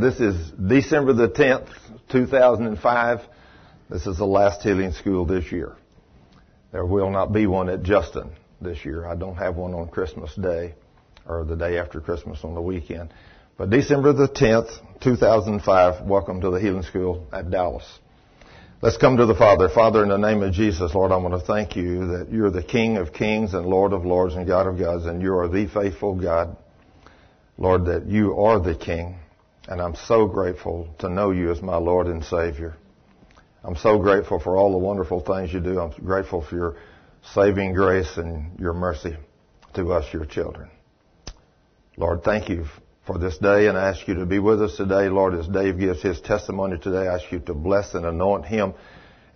This is December the 10th, 2005. This is the last healing school this year. There will not be one at Justin this year. I don't have one on Christmas Day or the day after Christmas on the weekend. But December the 10th, 2005, welcome to the healing school at Dallas. Let's come to the Father. Father, in the name of Jesus, Lord, I want to thank you that you're the King of kings and Lord of lords and God of gods, and you are the faithful God. Lord, that you are the King, and I'm so grateful to know you as my Lord and Savior. I'm so grateful for all the wonderful things you do. I'm grateful for your saving grace and your mercy to us, your children. Lord, thank you for this day and I ask you to be with us today. Lord, as Dave gives his testimony today, I ask you to bless and anoint him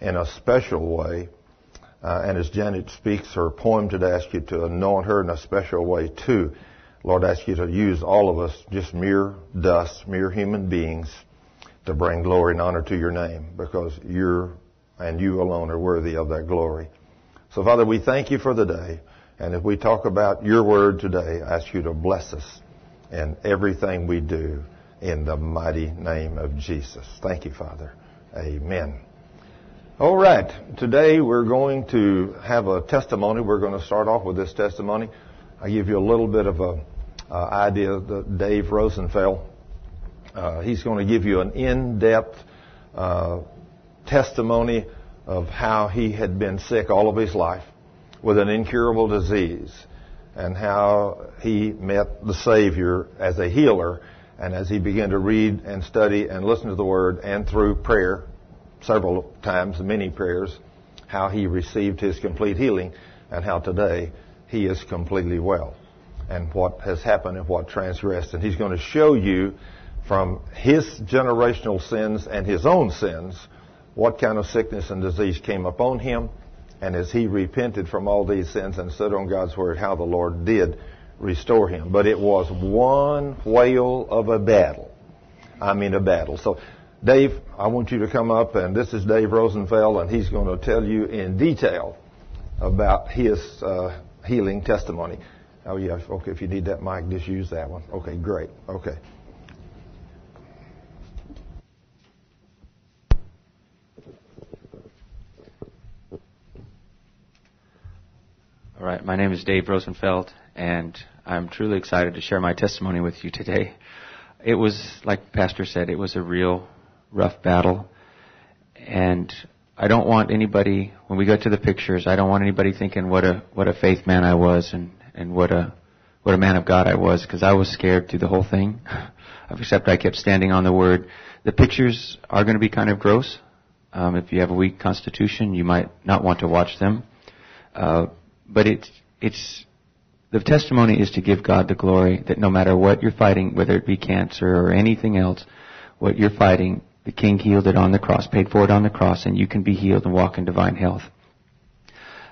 in a special way. Uh, and as Janet speaks her poem today, I ask you to anoint her in a special way too. Lord, I ask you to use all of us, just mere dust, mere human beings, to bring glory and honor to your name because you're and you alone are worthy of that glory. So Father, we thank you for the day. And if we talk about your word today, I ask you to bless us in everything we do in the mighty name of Jesus. Thank you, Father. Amen. All right. Today we're going to have a testimony. We're going to start off with this testimony. I give you a little bit of a uh, idea. That Dave Rosenfeld uh, he's going to give you an in-depth uh, testimony of how he had been sick all of his life with an incurable disease and how he met the Savior as a healer and as he began to read and study and listen to the Word and through prayer, several times, many prayers, how he received his complete healing and how today he is completely well and what has happened and what transgressed. And he's going to show you from his generational sins and his own sins what kind of sickness and disease came upon him. And as he repented from all these sins and stood on God's word, how the Lord did restore him. But it was one whale of a battle. I mean, a battle. So, Dave, I want you to come up, and this is Dave Rosenfeld, and he's going to tell you in detail about his uh, healing testimony. Oh, yeah, okay, if you need that mic, just use that one. Okay, great. Okay. All right, my name is Dave Rosenfeld, and I'm truly excited to share my testimony with you today. It was, like Pastor said, it was a real rough battle, and I don't want anybody, when we go to the pictures, I don't want anybody thinking what a what a faith man I was and and what a what a man of God I was, because I was scared through the whole thing. Except I kept standing on the word. The pictures are going to be kind of gross. Um, if you have a weak constitution, you might not want to watch them. Uh, but it's it's the testimony is to give God the glory that no matter what you're fighting, whether it be cancer or anything else, what you're fighting, the King healed it on the cross, paid for it on the cross, and you can be healed and walk in divine health.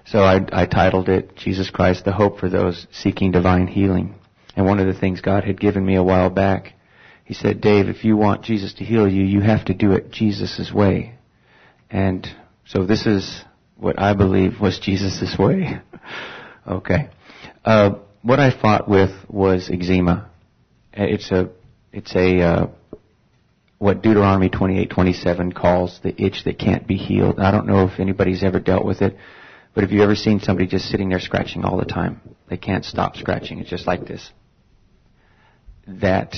So I, I titled it Jesus Christ, the hope for those seeking divine healing. And one of the things God had given me a while back, He said, Dave, if you want Jesus to heal you, you have to do it Jesus' way. And so this is what I believe was Jesus' way. okay. Uh, what I fought with was eczema. It's a, it's a, uh, what Deuteronomy 28:27 calls the itch that can't be healed. I don't know if anybody's ever dealt with it, but have you ever seen somebody just sitting there scratching all the time? They can't stop scratching. It's just like this. That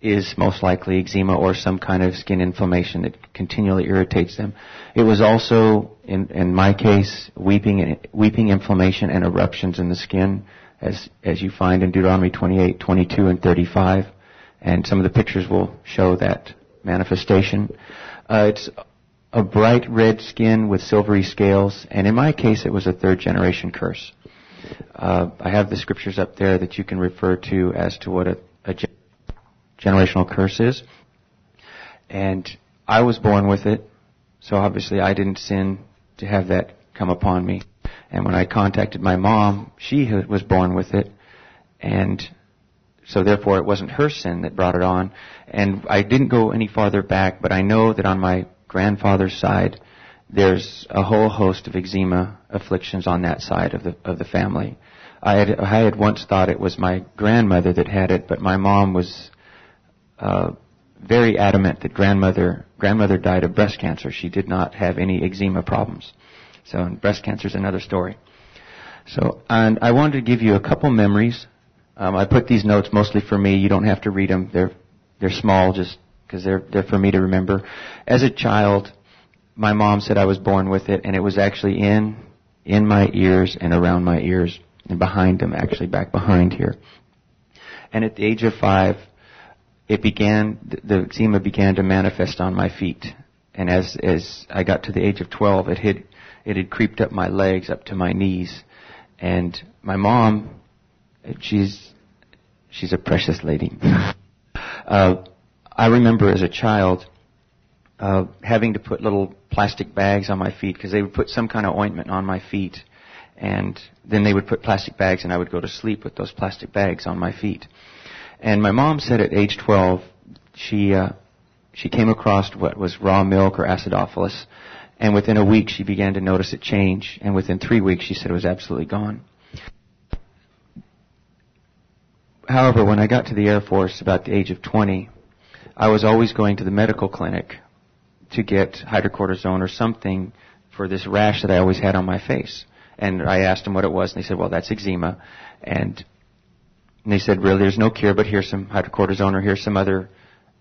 is most likely eczema or some kind of skin inflammation that continually irritates them. It was also, in, in my case, weeping, weeping inflammation and eruptions in the skin, as, as you find in Deuteronomy 28, 22, and 35. And some of the pictures will show that manifestation. Uh, it's a bright red skin with silvery scales, and in my case, it was a third generation curse. Uh, I have the scriptures up there that you can refer to as to what a, a generational curses. And I was born with it, so obviously I didn't sin to have that come upon me. And when I contacted my mom, she was born with it, and so therefore it wasn't her sin that brought it on. And I didn't go any farther back, but I know that on my grandfather's side, there's a whole host of eczema afflictions on that side of the of the family. I had I had once thought it was my grandmother that had it, but my mom was uh, very adamant that grandmother grandmother died of breast cancer. She did not have any eczema problems. So breast cancer is another story. So and I wanted to give you a couple memories. Um, I put these notes mostly for me. You don't have to read them. They're they're small, just because they're they're for me to remember. As a child, my mom said I was born with it, and it was actually in in my ears and around my ears and behind them, actually back behind here. And at the age of five, it began, the eczema began to manifest on my feet. And as, as I got to the age of 12, it had, it had creeped up my legs up to my knees. And my mom, she's, she's a precious lady. uh, I remember as a child, uh, having to put little plastic bags on my feet because they would put some kind of ointment on my feet and then they would put plastic bags and I would go to sleep with those plastic bags on my feet. And my mom said at age 12, she, uh, she came across what was raw milk or acidophilus, and within a week she began to notice it change, and within three weeks she said it was absolutely gone. However, when I got to the Air Force about the age of 20, I was always going to the medical clinic to get hydrocortisone or something for this rash that I always had on my face. And I asked them what it was, and they said, well, that's eczema. And, they said, really, there's no cure, but here's some hydrocortisone or here's some other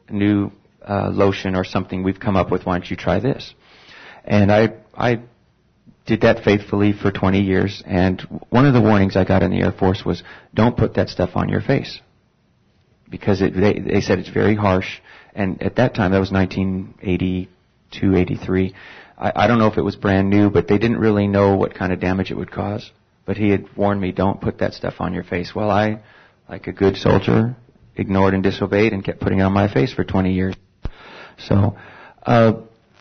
new uh, lotion or something we've come up with. Why don't you try this? And I, I did that faithfully for 20 years. And one of the warnings I got in the Air Force was, don't put that stuff on your face. Because it, they, they said it's very harsh. And at that time, that was 1982, 83 I, I don't know if it was brand new, but they didn't really know what kind of damage it would cause. But he had warned me, don't put that stuff on your face. Well, I, like a good soldier, ignored and disobeyed and kept putting it on my face for 20 years. So, uh,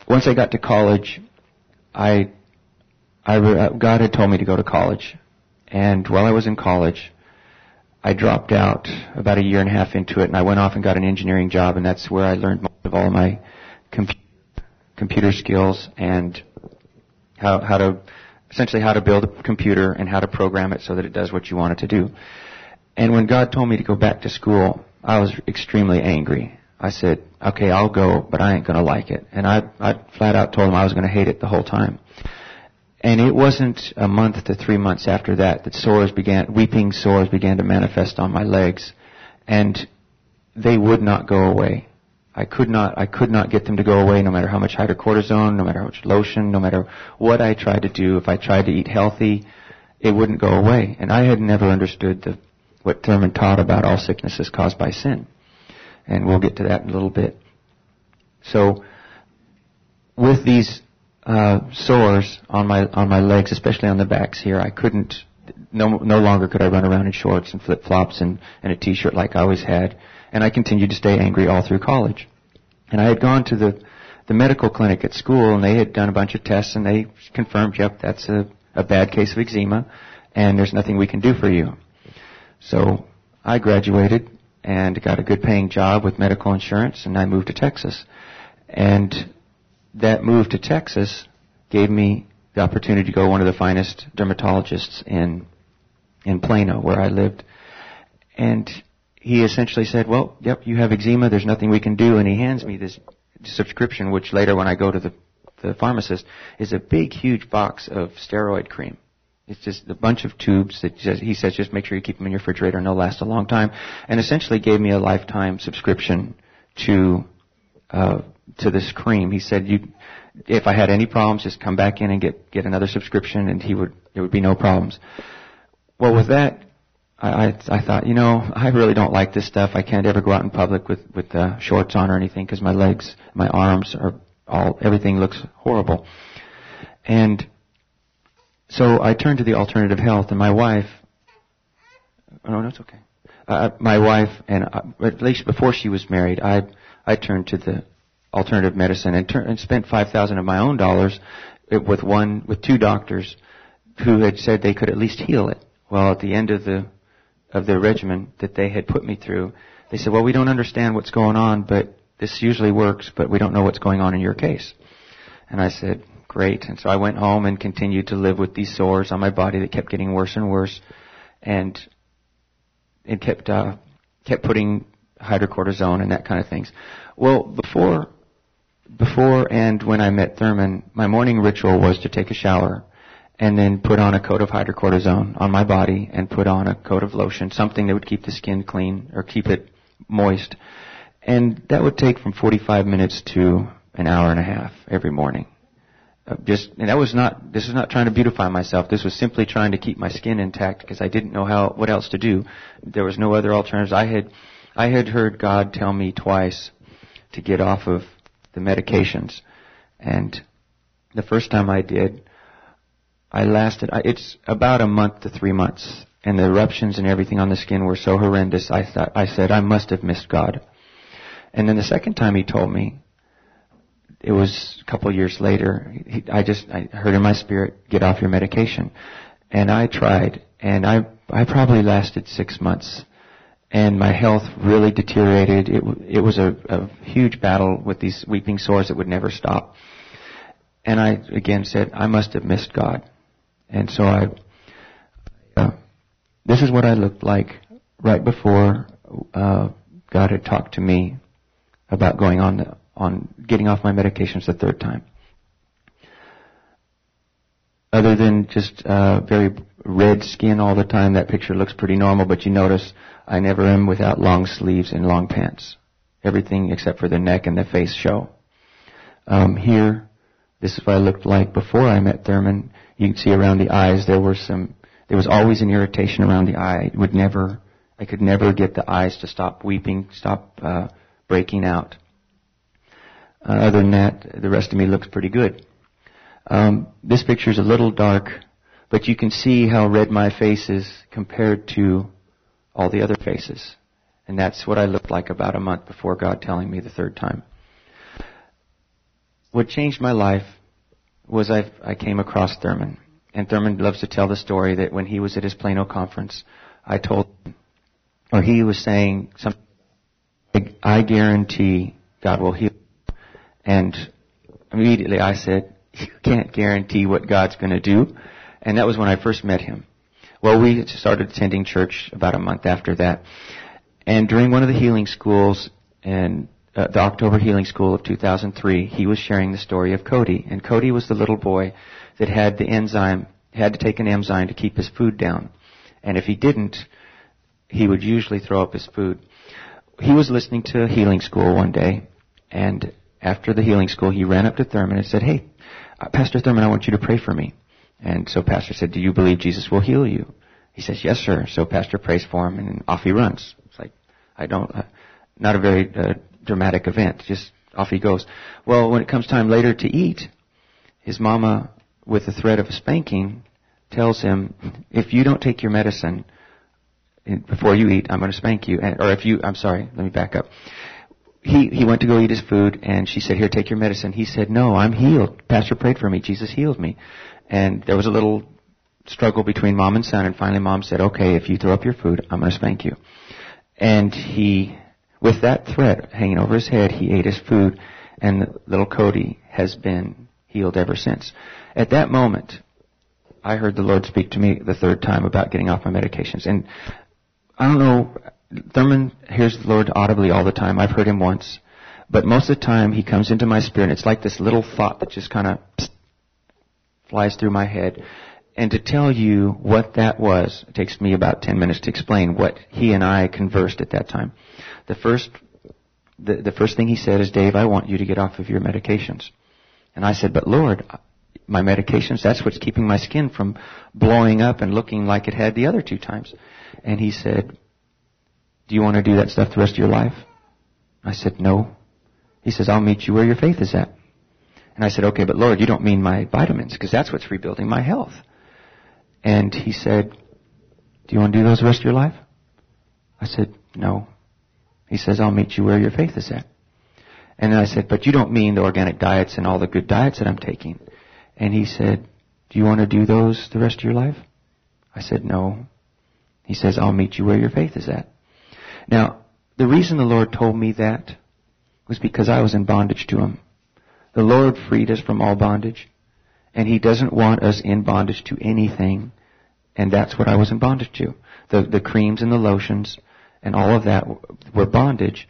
once I got to college, I, I, uh, God had told me to go to college. And while I was in college, I dropped out about a year and a half into it and I went off and got an engineering job and that's where I learned most of all my computer computer skills and how, how to, essentially how to build a computer and how to program it so that it does what you want it to do. And when God told me to go back to school, I was extremely angry. I said, okay, I'll go, but I ain't gonna like it. And I, I flat out told him I was gonna hate it the whole time. And it wasn't a month to three months after that that sores began, weeping sores began to manifest on my legs. And they would not go away. I could not, I could not get them to go away no matter how much hydrocortisone, no matter how much lotion, no matter what I tried to do. If I tried to eat healthy, it wouldn't go away. And I had never understood the, what Thurman taught about all sicknesses caused by sin. And we'll get to that in a little bit. So, with these uh, sores on my on my legs, especially on the backs here, I couldn't. No, no longer could I run around in shorts and flip flops and, and a t-shirt like I always had and I continued to stay angry all through college. And I had gone to the, the medical clinic at school and they had done a bunch of tests and they confirmed, yep, that's a, a bad case of eczema and there's nothing we can do for you. So I graduated and got a good paying job with medical insurance and I moved to Texas. And that move to Texas gave me the opportunity to go to one of the finest dermatologists in in Plano where I lived. And he essentially said, well, yep, you have eczema, there's nothing we can do, and he hands me this subscription, which later when I go to the, the pharmacist, is a big, huge box of steroid cream. It's just a bunch of tubes that just, he says just make sure you keep them in your refrigerator and they'll last a long time. And essentially gave me a lifetime subscription to, uh, to this cream. He said you, if I had any problems, just come back in and get, get another subscription and he would, there would be no problems. Well, with that, I, I, I thought, you know, I really don't like this stuff. I can't ever go out in public with with uh, shorts on or anything because my legs, my arms are all everything looks horrible. And so I turned to the alternative health, and my wife. Oh no, it's okay. Uh, my wife, and uh, at least before she was married, I I turned to the alternative medicine and, and spent five thousand of my own dollars with one with two doctors who had said they could at least heal it. Well, at the end of the of their regimen that they had put me through, they said, well, we don't understand what's going on, but this usually works, but we don't know what's going on in your case. And I said, great. And so I went home and continued to live with these sores on my body that kept getting worse and worse. And it kept, uh, kept putting hydrocortisone and that kind of things. Well, before, before and when I met Thurman, my morning ritual was to take a shower and then put on a coat of hydrocortisone on my body and put on a coat of lotion, something that would keep the skin clean or keep it moist. And that would take from 45 minutes to an hour and a half every morning. Uh, just, and that was not, this was not trying to beautify myself. This was simply trying to keep my skin intact because I didn't know how, what else to do. There was no other alternatives. I had, I had heard God tell me twice to get off of the medications. And the first time I did, I lasted, it's about a month to three months. And the eruptions and everything on the skin were so horrendous, I thought, I said, I must have missed God. And then the second time he told me, it was a couple of years later. He, I just I heard in my spirit, get off your medication, and I tried, and I I probably lasted six months, and my health really deteriorated. It it was a, a huge battle with these weeping sores that would never stop, and I again said I must have missed God, and so I. Uh, this is what I looked like right before uh, God had talked to me about going on on getting off my medications the third time. Other than just uh, very red skin all the time, that picture looks pretty normal. But you notice I never am without long sleeves and long pants. Everything except for the neck and the face show. Um, here, this is what I looked like before I met Thurman. You can see around the eyes there were some. There was always an irritation around the eye. It would never. I could never get the eyes to stop weeping, stop uh, breaking out. Uh, other than that, the rest of me looks pretty good. Um, this picture is a little dark, but you can see how red my face is compared to all the other faces. And that's what I looked like about a month before God telling me the third time. What changed my life was I, I came across Thurman. And Thurman loves to tell the story that when he was at his Plano conference, I told him, or he was saying something, I guarantee God will heal and immediately I said, you can't guarantee what God's going to do. And that was when I first met him. Well, we started attending church about a month after that. And during one of the healing schools in uh, the October Healing School of 2003, he was sharing the story of Cody. And Cody was the little boy that had the enzyme, had to take an enzyme to keep his food down. And if he didn't, he would usually throw up his food. He was listening to a healing school one day, and after the healing school, he ran up to Thurman and said, Hey, uh, Pastor Thurman, I want you to pray for me. And so Pastor said, Do you believe Jesus will heal you? He says, Yes, sir. So Pastor prays for him and off he runs. It's like, I don't, uh, not a very uh, dramatic event. Just off he goes. Well, when it comes time later to eat, his mama, with the threat of a spanking, tells him, If you don't take your medicine before you eat, I'm going to spank you. And, or if you, I'm sorry, let me back up he, he went to go eat his food and she said, here, take your medicine. He said, no, I'm healed. Pastor prayed for me. Jesus healed me. And there was a little struggle between mom and son and finally mom said, okay, if you throw up your food, I'm going to spank you. And he, with that threat hanging over his head, he ate his food and little Cody has been healed ever since. At that moment, I heard the Lord speak to me the third time about getting off my medications. And I don't know, Thurman hears the Lord audibly all the time. I've heard him once. But most of the time, he comes into my spirit. and It's like this little thought that just kind of flies through my head. And to tell you what that was, it takes me about 10 minutes to explain what he and I conversed at that time. The first, the, the first thing he said is, Dave, I want you to get off of your medications. And I said, but Lord, my medications, that's what's keeping my skin from blowing up and looking like it had the other two times. And he said, do you want to do that stuff the rest of your life? I said, No. He says, I'll meet you where your faith is at. And I said, Okay, but Lord, you don't mean my vitamins, because that's what's rebuilding my health. And he said, Do you want to do those the rest of your life? I said, No. He says, I'll meet you where your faith is at. And then I said, But you don't mean the organic diets and all the good diets that I'm taking. And he said, Do you want to do those the rest of your life? I said, No. He says, I'll meet you where your faith is at. Now, the reason the Lord told me that was because I was in bondage to Him. The Lord freed us from all bondage, and He doesn't want us in bondage to anything, and that's what I was in bondage to. The, the creams and the lotions and all of that were bondage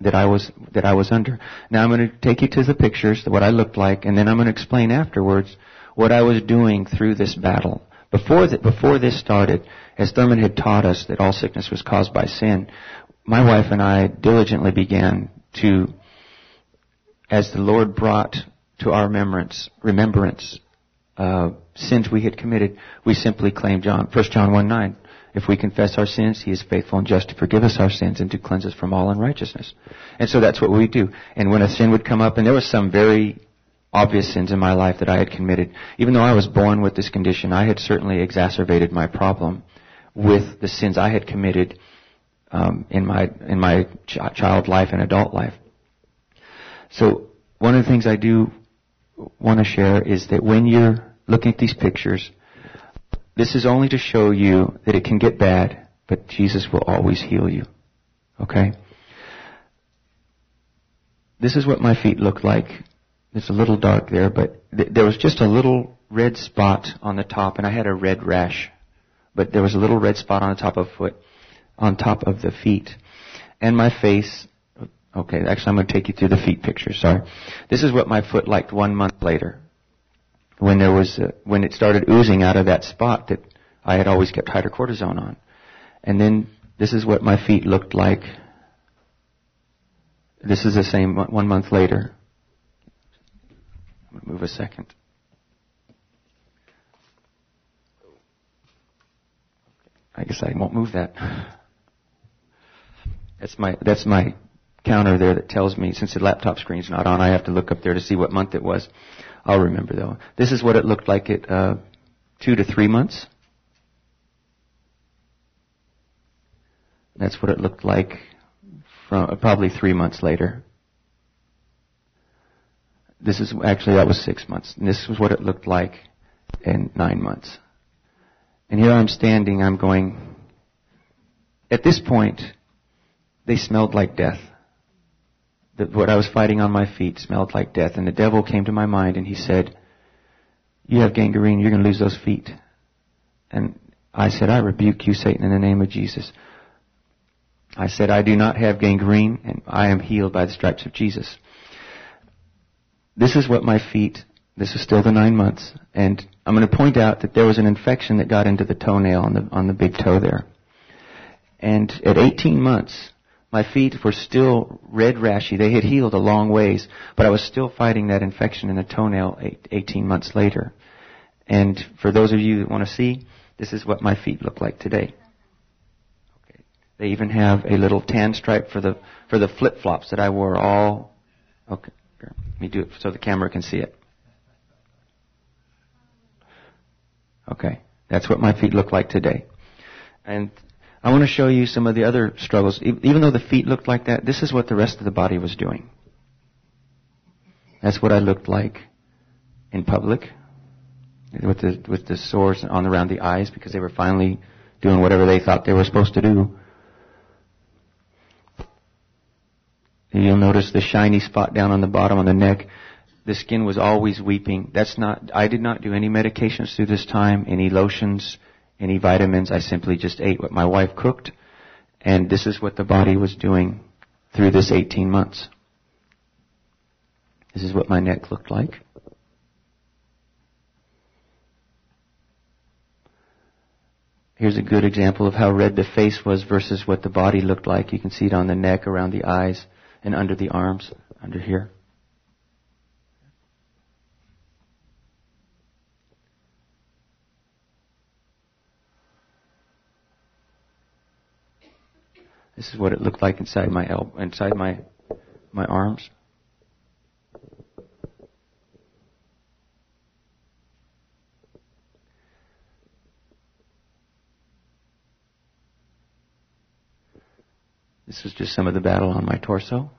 that I was that I was under. Now I'm going to take you to the pictures, what I looked like, and then I'm going to explain afterwards what I was doing through this battle. Before that, before this started, as Thurman had taught us that all sickness was caused by sin, my wife and I diligently began to, as the Lord brought to our remembrance, remembrance uh, sins we had committed, we simply claimed John, 1 John 1 9. If we confess our sins, He is faithful and just to forgive us our sins and to cleanse us from all unrighteousness. And so that's what we do. And when a sin would come up, and there was some very obvious sins in my life that I had committed, even though I was born with this condition, I had certainly exacerbated my problem with the sins I had committed um, in my in my ch- child life and adult life. So one of the things I do want to share is that when you're looking at these pictures, this is only to show you that it can get bad, but Jesus will always heal you. Okay? This is what my feet look like. It's a little dark there, but th- there was just a little red spot on the top, and I had a red rash. But there was a little red spot on the top of foot, on top of the feet, and my face. Okay, actually, I'm going to take you through the feet picture. Sorry. This is what my foot looked one month later when there was uh, when it started oozing out of that spot that I had always kept hydrocortisone on. And then this is what my feet looked like. This is the same one month later. I'm going to Move a second. I guess I won't move that. That's my that's my counter there that tells me since the laptop screen's not on, I have to look up there to see what month it was. I'll remember though. This is what it looked like at uh, two to three months. That's what it looked like from uh, probably three months later. This is actually that was six months. And this was what it looked like in nine months. And here I'm standing. I'm going. At this point, they smelled like death that what I was fighting on my feet smelled like death. And the devil came to my mind and he said, you have gangrene, you're going to lose those feet. And I said, I rebuke you, Satan, in the name of Jesus. I said, I do not have gangrene and I am healed by the stripes of Jesus. This is what my feet, this is still the nine months, and I'm going to point out that there was an infection that got into the toenail on the, on the big toe there. And at 18 months, my feet were still red rashy. They had healed a long ways, but I was still fighting that infection in the toenail eight, 18 months later. And for those of you that want to see, this is what my feet look like today. Okay. They even have a little tan stripe for the for the flip flops that I wore all. Okay, here, let me do it so the camera can see it. Okay, that's what my feet look like today. And I want to show you some of the other struggles. Even though the feet looked like that, this is what the rest of the body was doing. That's what I looked like in public with the with the sores on around the eyes because they were finally doing whatever they thought they were supposed to do. You'll notice the shiny spot down on the bottom on the neck. The skin was always weeping. That's not. I did not do any medications through this time. Any lotions any vitamins. I simply just ate what my wife cooked. And this is what the body was doing through this 18 months. This is what my neck looked like. Here's a good example of how red the face was versus what the body looked like. You can see it on the neck, around the eyes, and under the arms, under here. This is what it looked like inside my elbow, inside my my arms. This is just some of the battle on my torso.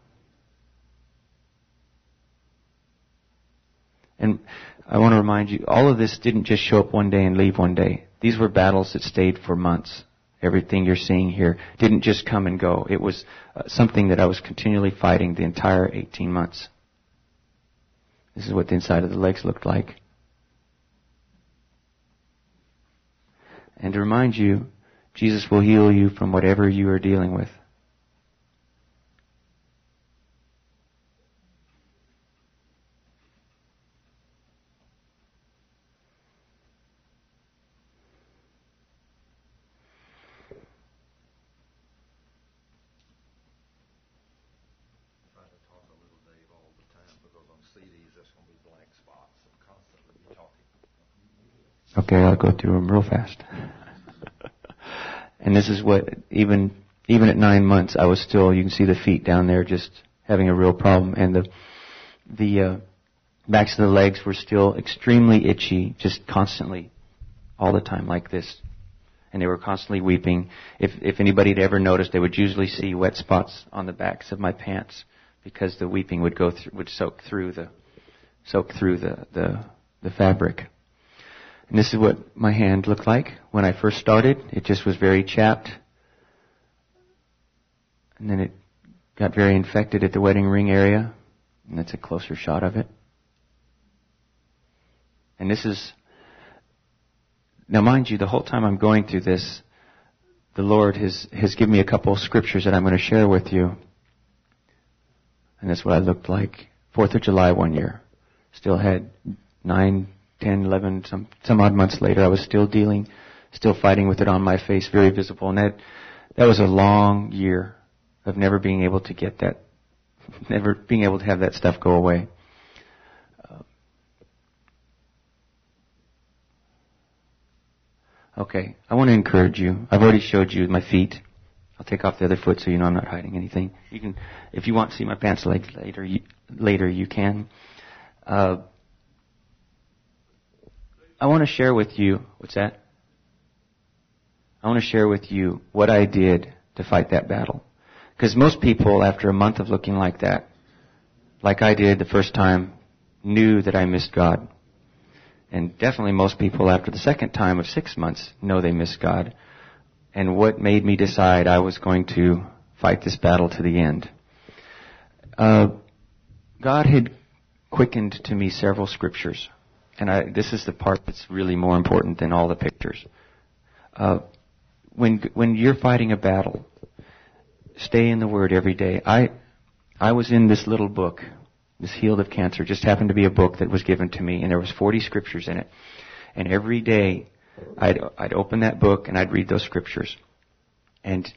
And I want to remind you, all of this didn't just show up one day and leave one day. These were battles that stayed for months everything you're seeing here didn't just come and go. It was uh, something that I was continually fighting the entire 18 months. This is what the inside of the legs looked like. And to remind you, Jesus will heal you from whatever you are dealing with. Okay, I'll go through them real fast. and this is what even even at nine months, I was still. You can see the feet down there, just having a real problem, and the the uh, backs of the legs were still extremely itchy, just constantly, all the time, like this. And they were constantly weeping. If if anybody had ever noticed, they would usually see wet spots on the backs of my pants because the weeping would go through, would soak through the soak through the the, the fabric. And this is what my hand looked like when I first started. It just was very chapped. And then it got very infected at the wedding ring area. And that's a closer shot of it. And this is, now mind you, the whole time I'm going through this, the Lord has, has given me a couple of scriptures that I'm going to share with you. And that's what I looked like. Fourth of July one year. Still had nine 10, 11, some, some odd months later, I was still dealing, still fighting with it on my face, very visible. And that, that was a long year of never being able to get that, never being able to have that stuff go away. Uh, okay, I want to encourage you. I've already showed you my feet. I'll take off the other foot so you know I'm not hiding anything. You can, if you want to see my pants legs later, you, later you can. Uh, I want to share with you, what's that? I want to share with you what I did to fight that battle. Because most people, after a month of looking like that, like I did the first time, knew that I missed God. And definitely most people after the second time of six months know they missed God. And what made me decide I was going to fight this battle to the end? Uh, God had quickened to me several scriptures and I, this is the part that's really more important than all the pictures. Uh, when when you're fighting a battle, stay in the Word every day. I I was in this little book, this Healed of Cancer. Just happened to be a book that was given to me, and there was 40 scriptures in it. And every day, I'd I'd open that book and I'd read those scriptures. And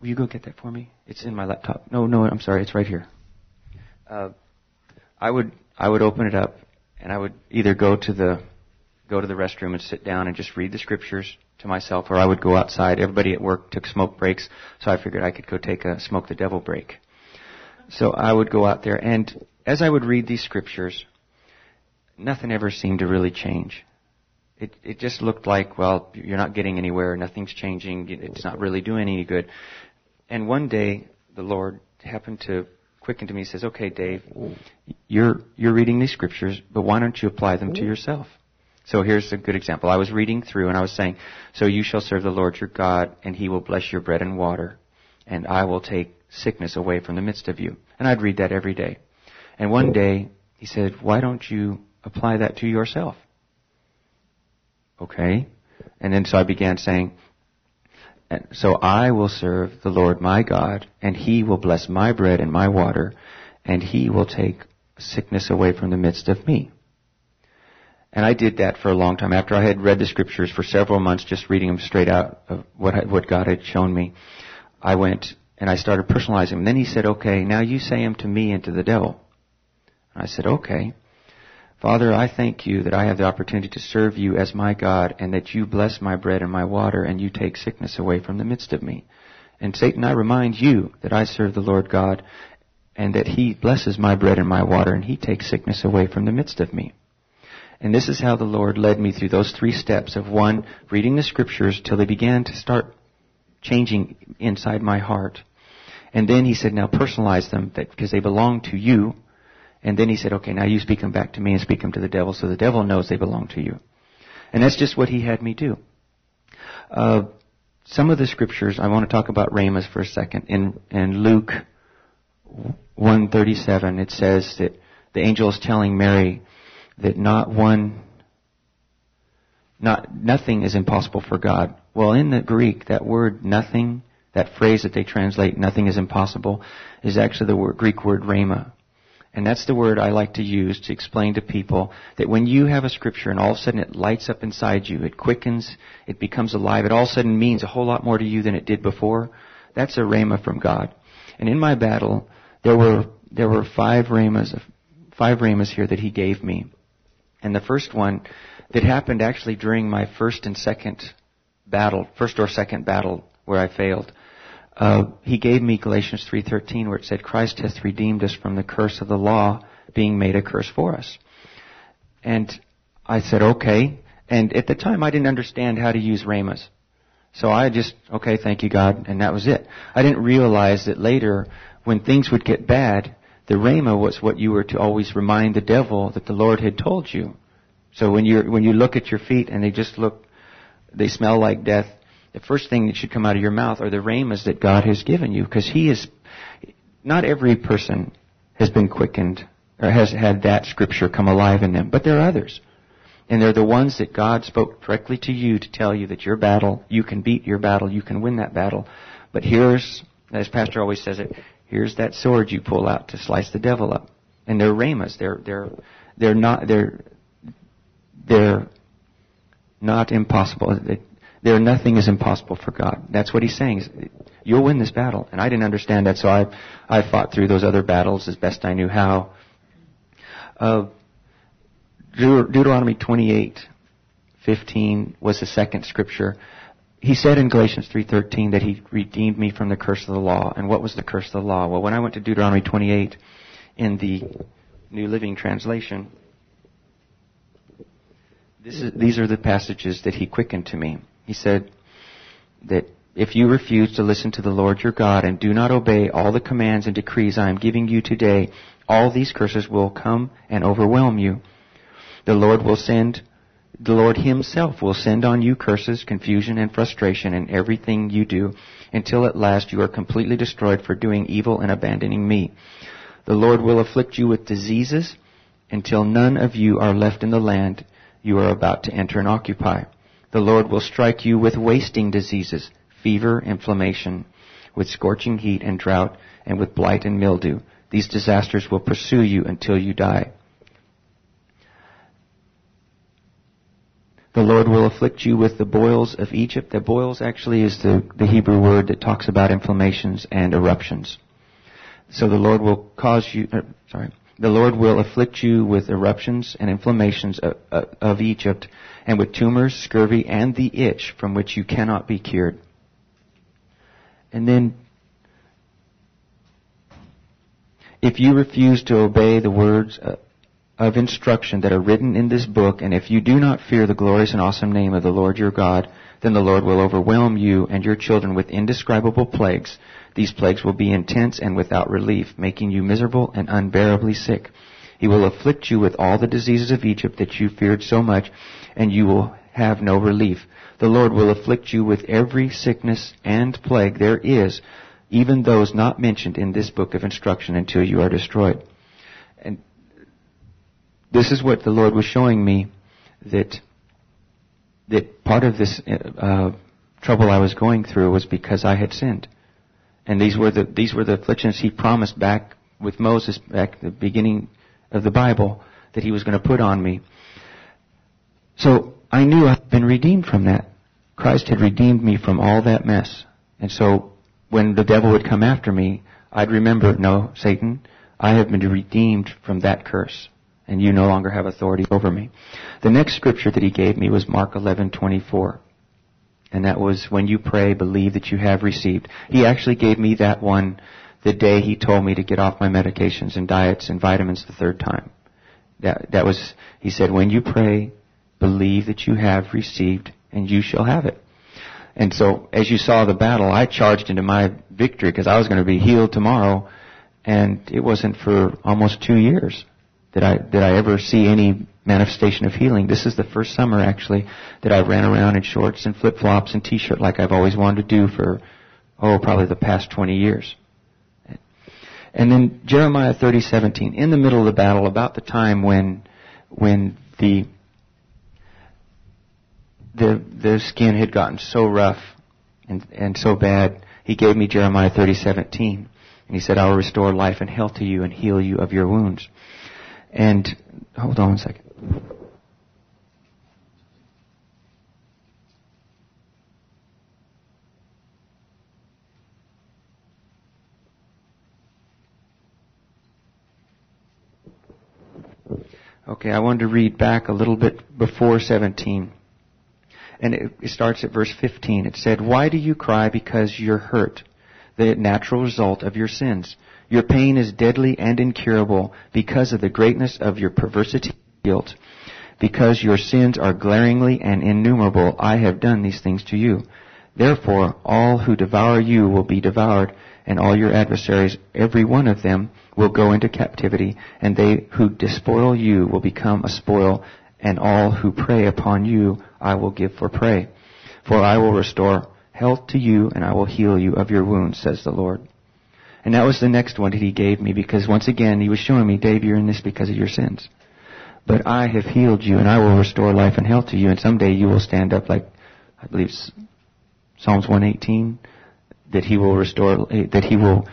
will you go get that for me? It's in my laptop. No, no, I'm sorry, it's right here. Uh, I would I would open it up and I would either go to the go to the restroom and sit down and just read the scriptures to myself, or I would go outside. Everybody at work took smoke breaks, so I figured I could go take a smoke the devil break. So I would go out there, and as I would read these scriptures, nothing ever seemed to really change. It it just looked like, well, you're not getting anywhere, nothing's changing, it's not really doing any good. And one day, the Lord happened to quicken to me, says, okay, Dave, you're, you're reading these scriptures, but why don't you apply them to yourself? So here's a good example. I was reading through and I was saying, so you shall serve the Lord your God and he will bless your bread and water and I will take sickness away from the midst of you. And I'd read that every day. And one day he said, why don't you apply that to yourself? Okay. And then so I began saying, and so I will serve the Lord my God, and he will bless my bread and my water, and he will take sickness away from the midst of me. And I did that for a long time. After I had read the scriptures for several months, just reading them straight out of what, I, what God had shown me, I went and I started personalizing them. Then he said, okay, now you say them to me and to the devil. And I said, okay. Father, I thank you that I have the opportunity to serve you as my God and that you bless my bread and my water and you take sickness away from the midst of me. And Satan, I remind you that I serve the Lord God and that he blesses my bread and my water and he takes sickness away from the midst of me. And this is how the Lord led me through those three steps of one, reading the scriptures till they began to start changing inside my heart. And then he said, now personalize them because they belong to you and then he said, okay, now you speak them back to me and speak them to the devil so the devil knows they belong to you. And that's just what he had me do. Uh, some of the scriptures, I want to talk about Rhemas for a second. In, in Luke 137, it says that the angel is telling Mary that not one, not, nothing is impossible for God. Well, in the Greek, that word nothing, that phrase that they translate nothing is impossible, is actually the word, Greek word rhema. And that's the word I like to use to explain to people that when you have a scripture and all of a sudden it lights up inside you, it quickens, it becomes alive, it all of a sudden means a whole lot more to you than it did before, that's a rhema from God. And in my battle, there were, there were five rhemas, five rhemas here that he gave me. And the first one that happened actually during my first and second battle, first or second battle where I failed. Uh, he gave me Galatians 3:13 where it said Christ hath redeemed us from the curse of the law being made a curse for us. And I said, okay. And at the time I didn't understand how to use rhemas. So I just, okay, thank you God, and that was it. I didn't realize that later, when things would get bad, the rhema was what you were to always remind the devil that the Lord had told you. So when you when you look at your feet and they just look, they smell like death. The first thing that should come out of your mouth are the rhemas that God has given you, because He is. Not every person has been quickened or has had that scripture come alive in them, but there are others. And they're the ones that God spoke directly to you to tell you that your battle, you can beat your battle, you can win that battle. But here's, as Pastor always says it, Here's that sword you pull out to slice the devil up. And they're rhemas. They're, they're, they're not, they're, they're not impossible. They're nothing is impossible for God. That's what he's saying. You'll win this battle. And I didn't understand that, so I, I fought through those other battles as best I knew how. Uh, Deuteronomy 28:15 was the second scripture he said in Galatians 3:13 that he redeemed me from the curse of the law. And what was the curse of the law? Well, when I went to Deuteronomy 28 in the New Living Translation, is, these are the passages that he quickened to me. He said that if you refuse to listen to the Lord your God and do not obey all the commands and decrees I am giving you today, all these curses will come and overwhelm you. The Lord will send the Lord Himself will send on you curses, confusion, and frustration in everything you do until at last you are completely destroyed for doing evil and abandoning me. The Lord will afflict you with diseases until none of you are left in the land you are about to enter and occupy. The Lord will strike you with wasting diseases, fever, inflammation, with scorching heat and drought, and with blight and mildew. These disasters will pursue you until you die. The Lord will afflict you with the boils of Egypt. The boils actually is the, the Hebrew word that talks about inflammations and eruptions. So the Lord will cause you, uh, sorry, the Lord will afflict you with eruptions and inflammations of, uh, of Egypt and with tumors, scurvy, and the itch from which you cannot be cured. And then, if you refuse to obey the words uh, of instruction that are written in this book, and if you do not fear the glorious and awesome name of the Lord your God, then the Lord will overwhelm you and your children with indescribable plagues. These plagues will be intense and without relief, making you miserable and unbearably sick. He will afflict you with all the diseases of Egypt that you feared so much, and you will have no relief. The Lord will afflict you with every sickness and plague there is, even those not mentioned in this book of instruction until you are destroyed. And this is what the Lord was showing me that that part of this uh, trouble I was going through was because I had sinned, and these were the these were the afflictions He promised back with Moses back at the beginning of the Bible that He was going to put on me. So I knew I'd been redeemed from that. Christ had redeemed me from all that mess, and so when the devil would come after me, I'd remember, no, Satan, I have been redeemed from that curse and you no longer have authority over me. The next scripture that he gave me was Mark 11:24. And that was when you pray, believe that you have received. He actually gave me that one the day he told me to get off my medications and diets and vitamins the third time. That, that was, he said, when you pray, believe that you have received and you shall have it. And so, as you saw the battle, I charged into my victory because I was going to be healed tomorrow, and it wasn't for almost two years that I did I ever see any manifestation of healing. This is the first summer actually that I ran around in shorts and flip flops and t-shirt like I've always wanted to do for oh probably the past 20 years. And then Jeremiah 30:17 in the middle of the battle about the time when when the the the skin had gotten so rough and and so bad. He gave me Jeremiah 30:17, and he said, "I will restore life and health to you and heal you of your wounds." And hold on a second. Okay, I wanted to read back a little bit before 17. And it, it starts at verse 15. It said, Why do you cry because you're hurt? The natural result of your sins. Your pain is deadly and incurable because of the greatness of your perversity and guilt. Because your sins are glaringly and innumerable, I have done these things to you. Therefore, all who devour you will be devoured, and all your adversaries, every one of them, will go into captivity, and they who despoil you will become a spoil, and all who prey upon you I will give for prey. For I will restore health to you, and I will heal you of your wounds, says the Lord. And that was the next one that he gave me, because once again he was showing me, Dave, you're in this because of your sins. But I have healed you, and I will restore life and health to you, and someday you will stand up like, I believe, Psalms 118, that he will restore, eh, that he will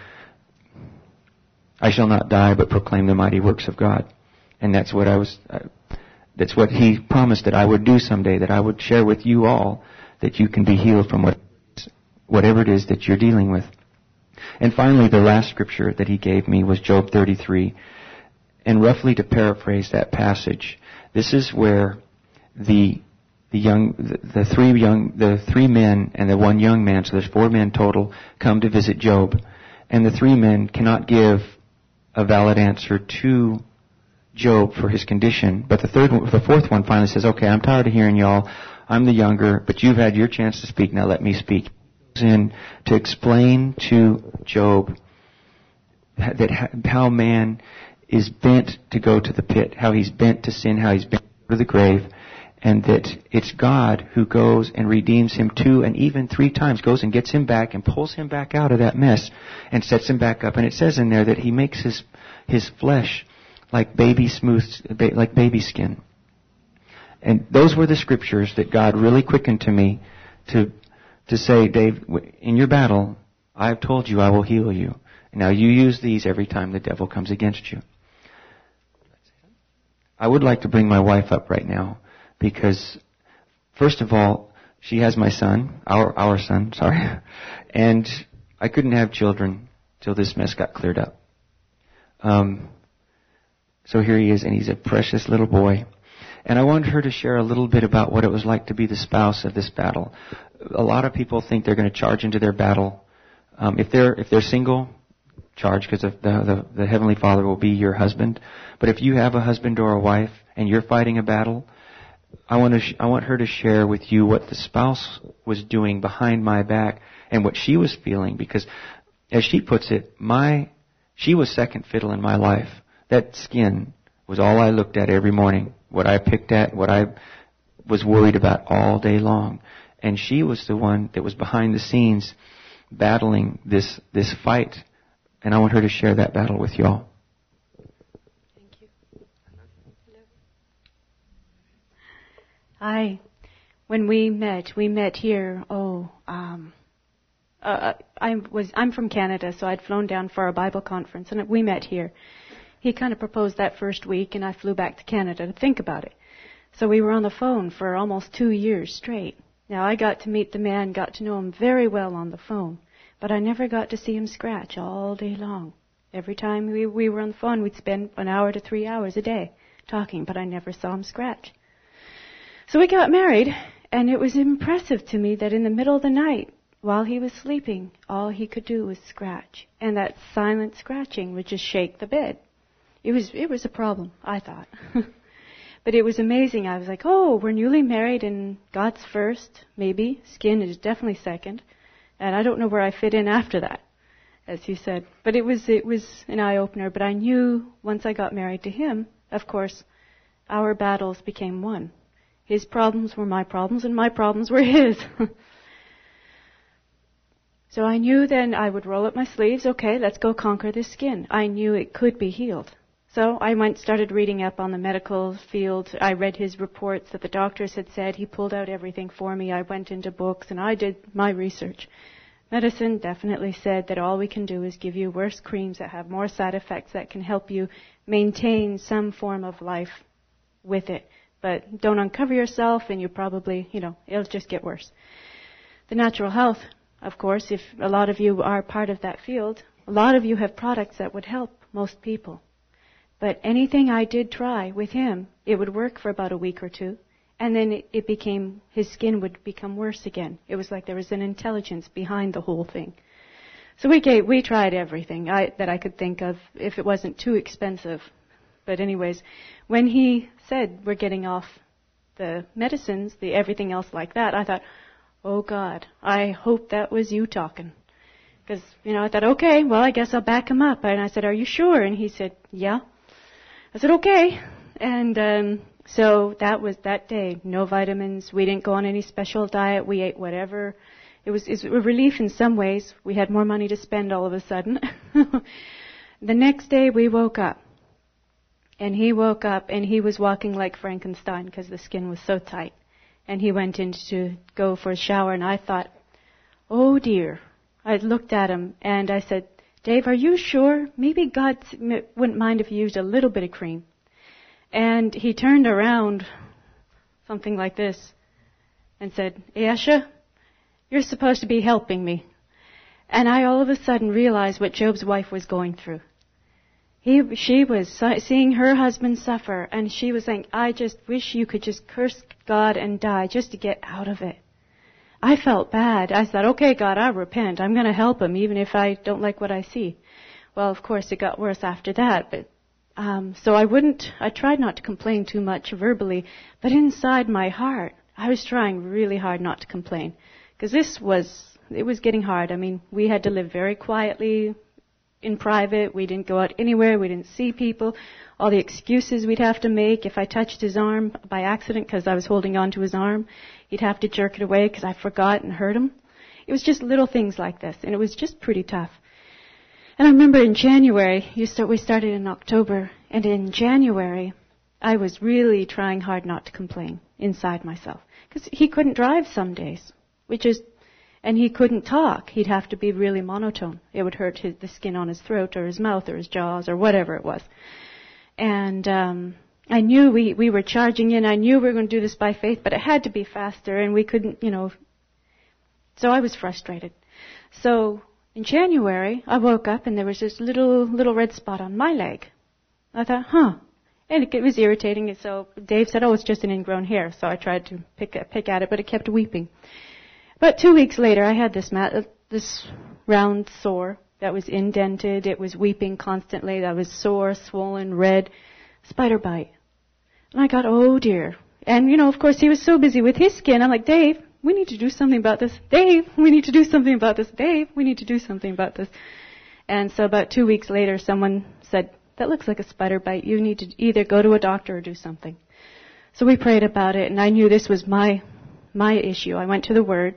I shall not die, but proclaim the mighty works of God. And that's what I was, uh, that's what He promised that I would do someday, that I would share with you all, that you can be healed from what, whatever it is that you're dealing with. And finally, the last scripture that He gave me was Job 33. And roughly to paraphrase that passage, this is where the the young, the, the, three young, the three men and the one young man, so there's four men total, come to visit Job. And the three men cannot give a valid answer to Job for his condition. But the third, the fourth one finally says, "Okay, I'm tired of hearing y'all. I'm the younger, but you've had your chance to speak. Now let me speak." In to explain to Job that how man is bent to go to the pit, how he's bent to sin, how he's bent to the grave, and that it's God who goes and redeems him two and even three times, goes and gets him back and pulls him back out of that mess and sets him back up. And it says in there that he makes his, his flesh like baby smooth, like baby skin. And those were the scriptures that God really quickened to me to, to say, Dave, in your battle, I have told you I will heal you. Now you use these every time the devil comes against you. I would like to bring my wife up right now because first of all, she has my son, our our son, sorry, and I couldn't have children till this mess got cleared up. Um, so here he is, and he's a precious little boy. And I wanted her to share a little bit about what it was like to be the spouse of this battle. A lot of people think they're going to charge into their battle. Um, if they're if they're single, charge because the, the the heavenly Father will be your husband. But if you have a husband or a wife and you're fighting a battle, I want to sh- I want her to share with you what the spouse was doing behind my back and what she was feeling because as she puts it, my she was second fiddle in my life. That skin was all I looked at every morning, what I picked at, what I was worried about all day long. And she was the one that was behind the scenes battling this this fight. And I want her to share that battle with y'all. I, when we met, we met here. Oh, um, uh, I was I'm from Canada, so I'd flown down for a Bible conference, and we met here. He kind of proposed that first week, and I flew back to Canada to think about it. So we were on the phone for almost two years straight. Now I got to meet the man, got to know him very well on the phone, but I never got to see him scratch all day long. Every time we, we were on the phone, we'd spend an hour to three hours a day talking, but I never saw him scratch. So we got married, and it was impressive to me that in the middle of the night, while he was sleeping, all he could do was scratch. And that silent scratching would just shake the bed. It was, it was a problem, I thought. but it was amazing. I was like, oh, we're newly married and God's first, maybe. Skin is definitely second. And I don't know where I fit in after that, as you said. But it was, it was an eye opener. But I knew once I got married to him, of course, our battles became one. His problems were my problems, and my problems were his. so I knew then I would roll up my sleeves. Okay, let's go conquer this skin. I knew it could be healed. So I went, started reading up on the medical field. I read his reports that the doctors had said. He pulled out everything for me. I went into books and I did my research. Medicine definitely said that all we can do is give you worse creams that have more side effects that can help you maintain some form of life with it. But don't uncover yourself and you probably, you know, it'll just get worse. The natural health, of course, if a lot of you are part of that field, a lot of you have products that would help most people. But anything I did try with him, it would work for about a week or two. And then it, became, his skin would become worse again. It was like there was an intelligence behind the whole thing. So we gave, we tried everything I, that I could think of if it wasn't too expensive. But anyways, when he said we're getting off the medicines, the everything else like that, I thought, oh God, I hope that was you talking. Because, you know, I thought, okay, well, I guess I'll back him up. And I said, are you sure? And he said, yeah. I said, okay. And um, so that was that day. No vitamins. We didn't go on any special diet. We ate whatever. It was, it was a relief in some ways. We had more money to spend all of a sudden. the next day we woke up. And he woke up and he was walking like Frankenstein because the skin was so tight. And he went in to go for a shower and I thought, oh dear. I looked at him and I said, Dave, are you sure? Maybe God wouldn't mind if you used a little bit of cream. And he turned around, something like this, and said, Ayesha, you're supposed to be helping me. And I all of a sudden realized what Job's wife was going through. He, she was seeing her husband suffer, and she was saying, I just wish you could just curse God and die just to get out of it. I felt bad. I thought, okay, God, I repent. I'm going to help him, even if I don't like what I see. Well, of course, it got worse after that, but um, so I wouldn't. I tried not to complain too much verbally, but inside my heart, I was trying really hard not to complain because this was it was getting hard. I mean, we had to live very quietly in private. We didn't go out anywhere. We didn't see people. All the excuses we'd have to make if I touched his arm by accident because I was holding on to his arm. He'd have to jerk it away because I forgot and hurt him. It was just little things like this, and it was just pretty tough. And I remember in January, start, we started in October, and in January, I was really trying hard not to complain inside myself. Because he couldn't drive some days, which is, and he couldn't talk. He'd have to be really monotone. It would hurt his, the skin on his throat or his mouth or his jaws or whatever it was. And, um, I knew we, we were charging in. I knew we were going to do this by faith, but it had to be faster and we couldn't, you know. So I was frustrated. So in January, I woke up and there was this little, little red spot on my leg. I thought, huh. And it, it was irritating. So Dave said, oh, it's just an ingrown hair. So I tried to pick, pick at it, but it kept weeping. But two weeks later, I had this mat, uh, this round sore that was indented. It was weeping constantly. That was sore, swollen, red, spider bite. And I got, oh dear. And you know, of course, he was so busy with his skin. I'm like, Dave, we need to do something about this. Dave, we need to do something about this. Dave, we need to do something about this. And so about two weeks later, someone said, that looks like a spider bite. You need to either go to a doctor or do something. So we prayed about it, and I knew this was my my issue. I went to the Word,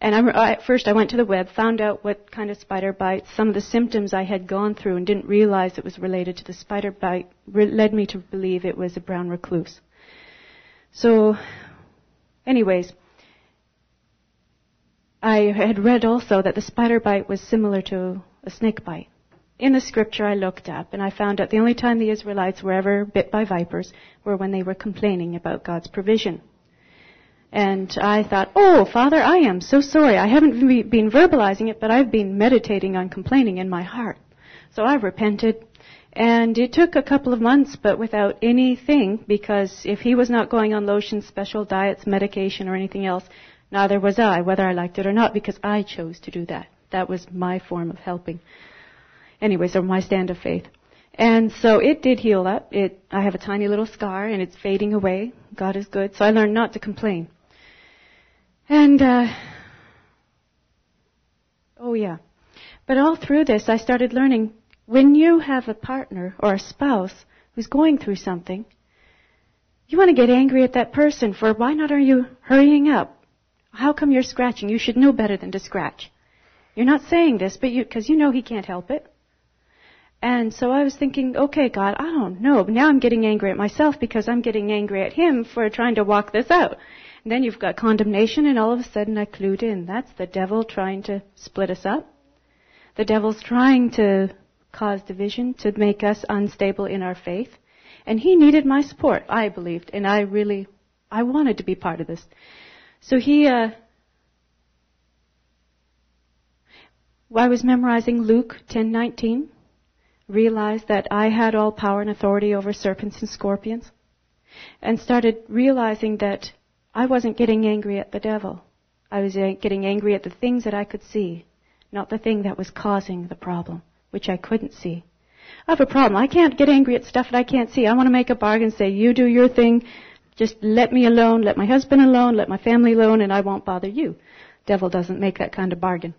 and I, at first I went to the web, found out what kind of spider bites, some of the symptoms I had gone through, and didn't realize it was related to the spider bite, re- led me to believe it was a brown recluse. So, anyways, I had read also that the spider bite was similar to a snake bite. In the scripture I looked up and I found out the only time the Israelites were ever bit by vipers were when they were complaining about God's provision. And I thought, oh, Father, I am so sorry. I haven't been verbalizing it, but I've been meditating on complaining in my heart. So I repented. And it took a couple of months, but without anything, because if he was not going on lotions, special diets, medication, or anything else, neither was I, whether I liked it or not, because I chose to do that. That was my form of helping. Anyways, or my stand of faith. And so it did heal up. It, I have a tiny little scar and it's fading away. God is good. So I learned not to complain. And, uh, oh yeah. But all through this, I started learning when you have a partner or a spouse who's going through something, you want to get angry at that person for why not are you hurrying up? How come you're scratching? You should know better than to scratch. You're not saying this, but you, cause you know he can't help it. And so I was thinking, okay, God, I don't know. Now I'm getting angry at myself because I'm getting angry at Him for trying to walk this out. And then you've got condemnation, and all of a sudden I clued in. That's the devil trying to split us up. The devil's trying to cause division, to make us unstable in our faith. And he needed my support, I believed, and I really, I wanted to be part of this. So he, uh, I was memorizing Luke 10:19, realized that I had all power and authority over serpents and scorpions, and started realizing that I wasn't getting angry at the devil. I was uh, getting angry at the things that I could see, not the thing that was causing the problem, which I couldn't see. I have a problem. I can't get angry at stuff that I can't see. I want to make a bargain, say, you do your thing, just let me alone, let my husband alone, let my family alone, and I won't bother you. Devil doesn't make that kind of bargain.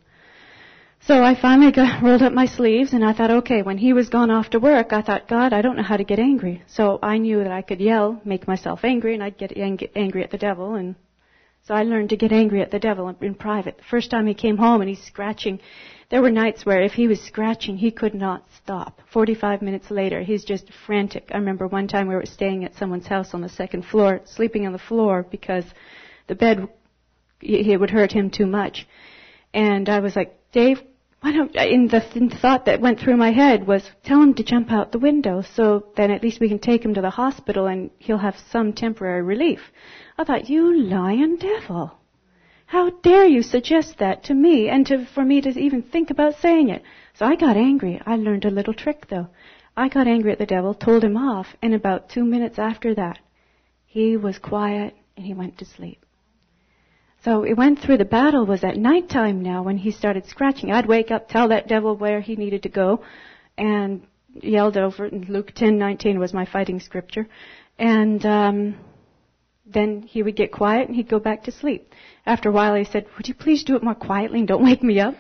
So I finally got, rolled up my sleeves and I thought, okay, when he was gone off to work, I thought, God, I don't know how to get angry. So I knew that I could yell, make myself angry, and I'd get ang- angry at the devil. And so I learned to get angry at the devil in, private. The first time he came home and he's scratching, there were nights where if he was scratching, he could not stop. 45 minutes later, he's just frantic. I remember one time we were staying at someone's house on the second floor, sleeping on the floor because the bed, it would hurt him too much. And I was like, Dave, why don't, in the, in the thought that went through my head was, tell him to jump out the window so then at least we can take him to the hospital and he'll have some temporary relief. I thought, you lying devil. How dare you suggest that to me and to, for me to even think about saying it? So I got angry. I learned a little trick though. I got angry at the devil, told him off, and about two minutes after that, he was quiet and he went to sleep. So it went through the battle was at night time now when he started scratching. I'd wake up, tell that devil where he needed to go, and yelled over. And Luke 10:19 was my fighting scripture, and um, then he would get quiet and he'd go back to sleep. After a while, he said, "Would you please do it more quietly and don't wake me up?"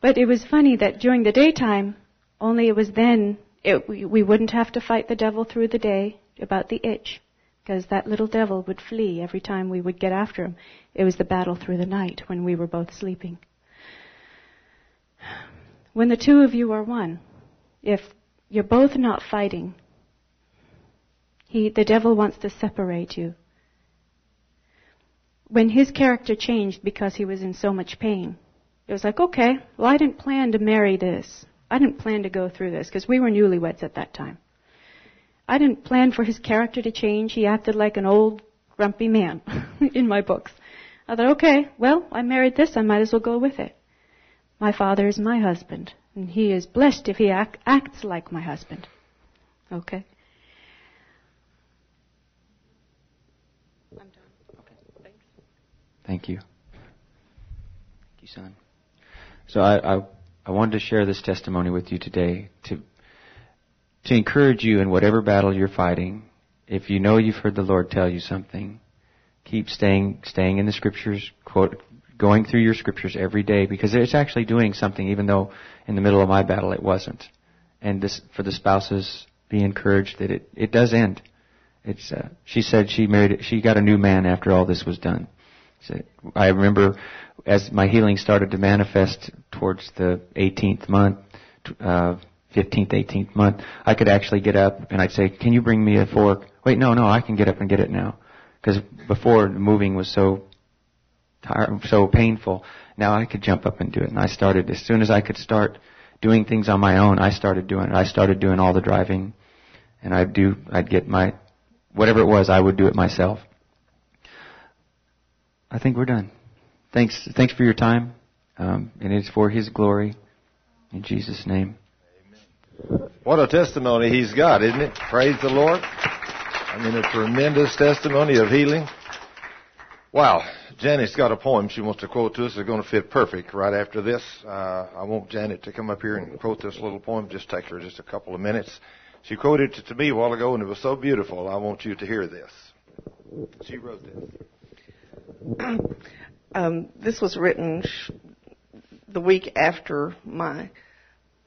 But it was funny that during the daytime, only it was then it, we wouldn't have to fight the devil through the day about the itch because that little devil would flee every time we would get after him. It was the battle through the night when we were both sleeping. When the two of you are one, if you're both not fighting, he, the devil wants to separate you. When his character changed because he was in so much pain, it was like, okay, well, I didn't plan to marry this. I didn't plan to go through this because we were newlyweds at that time. I didn't plan for his character to change. He acted like an old, grumpy man in my books. I thought, okay, well, I married this, I might as well go with it. My father is my husband, and he is blessed if he act, acts like my husband. Okay? I'm done. Okay, thanks. Thank you. Thank you, son. So I, I, I wanted to share this testimony with you today to to encourage you in whatever battle you're fighting. If you know you've heard the Lord tell you something, keep staying staying in the scriptures, quote, going through your scriptures every day because it's actually doing something, even though in the middle of my battle it wasn't. And this for the spouses, be encouraged that it it does end. It's uh, she said she married she got a new man after all this was done. So I remember as my healing started to manifest towards the 18th month, uh, 15th, 18th month, I could actually get up and I'd say, "Can you bring me a fork?" Wait, no, no, I can get up and get it now. Because before moving was so tired, so painful. Now I could jump up and do it. And I started as soon as I could start doing things on my own. I started doing it. I started doing all the driving, and I'd do. I'd get my whatever it was. I would do it myself. I think we're done. Thanks. Thanks for your time, um, and it's for His glory. In Jesus' name. What a testimony he's got, isn't it? Praise the Lord. I mean, a tremendous testimony of healing. Wow. Janet's got a poem she wants to quote to us. It's going to fit perfect right after this. Uh, I want Janet to come up here and quote this little poem. Just take her just a couple of minutes. She quoted it to me a while ago, and it was so beautiful. I want you to hear this. She wrote this. Um, this was written sh- the week after my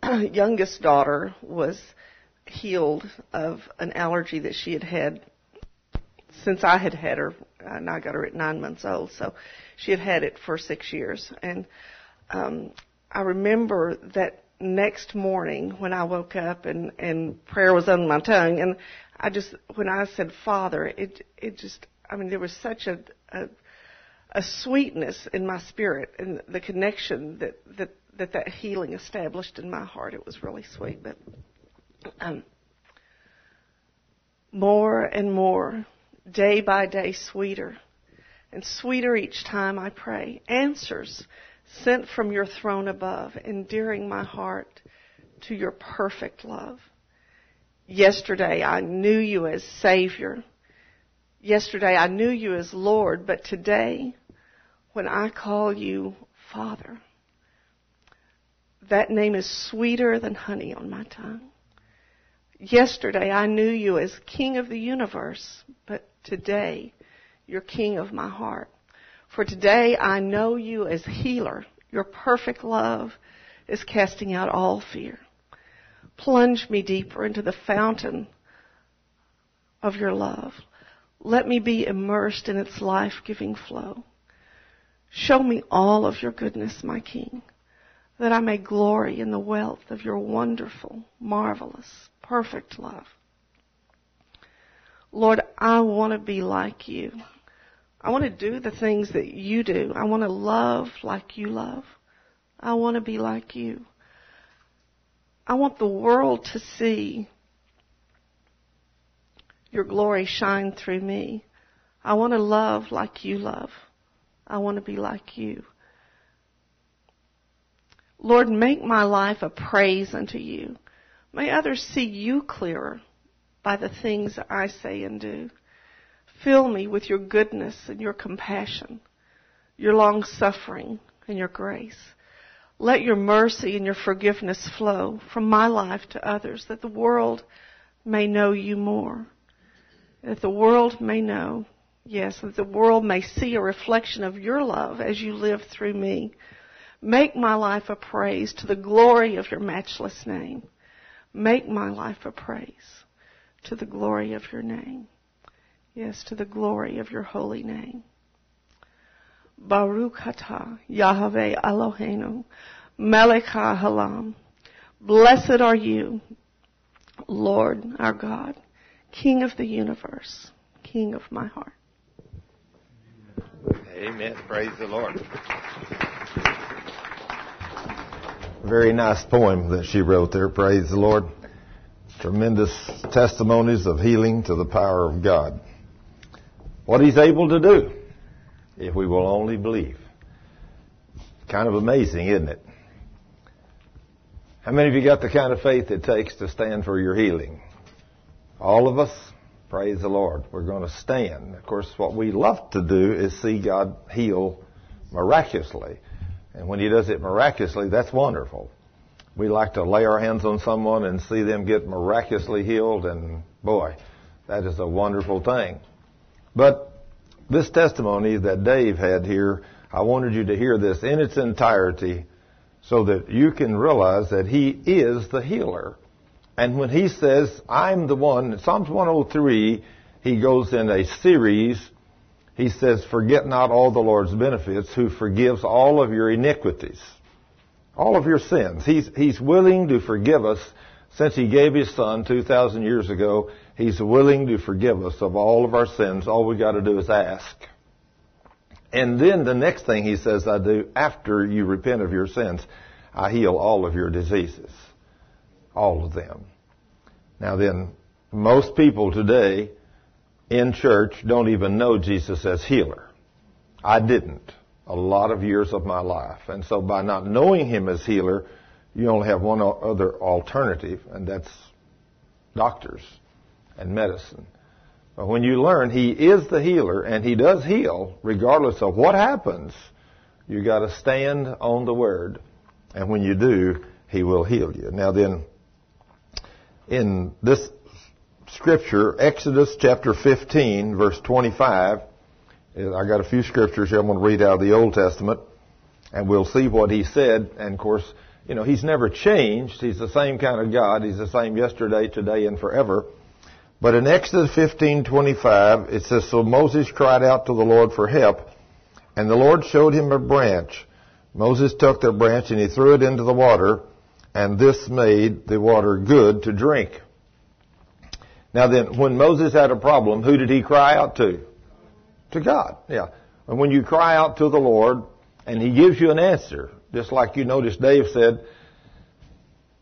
youngest daughter was healed of an allergy that she had had since I had had her. And I got her at nine months old, so she had had it for six years. And um, I remember that next morning when I woke up and, and prayer was on my tongue and I just, when I said Father, it, it just, I mean, there was such a, a, a sweetness in my spirit and the connection that, that, that that healing established in my heart. It was really sweet, but, um, more and more, day by day sweeter and sweeter each time I pray. Answers sent from your throne above, endearing my heart to your perfect love. Yesterday I knew you as Savior. Yesterday I knew you as Lord, but today, when I call you Father, that name is sweeter than honey on my tongue. Yesterday I knew you as King of the universe, but today you're King of my heart. For today I know you as healer. Your perfect love is casting out all fear. Plunge me deeper into the fountain of your love. Let me be immersed in its life-giving flow. Show me all of your goodness, my King, that I may glory in the wealth of your wonderful, marvelous, perfect love. Lord, I want to be like you. I want to do the things that you do. I want to love like you love. I want to be like you. I want the world to see your glory shine through me. I want to love like you love. I want to be like you. Lord, make my life a praise unto you. May others see you clearer by the things I say and do. Fill me with your goodness and your compassion, your long suffering and your grace. Let your mercy and your forgiveness flow from my life to others that the world may know you more. That the world may know, yes, that the world may see a reflection of your love as you live through me. Make my life a praise to the glory of your matchless name. Make my life a praise to the glory of your name. Yes, to the glory of your holy name. Baruch atah Yahweh Eloheinu Melech HaOlam. Blessed are you, Lord our God, King of the universe, King of my heart. Amen. Praise the Lord. Very nice poem that she wrote there. Praise the Lord. Tremendous testimonies of healing to the power of God what he's able to do if we will only believe. Kind of amazing, isn't it? How many of you got the kind of faith it takes to stand for your healing? All of us? Praise the Lord. We're going to stand. Of course, what we love to do is see God heal miraculously. And when He does it miraculously, that's wonderful. We like to lay our hands on someone and see them get miraculously healed, and boy, that is a wonderful thing. But this testimony that Dave had here, I wanted you to hear this in its entirety so that you can realize that he is the healer. And when he says, I'm the one, Psalms 103, he goes in a series. He says, forget not all the Lord's benefits who forgives all of your iniquities, all of your sins. He's, he's willing to forgive us since he gave his son 2,000 years ago. He's willing to forgive us of all of our sins. All we got to do is ask. And then the next thing he says I do after you repent of your sins, I heal all of your diseases. All of them. Now then, most people today in church don't even know Jesus as healer. I didn't a lot of years of my life. And so by not knowing him as healer, you only have one other alternative, and that's doctors and medicine. But when you learn He is the healer and He does heal regardless of what happens, you got to stand on the Word. And when you do, He will heal you. Now then, in this scripture, Exodus chapter 15, verse 25, I got a few scriptures here I'm going to read out of the Old Testament, and we'll see what He said. And of course, you know, He's never changed. He's the same kind of God. He's the same yesterday, today, and forever. But in Exodus 15:25 it says so Moses cried out to the Lord for help and the Lord showed him a branch. Moses took the branch and he threw it into the water and this made the water good to drink. Now then, when Moses had a problem, who did he cry out to? To God, yeah. And when you cry out to the Lord, and he gives you an answer, just like you noticed Dave said,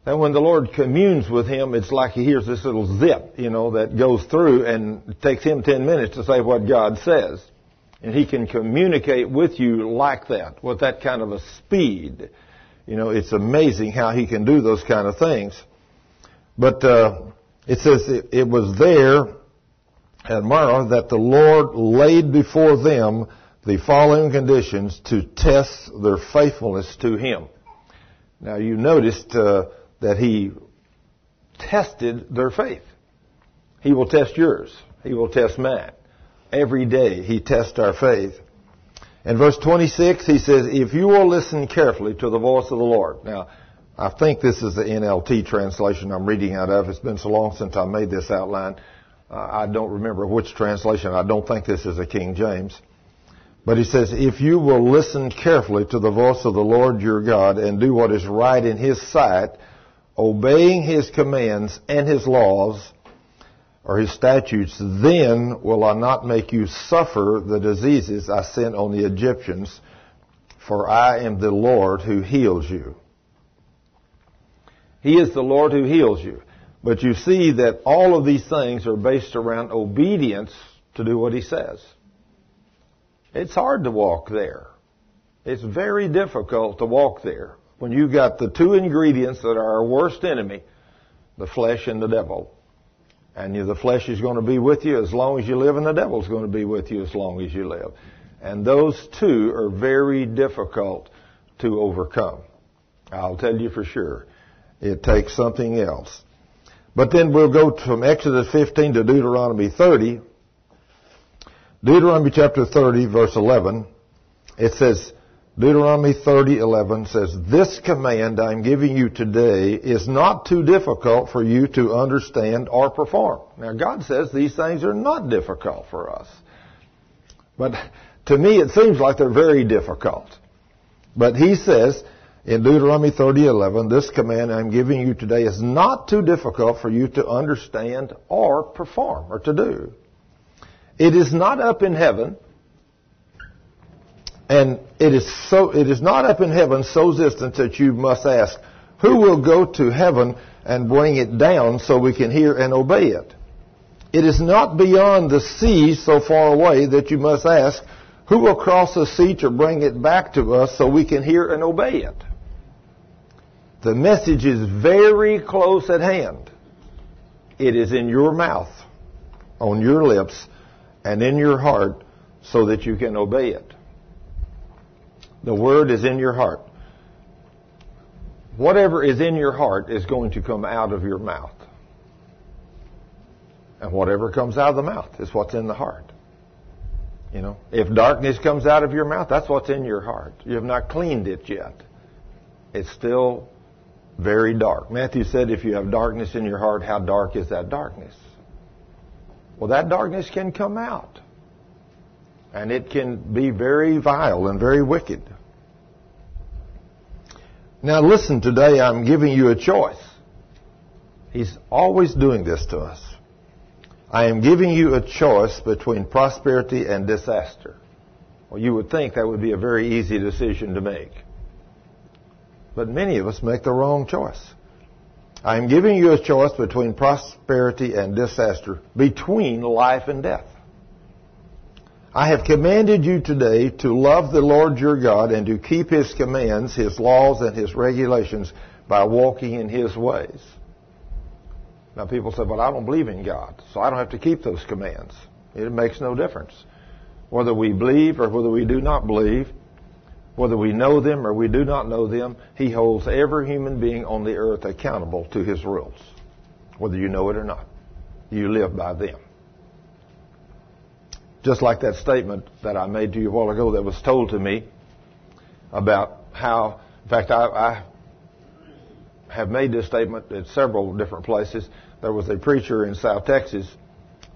that when the Lord communes with him, it's like he hears this little zip, you know, that goes through and it takes him 10 minutes to say what God says. And he can communicate with you like that, with that kind of a speed. You know, it's amazing how he can do those kind of things. But uh, it says it, was there at Marah that the Lord laid before them the following conditions to test their faithfulness to Him. Now you noticed uh, that He tested their faith. He will test yours. He will test mine. Every day He tests our faith. In verse 26, He says, If you will listen carefully to the voice of the Lord. Now, I think this is the NLT translation I'm reading out of. It's been so long since I made this outline. Uh, I don't remember which translation. I don't think this is a King James. But he says, if you will listen carefully to the voice of the Lord your God and do what is right in his sight, obeying his commands and his laws, or his statutes, then will I not make you suffer the diseases I sent on the Egyptians, for I am the Lord who heals you. He is the Lord who heals you. But you see that all of these things are based around obedience to do what he says. It's hard to walk there. It's very difficult to walk there when you've got the two ingredients that are our worst enemy, the flesh and the devil. And the flesh is going to be with you as long as you live, and the devil's going to be with you as long as you live. And those two are very difficult to overcome. I'll tell you for sure. It takes something else. But then we'll go from Exodus 15 to Deuteronomy 30. Deuteronomy chapter 30 verse 11. It says, Deuteronomy 30:11 says, "This command I'm giving you today is not too difficult for you to understand or perform." Now God says these things are not difficult for us. But to me it seems like they're very difficult. But he says, in Deuteronomy 30:11, this command I'm giving you today is not too difficult for you to understand or perform or to do. It is not up in heaven, and it is so it is not up in heaven so distant that you must ask, who will go to heaven and bring it down so we can hear and obey it? It is not beyond the sea so far away that you must ask, who will cross the sea to bring it back to us so we can hear and obey it? The message is very close at hand. It is in your mouth, on your lips, and in your heart so that you can obey it. The word is in your heart. Whatever is in your heart is going to come out of your mouth. And whatever comes out of the mouth is what's in the heart. You know, if darkness comes out of your mouth, that's what's in your heart. You have not cleaned it yet. It's still very dark. Matthew said, if you have darkness in your heart, how dark is that darkness? Well, that darkness can come out. And it can be very vile and very wicked. Now listen, today I'm giving you a choice. He's always doing this to us. I am giving you a choice between prosperity and disaster. Well, you would think that would be a very easy decision to make. But many of us make the wrong choice. I am giving you a choice between prosperity and disaster, between life and death. I have commanded you today to love the Lord your God and to keep His commands, His laws, and His regulations by walking in His ways. Now people say, but I don't believe in God, so I don't have to keep those commands. It makes no difference. Whether we believe or whether we do not believe, whether we know them or we do not know them, He holds every human being on the earth accountable to His rules. Whether you know it or not. You live by them. Just like that statement that I made to you a while ago that was told to me about how, in fact, I, I have made this statement at several different places. There was a preacher in South Texas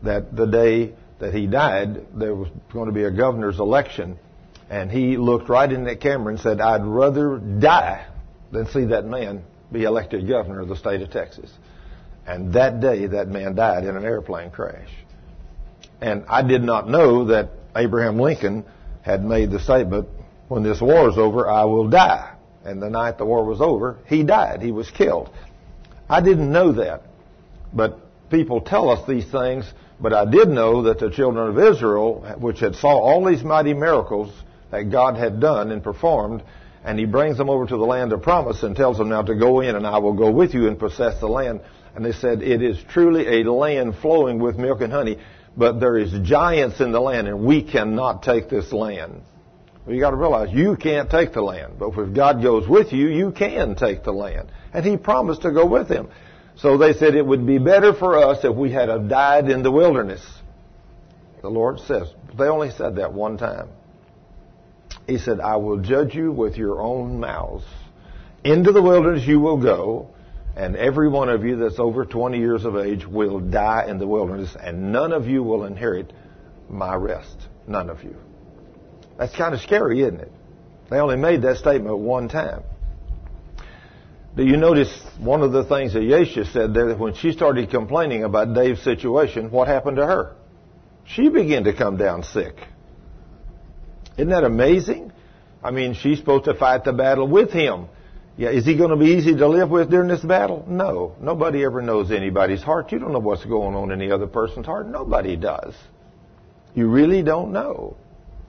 that the day that he died, there was going to be a governor's election and he looked right in that camera and said, I'd rather die than see that man be elected governor of the state of Texas. And that day, that man died in an airplane crash. And I did not know that Abraham Lincoln had made the statement, when this war is over, I will die. And the night the war was over, he died. He was killed. I didn't know that. But people tell us these things, but I did know that the children of Israel, which had saw all these mighty miracles that God had done and performed, and he brings them over to the land of promise and tells them now to go in and I will go with you and possess the land. And they said, it is truly a land flowing with milk and honey, but there is giants in the land and we cannot take this land. Well, you got to realize you can't take the land, but if God goes with you, you can take the land. And He promised to go with them. So they said it would be better for us if we had died in the wilderness. The Lord says, they only said that one time. He said, I will judge you with your own mouths. Into the wilderness you will go, and every one of you that's over 20 years of age will die in the wilderness, and none of you will inherit my rest. None of you. That's kind of scary, isn't it? They only made that statement one time. Do you notice one of the things that Yesha said there that when she started complaining about Dave's situation, what happened to her? She began to come down sick. Isn't that amazing? I mean, she's supposed to fight the battle with him. Yeah, is he going to be easy to live with during this battle? No. Nobody ever knows anybody's heart. You don't know what's going on in the other person's heart. Nobody does. You really don't know.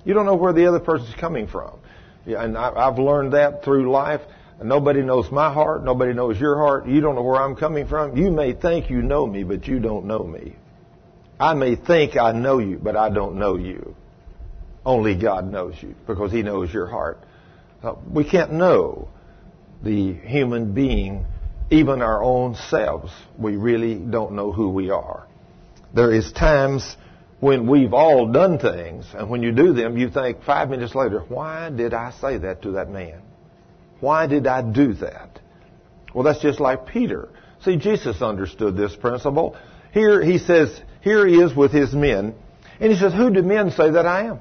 You don't know where the other person's coming from. Yeah, and I, I've learned that through life. Nobody knows my heart. Nobody knows your heart. You don't know where I'm coming from. You may think you know me, but you don't know me. I may think I know you, but I don't know you. Only God knows you because He knows your heart. Uh, we can't know the human being, even our own selves. We really don't know who we are. There is times when we've all done things, and when you do them, you think five minutes later, why did I say that to that man? Why did I do that? Well, that's just like Peter. See, Jesus understood this principle. Here he says, here he is with his men, and he says, who do men say that I am?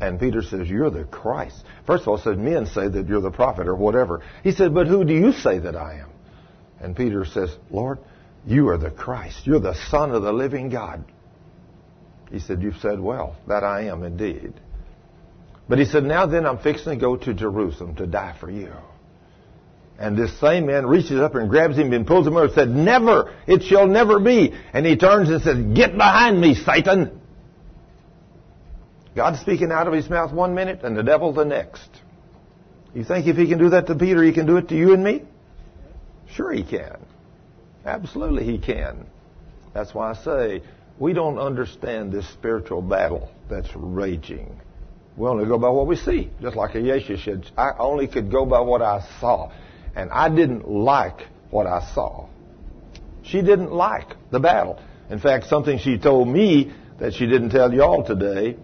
And Peter says, You're the Christ. First of all, said, Men say that you're the prophet or whatever. He said, But who do you say that I am? And Peter says, Lord, you are the Christ. You're the Son of the living God. He said, You've said well, that I am indeed. But he said, Now then, I'm fixing to go to Jerusalem to die for you. And this same man reaches up and grabs him and pulls him over and said, Never! It shall never be! And he turns and says, Get behind me, Satan! God speaking out of his mouth one minute and the devil the next. You think if he can do that to Peter, he can do it to you and me? Sure he can. Absolutely he can. That's why I say we don't understand this spiritual battle that's raging. We only go by what we see. Just like Yeshua said, I only could go by what I saw. And I didn't like what I saw. She didn't like the battle. In fact, something she told me that she didn't tell y'all today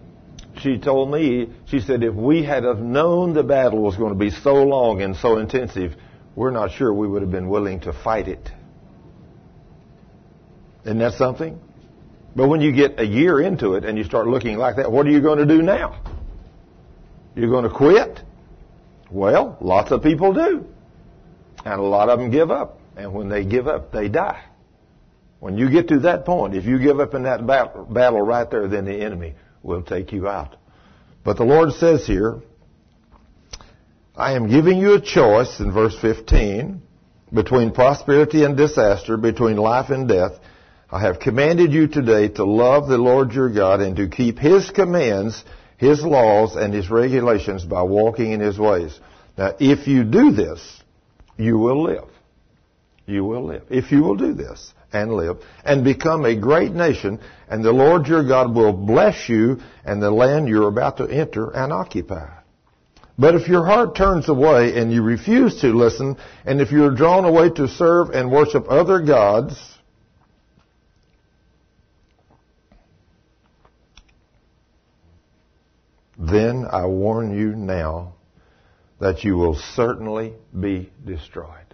she told me, she said, if we had have known the battle was going to be so long and so intensive, we're not sure we would have been willing to fight it. Isn't that something? But when you get a year into it and you start looking like that, what are you going to do now? You're going to quit? Well, lots of people do. And a lot of them give up. And when they give up, they die. When you get to that point, if you give up in that battle right there, then the enemy will take you out. But the Lord says here, I am giving you a choice in verse 15 between prosperity and disaster, between life and death. I have commanded you today to love the Lord your God and to keep His commands, His laws, and His regulations by walking in His ways. Now, if you do this, you will live. You will live. If you will do this and live and become a great nation and the Lord your God will bless you and the land you're about to enter and occupy. But if your heart turns away and you refuse to listen, and if you're drawn away to serve and worship other gods, then I warn you now that you will certainly be destroyed.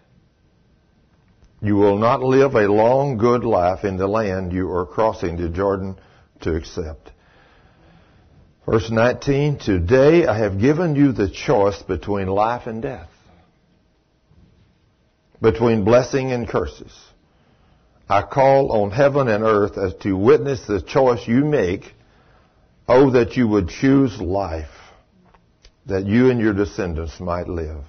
You will not live a long, good life in the land you are crossing the Jordan to accept. Verse 19, Today I have given you the choice between life and death. between blessing and curses. I call on heaven and earth as to witness the choice you make. Oh, that you would choose life, that you and your descendants might live.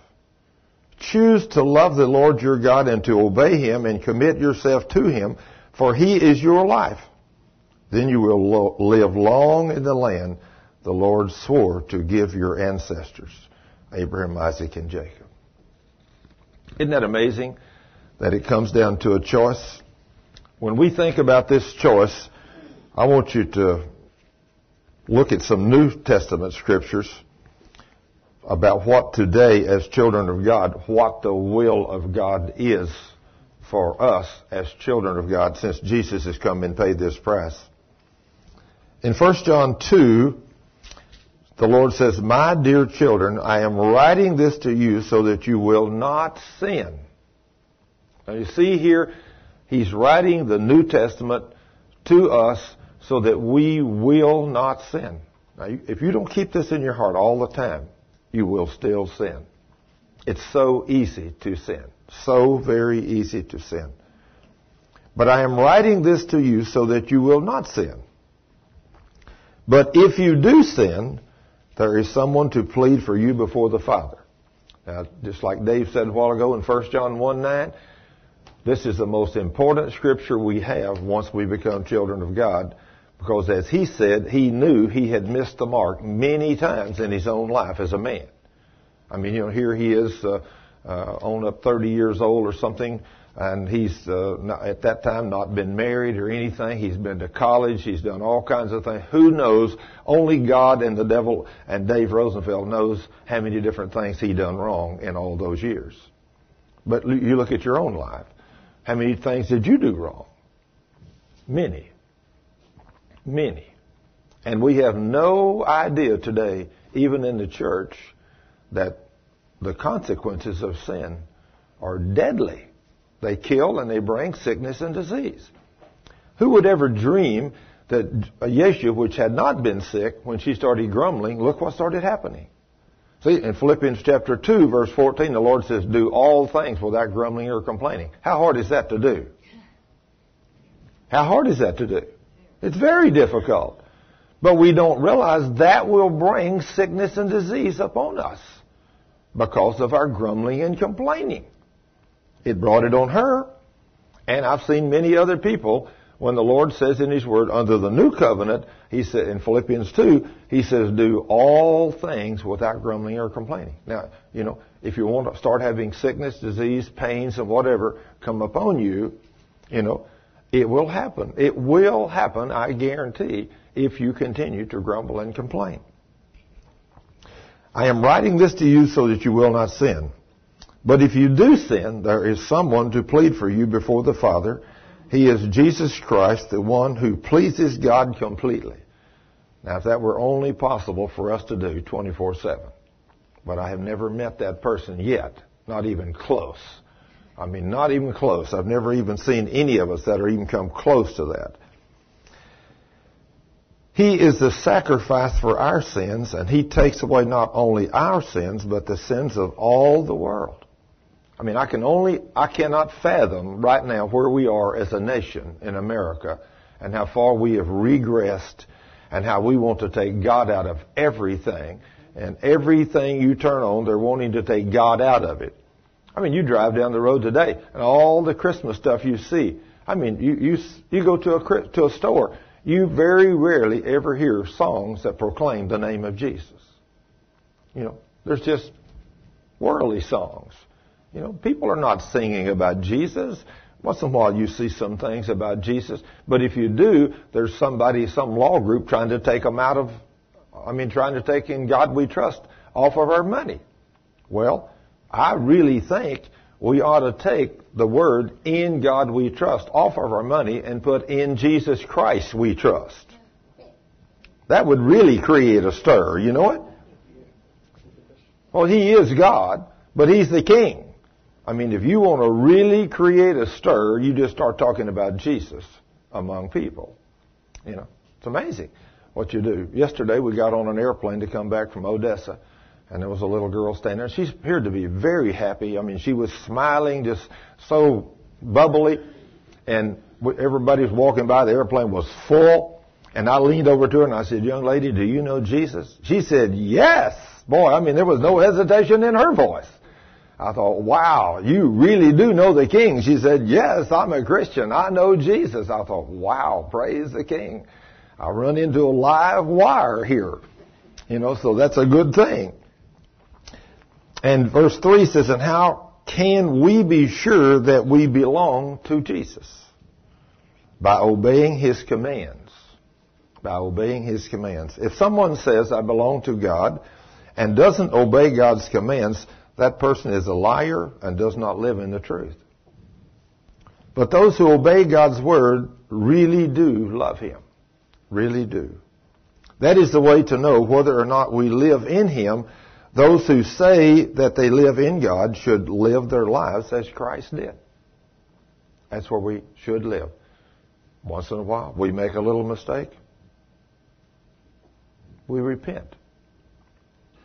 Choose to love the Lord your God and to obey Him and commit yourself to Him, for He is your life. Then you will lo- live long in the land the Lord swore to give your ancestors, Abraham, Isaac, and Jacob. Isn't that amazing that it comes down to a choice? When we think about this choice, I want you to look at some New Testament scriptures about what today, as children of God, what the will of God is for us as children of God since Jesus has come and paid this price. In 1 John 2, the Lord says, My dear children, I am writing this to you so that you will not sin. Now you see here, he's writing the New Testament to us so that we will not sin. Now, if you don't keep this in your heart all the time, you will still sin. It's so easy to sin. So very easy to sin. But I am writing this to you so that you will not sin. But if you do sin, there is someone to plead for you before the Father. Now, just like Dave said a while ago in 1 John 1 9, this is the most important scripture we have once we become children of God because as he said, he knew he had missed the mark many times in his own life as a man. I mean, you know, here he is uh, uh, on up 30 years old or something, and he's uh, not, at that time not been married or anything. He's been to college. He's done all kinds of things. Who knows? Only God and the devil and Dave Rosenfeld knows how many different things he done wrong in all those years. But you look at your own life. How many things did you do wrong? Many. Many. And we have no idea today, even in the church, that the consequences of sin are deadly. They kill and they bring sickness and disease. Who would ever dream that Ayesha, which had not been sick, when she started grumbling, look what started happening. See, in Philippians chapter 2, verse 14, the Lord says, do all things without grumbling or complaining. How hard is that to do? How hard is that to do? It's very difficult. But we don't realize that will bring sickness and disease upon us because of our grumbling and complaining. It brought it on her. And I've seen many other people when the Lord says in His Word, under the new covenant, He said in Philippians 2, He says, do all things without grumbling or complaining. Now, you know, if you want to start having sickness, disease, pains, and whatever come upon you, you know, it will happen. It will happen, I guarantee, if you continue to grumble and complain. I am writing this to you so that you will not sin. But if you do sin, there is someone to plead for you before the Father. He is Jesus Christ, the one who pleases God completely. Now, if that were only possible for us to do 24-7. But I have never met that person yet. Not even close. I mean, not even close. I've never even seen any of us that are even come close to that. He is the sacrifice for our sins, and He takes away not only our sins, but the sins of all the world. I mean, I can only, I cannot fathom right now where we are as a nation in America and how far we have regressed and how we want to take God out of everything. And everything you turn on, they're wanting to take God out of it. I mean, you drive down the road today, and all the Christmas stuff you see. I mean, you you you go to a to a store, you very rarely ever hear songs that proclaim the name of Jesus. You know, there's just worldly songs. You know, people are not singing about Jesus. Once in a while you see some things about Jesus, but if you do, there's somebody, some law group trying to take them out of, I mean, trying to take in God we trust off of our money. Well, I really think we ought to take the word in God we trust off of our money and put in Jesus Christ we trust. That would really create a stir, you know it? Well, He is God, but He's the King. I mean, if you want to really create a stir, you just start talking about Jesus among people. You know, it's amazing what you do. Yesterday we got on an airplane to come back from Odessa and there was a little girl standing there. She appeared to be very happy. I mean, she was smiling, just so bubbly, and everybody was walking by. The airplane was full, and I leaned over to her and I said, "Young lady, do you know Jesus?" She said, "Yes." Boy, I mean, there was no hesitation in her voice. I thought, wow, you really do know the King. She said, yes, I'm a Christian. I know Jesus. I thought, wow, praise the King. I run into a live wire here. You know, so that's a good thing. And verse 3 says, and how can we be sure that we belong to Jesus? By obeying His commands. By obeying His commands. If someone says, I belong to God, and doesn't obey God's commands, that person is a liar and does not live in the truth. But those who obey God's word really do love Him. Really do. That is the way to know whether or not we live in Him. Those who say that they live in God should live their lives as Christ did. That's where we should live. Once in a while, we make a little mistake. We repent.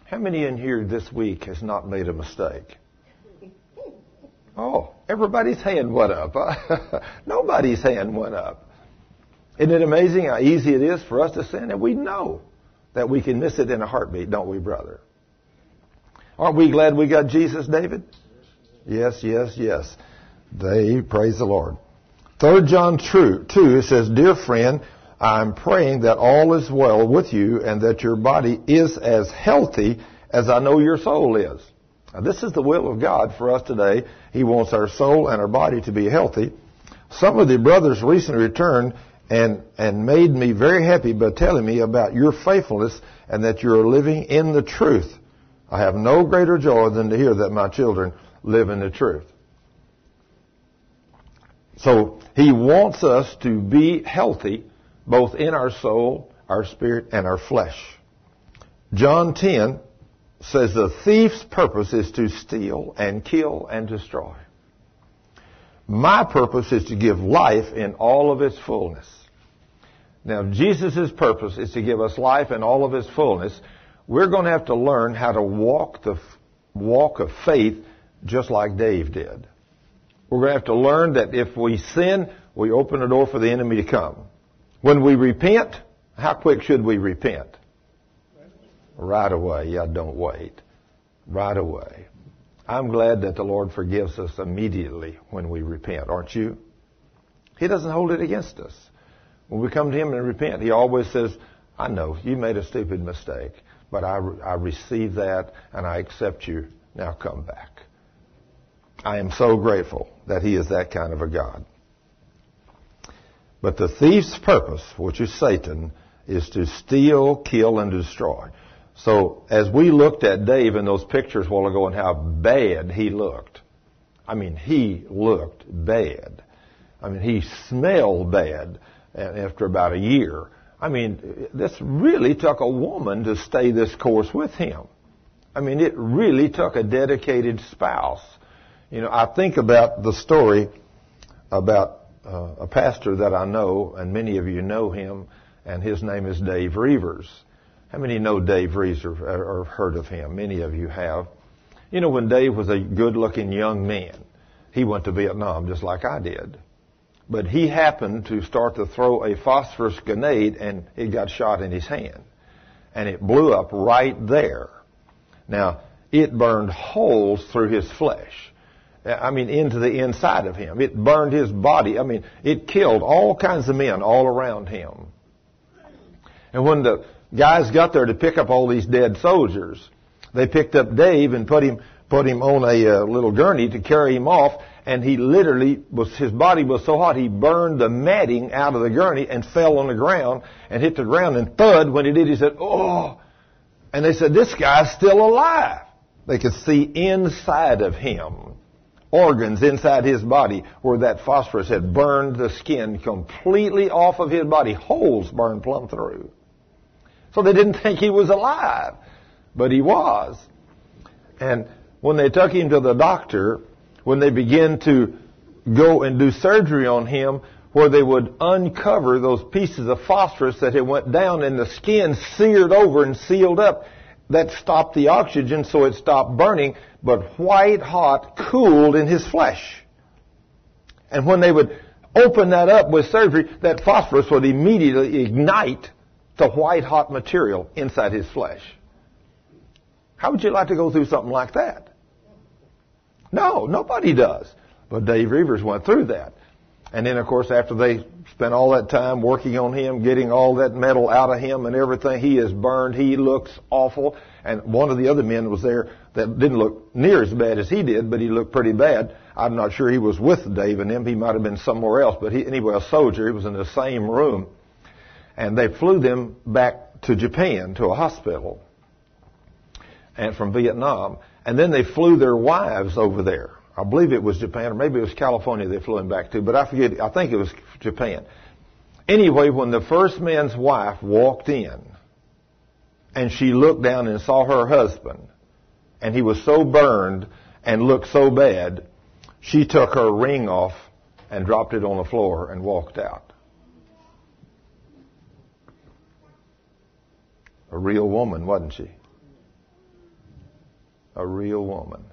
How many in here this week has not made a mistake? Oh, everybody's hand went up. Nobody's hand went up. Isn't it amazing how easy it is for us to sin? And we know that we can miss it in a heartbeat, don't we, brother? Aren't we glad we got Jesus, David? Yes, yes, yes. They praise the Lord. Third John 2, 2 it says, Dear friend, I'm praying that all is well with you and that your body is as healthy as I know your soul is. Now, this is the will of God for us today. He wants our soul and our body to be healthy. Some of the brothers recently returned and, and made me very happy by telling me about your faithfulness and that you are living in the truth. I have no greater joy than to hear that my children live in the truth. So he wants us to be healthy both in our soul, our spirit, and our flesh. John 10 says the thief's purpose is to steal and kill and destroy. My purpose is to give life in all of its fullness. Now, Jesus' purpose is to give us life in all of its fullness. We're going to have to learn how to walk the walk of faith just like Dave did. We're going to have to learn that if we sin, we open the door for the enemy to come. When we repent, how quick should we repent? Right away. Yeah, don't wait. Right away. I'm glad that the Lord forgives us immediately when we repent, aren't you? He doesn't hold it against us. When we come to Him and repent, He always says, I know you made a stupid mistake, but I, I receive that and I accept you. Now come back. I am so grateful that He is that kind of a God. But the thief's purpose, which is Satan, is to steal, kill, and destroy. So as we looked at Dave in those pictures a while ago and how bad he looked, I mean, he looked bad. I mean, he smelled bad after about a year. I mean, this really took a woman to stay this course with him. I mean, it really took a dedicated spouse. You know, I think about the story about uh, a pastor that I know, and many of you know him, and his name is Dave Roevers. How many know Dave Roevers or, or heard of him? Many of you have. You know, when Dave was a good-looking young man, he went to Vietnam just like I did. But he happened to start to throw a phosphorus grenade and it got shot in his hand. And it blew up right there. Now, it burned holes through his flesh. I mean, into the inside of him. It burned his body. I mean, it killed all kinds of men all around him. And when the guys got there to pick up all these dead soldiers, they picked up Dave and put him put him on a uh, little gurney to carry him off. And he literally was his body was so hot he burned the matting out of the gurney and fell on the ground and hit the ground. And thud when he did, he said, "Oh!" And they said, "This guy's still alive." They could see inside of him organs inside his body where that phosphorus had burned the skin completely off of his body. Holes burned plumb through. So they didn't think he was alive, but he was. And when they took him to the doctor, when they began to go and do surgery on him, where they would uncover those pieces of phosphorus that had went down and the skin seared over and sealed up, that stopped the oxygen so it stopped burning, but white hot cooled in his flesh. And when they would open that up with surgery, that phosphorus would immediately ignite the white hot material inside his flesh. How would you like to go through something like that? No, nobody does. But Dave Roevers went through that. And then, of course, after they spent all that time working on him, getting all that metal out of him and everything, he is burned. He looks awful. And one of the other men was there that didn't look near as bad as he did, but he looked pretty bad. I'm not sure he was with Dave and him. He might have been somewhere else, but he, anyway, a soldier. He was in the same room. And they flew them back to Japan to a hospital and from Vietnam. And then they flew their wives over there. I believe it was Japan, or maybe it was California they flew him back to, but I forget, I think it was Japan. Anyway, when the first man's wife walked in, and she looked down and saw her husband, and he was so burned and looked so bad, she took her ring off and dropped it on the floor and walked out. A real woman, wasn't she? A real woman.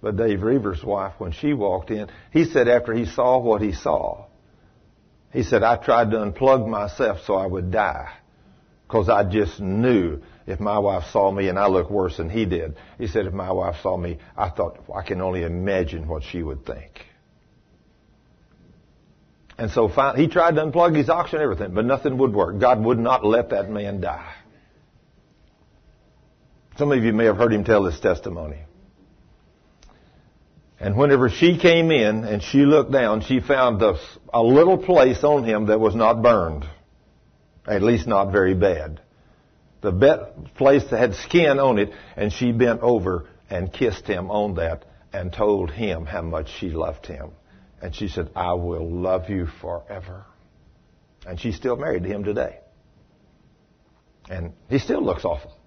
But Dave Roever's wife, when she walked in, he said after he saw what he saw, he said, I tried to unplug myself so I would die. Because I just knew if my wife saw me and I looked worse than he did. He said, if my wife saw me, I thought, I can only imagine what she would think. And so finally, he tried to unplug his oxygen and everything, but nothing would work. God would not let that man die. Some of you may have heard him tell this testimony. And whenever she came in and she looked down, she found a, a little place on him that was not burned. At least not very bad. The be- place that had skin on it, and she bent over and kissed him on that and told him how much she loved him. And she said, I will love you forever. And she's still married to him today. And he still looks awful.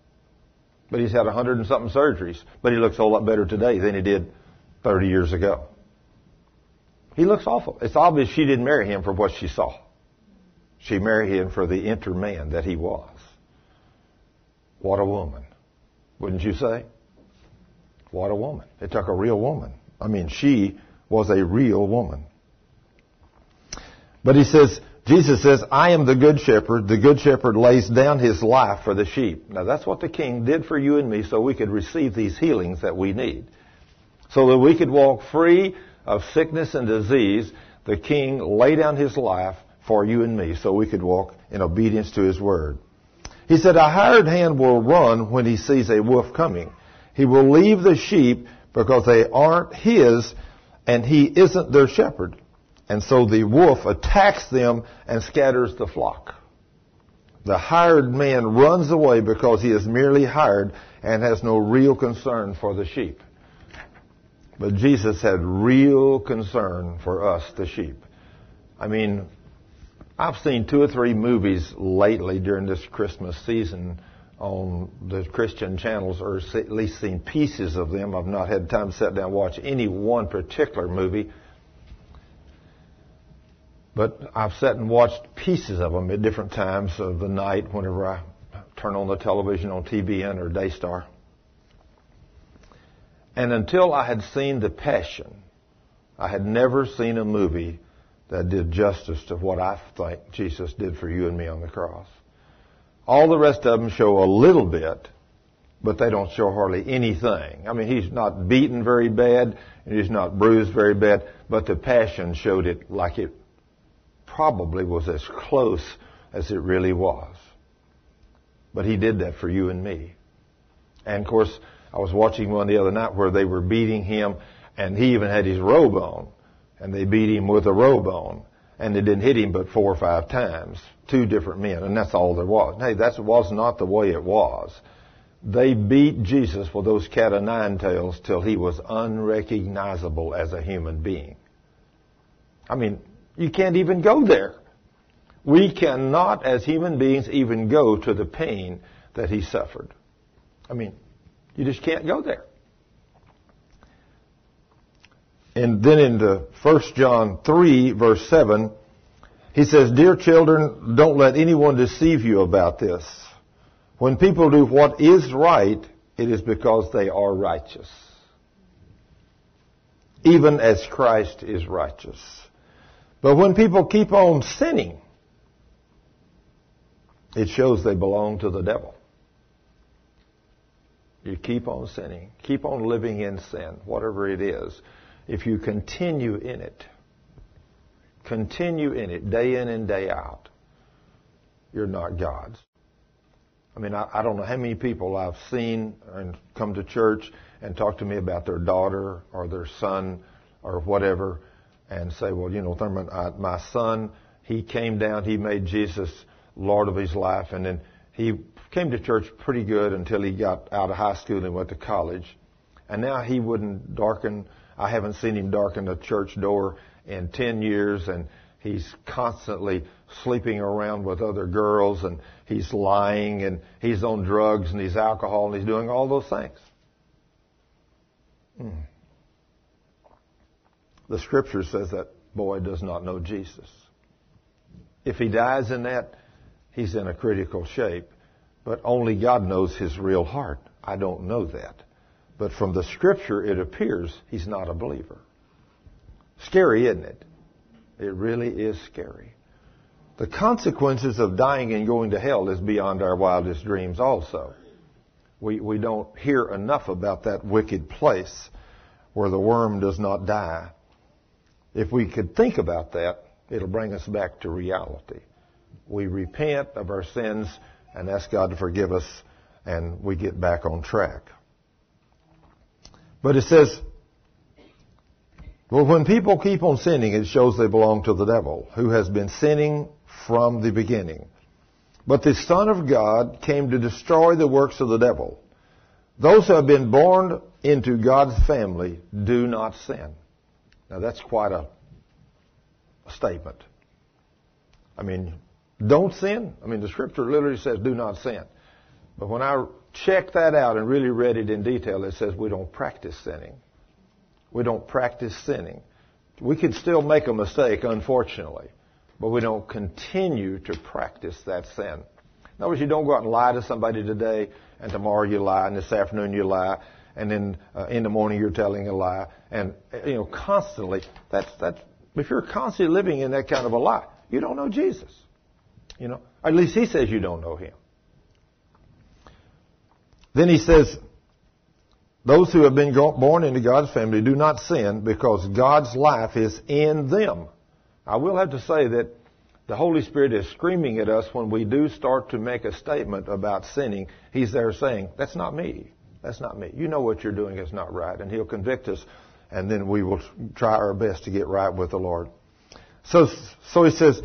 But he's had a hundred and something surgeries. But he looks a whole lot better today than he did 30 years ago. He looks awful. It's obvious she didn't marry him for what she saw. She married him for the inner man that he was. What a woman. Wouldn't you say? What a woman. It took a real woman. I mean, she was a real woman. But he says, Jesus says, I am the good shepherd. The good shepherd lays down his life for the sheep. Now that's what the king did for you and me so we could receive these healings that we need so that we could walk free of sickness and disease, the king laid down his life for you and me so we could walk in obedience to his word. He said, a hired hand will run when he sees a wolf coming. He will leave the sheep because they aren't his and he isn't their shepherd. And so the wolf attacks them and scatters the flock. The hired man runs away because he is merely hired and has no real concern for the sheep. But Jesus had real concern for us, the sheep. I mean, I've seen two or three movies lately during this Christmas season on the Christian channels, or at least seen pieces of them. I've not had time to sit down and watch any one particular movie. But I've sat and watched pieces of them at different times of the night whenever I turn on the television on TBN or Daystar. And until I had seen The Passion, I had never seen a movie that did justice to what I think Jesus did for you and me on the cross. All the rest of them show a little bit, but they don't show hardly anything. I mean, he's not beaten very bad, and he's not bruised very bad, but the Passion showed it like it probably was as close as it really was. But he did that for you and me. And of course, I was watching one the other night where they were beating him, and he even had his robe on, and they beat him with a robe on, and they didn't hit him but four or five times, two different men, and that's all there was. Hey, that was not the way it was. They beat Jesus with those cat o' nine tails till he was unrecognizable as a human being. I mean, you can't even go there. We cannot, as human beings, even go to the pain that he suffered. I mean, you just can't go there. And then in the 1 John 3 verse 7, he says, Dear children, don't let anyone deceive you about this. When people do what is right, it is because they are righteous. Even as Christ is righteous. But when people keep on sinning, it shows they belong to the devil. You keep on sinning. Keep on living in sin, whatever it is. If you continue in it, continue in it day in and day out, you're not God's. I mean, I, I don't know how many people I've seen and come to church and talk to me about their daughter or their son or whatever and say, well, you know, Thurman, I, my son, he came down, he made Jesus Lord of his life, and then he came to church pretty good until he got out of high school and went to college. And now he wouldn't darken, I haven't seen him darken a church door in 10 years, and he's constantly sleeping around with other girls, and he's lying, and he's on drugs, and he's alcohol, and he's doing all those things. Hmm. The scripture says that boy does not know Jesus. If he dies in that, he's in a critical shape. But only God knows his real heart. I don't know that. But from the scripture, it appears he's not a believer. Scary, isn't it? It really is scary. The consequences of dying and going to hell is beyond our wildest dreams also. We, we don't hear enough about that wicked place where the worm does not die. If we could think about that, it'll bring us back to reality. We repent of our sins and ask God to forgive us, and we get back on track. But it says, well, when people keep on sinning, it shows they belong to the devil, who has been sinning from the beginning. But the Son of God came to destroy the works of the devil. Those who have been born into God's family do not sin. Now that's quite a, statement. I mean, don't sin. I mean, the scripture literally says do not sin. But when I checked that out and really read it in detail, it says we don't practice sinning. We don't practice sinning. We can still make a mistake, unfortunately, but we don't continue to practice that sin. In other words, you don't go out and lie to somebody today, and tomorrow you lie, and this afternoon you lie, and then uh, in the morning you're telling a lie, and you know constantly. That's that's if you're constantly living in that kind of a lie, you don't know Jesus. You know, at least he says you don't know him. Then he says, those who have been born into God's family do not sin because God's life is in them. I will have to say that the Holy Spirit is screaming at us when we do start to make a statement about sinning. He's there saying, that's not me. That's not me. You know what you're doing is not right. And He'll convict us and then we will try our best to get right with the Lord. So, so He says,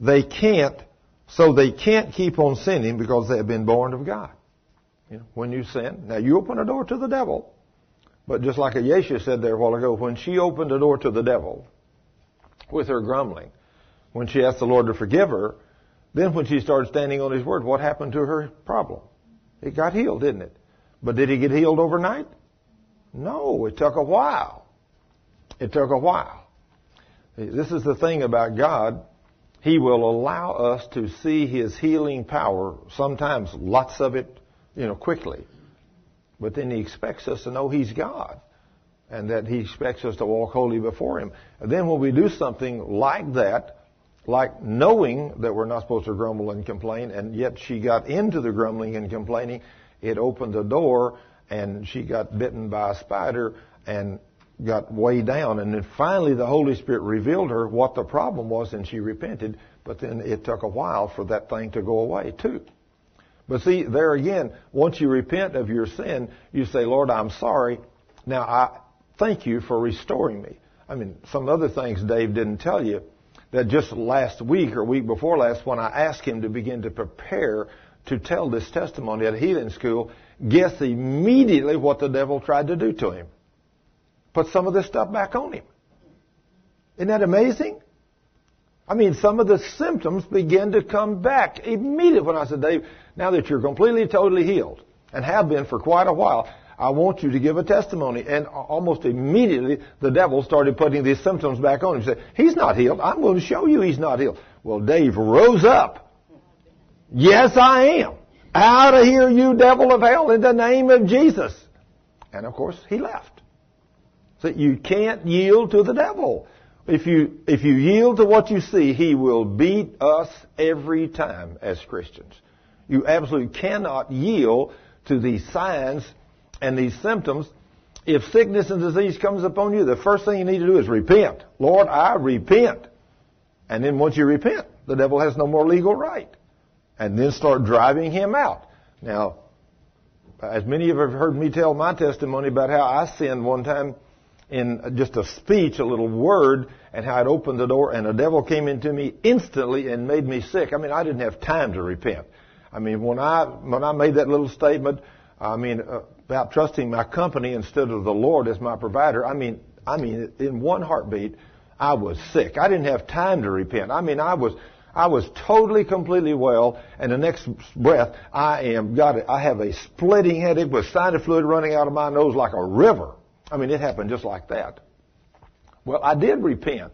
they can't so they can't keep on sinning because they have been born of God. You know, when you sin, now you open a door to the devil. But just like Ayesha said there a while ago, when she opened the door to the devil with her grumbling, when she asked the Lord to forgive her, then when she started standing on His Word, what happened to her problem? It got healed, didn't it? But did he get healed overnight? No, it took a while. It took a while. This is the thing about God. He will allow us to see His healing power, sometimes lots of it, you know, quickly. But then He expects us to know He's God and that He expects us to walk holy before Him. And then when we do something like that, like knowing that we're not supposed to grumble and complain, and yet she got into the grumbling and complaining, it opened the door and she got bitten by a spider and got way down. And then finally the Holy Spirit revealed her what the problem was and she repented. But then it took a while for that thing to go away too. But see, there again, once you repent of your sin, you say, Lord, I'm sorry. Now I thank you for restoring me. I mean, some other things Dave didn't tell you that just last week or week before last when I asked him to begin to prepare to tell this testimony at healing school, guess immediately what the devil tried to do to him put some of this stuff back on him. Isn't that amazing? I mean, some of the symptoms begin to come back immediately when I said, Dave, now that you're completely, totally healed and have been for quite a while, I want you to give a testimony. And almost immediately, the devil started putting these symptoms back on him. He said, he's not healed. I'm going to show you he's not healed. Well, Dave rose up. Yes, I am. Out of here, you devil of hell, in the name of Jesus. And of course, he left. So you can't yield to the devil. If you, if you yield to what you see, he will beat us every time as Christians. You absolutely cannot yield to these signs and these symptoms. If sickness and disease comes upon you, the first thing you need to do is repent. Lord, I repent. And then once you repent, the devil has no more legal right. And then start driving him out. Now, as many of you have heard me tell my testimony about how I sinned one time in just a speech, a little word, and how it opened the door and the devil came into me instantly and made me sick. I mean, I didn't have time to repent. I mean, when I, when I made that little statement, I mean, uh, about trusting my company instead of the Lord as my provider, I mean, I mean, in one heartbeat, I was sick. I didn't have time to repent. I mean, I was, I was totally, completely well, and the next breath, I am got it. I have a splitting headache with sinus fluid running out of my nose like a river. I mean, it happened just like that. Well, I did repent.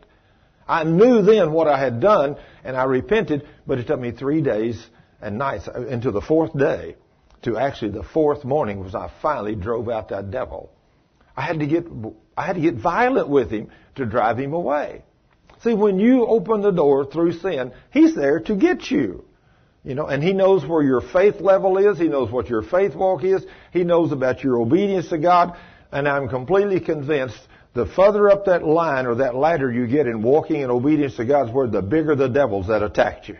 I knew then what I had done, and I repented, but it took me three days and nights into the fourth day to actually the fourth morning was I finally drove out that devil. I had to get, I had to get violent with him to drive him away. See, when you open the door through sin, he's there to get you. You know, and he knows where your faith level is. He knows what your faith walk is. He knows about your obedience to God. And I'm completely convinced the further up that line or that ladder you get in walking in obedience to God's word, the bigger the devils that attack you.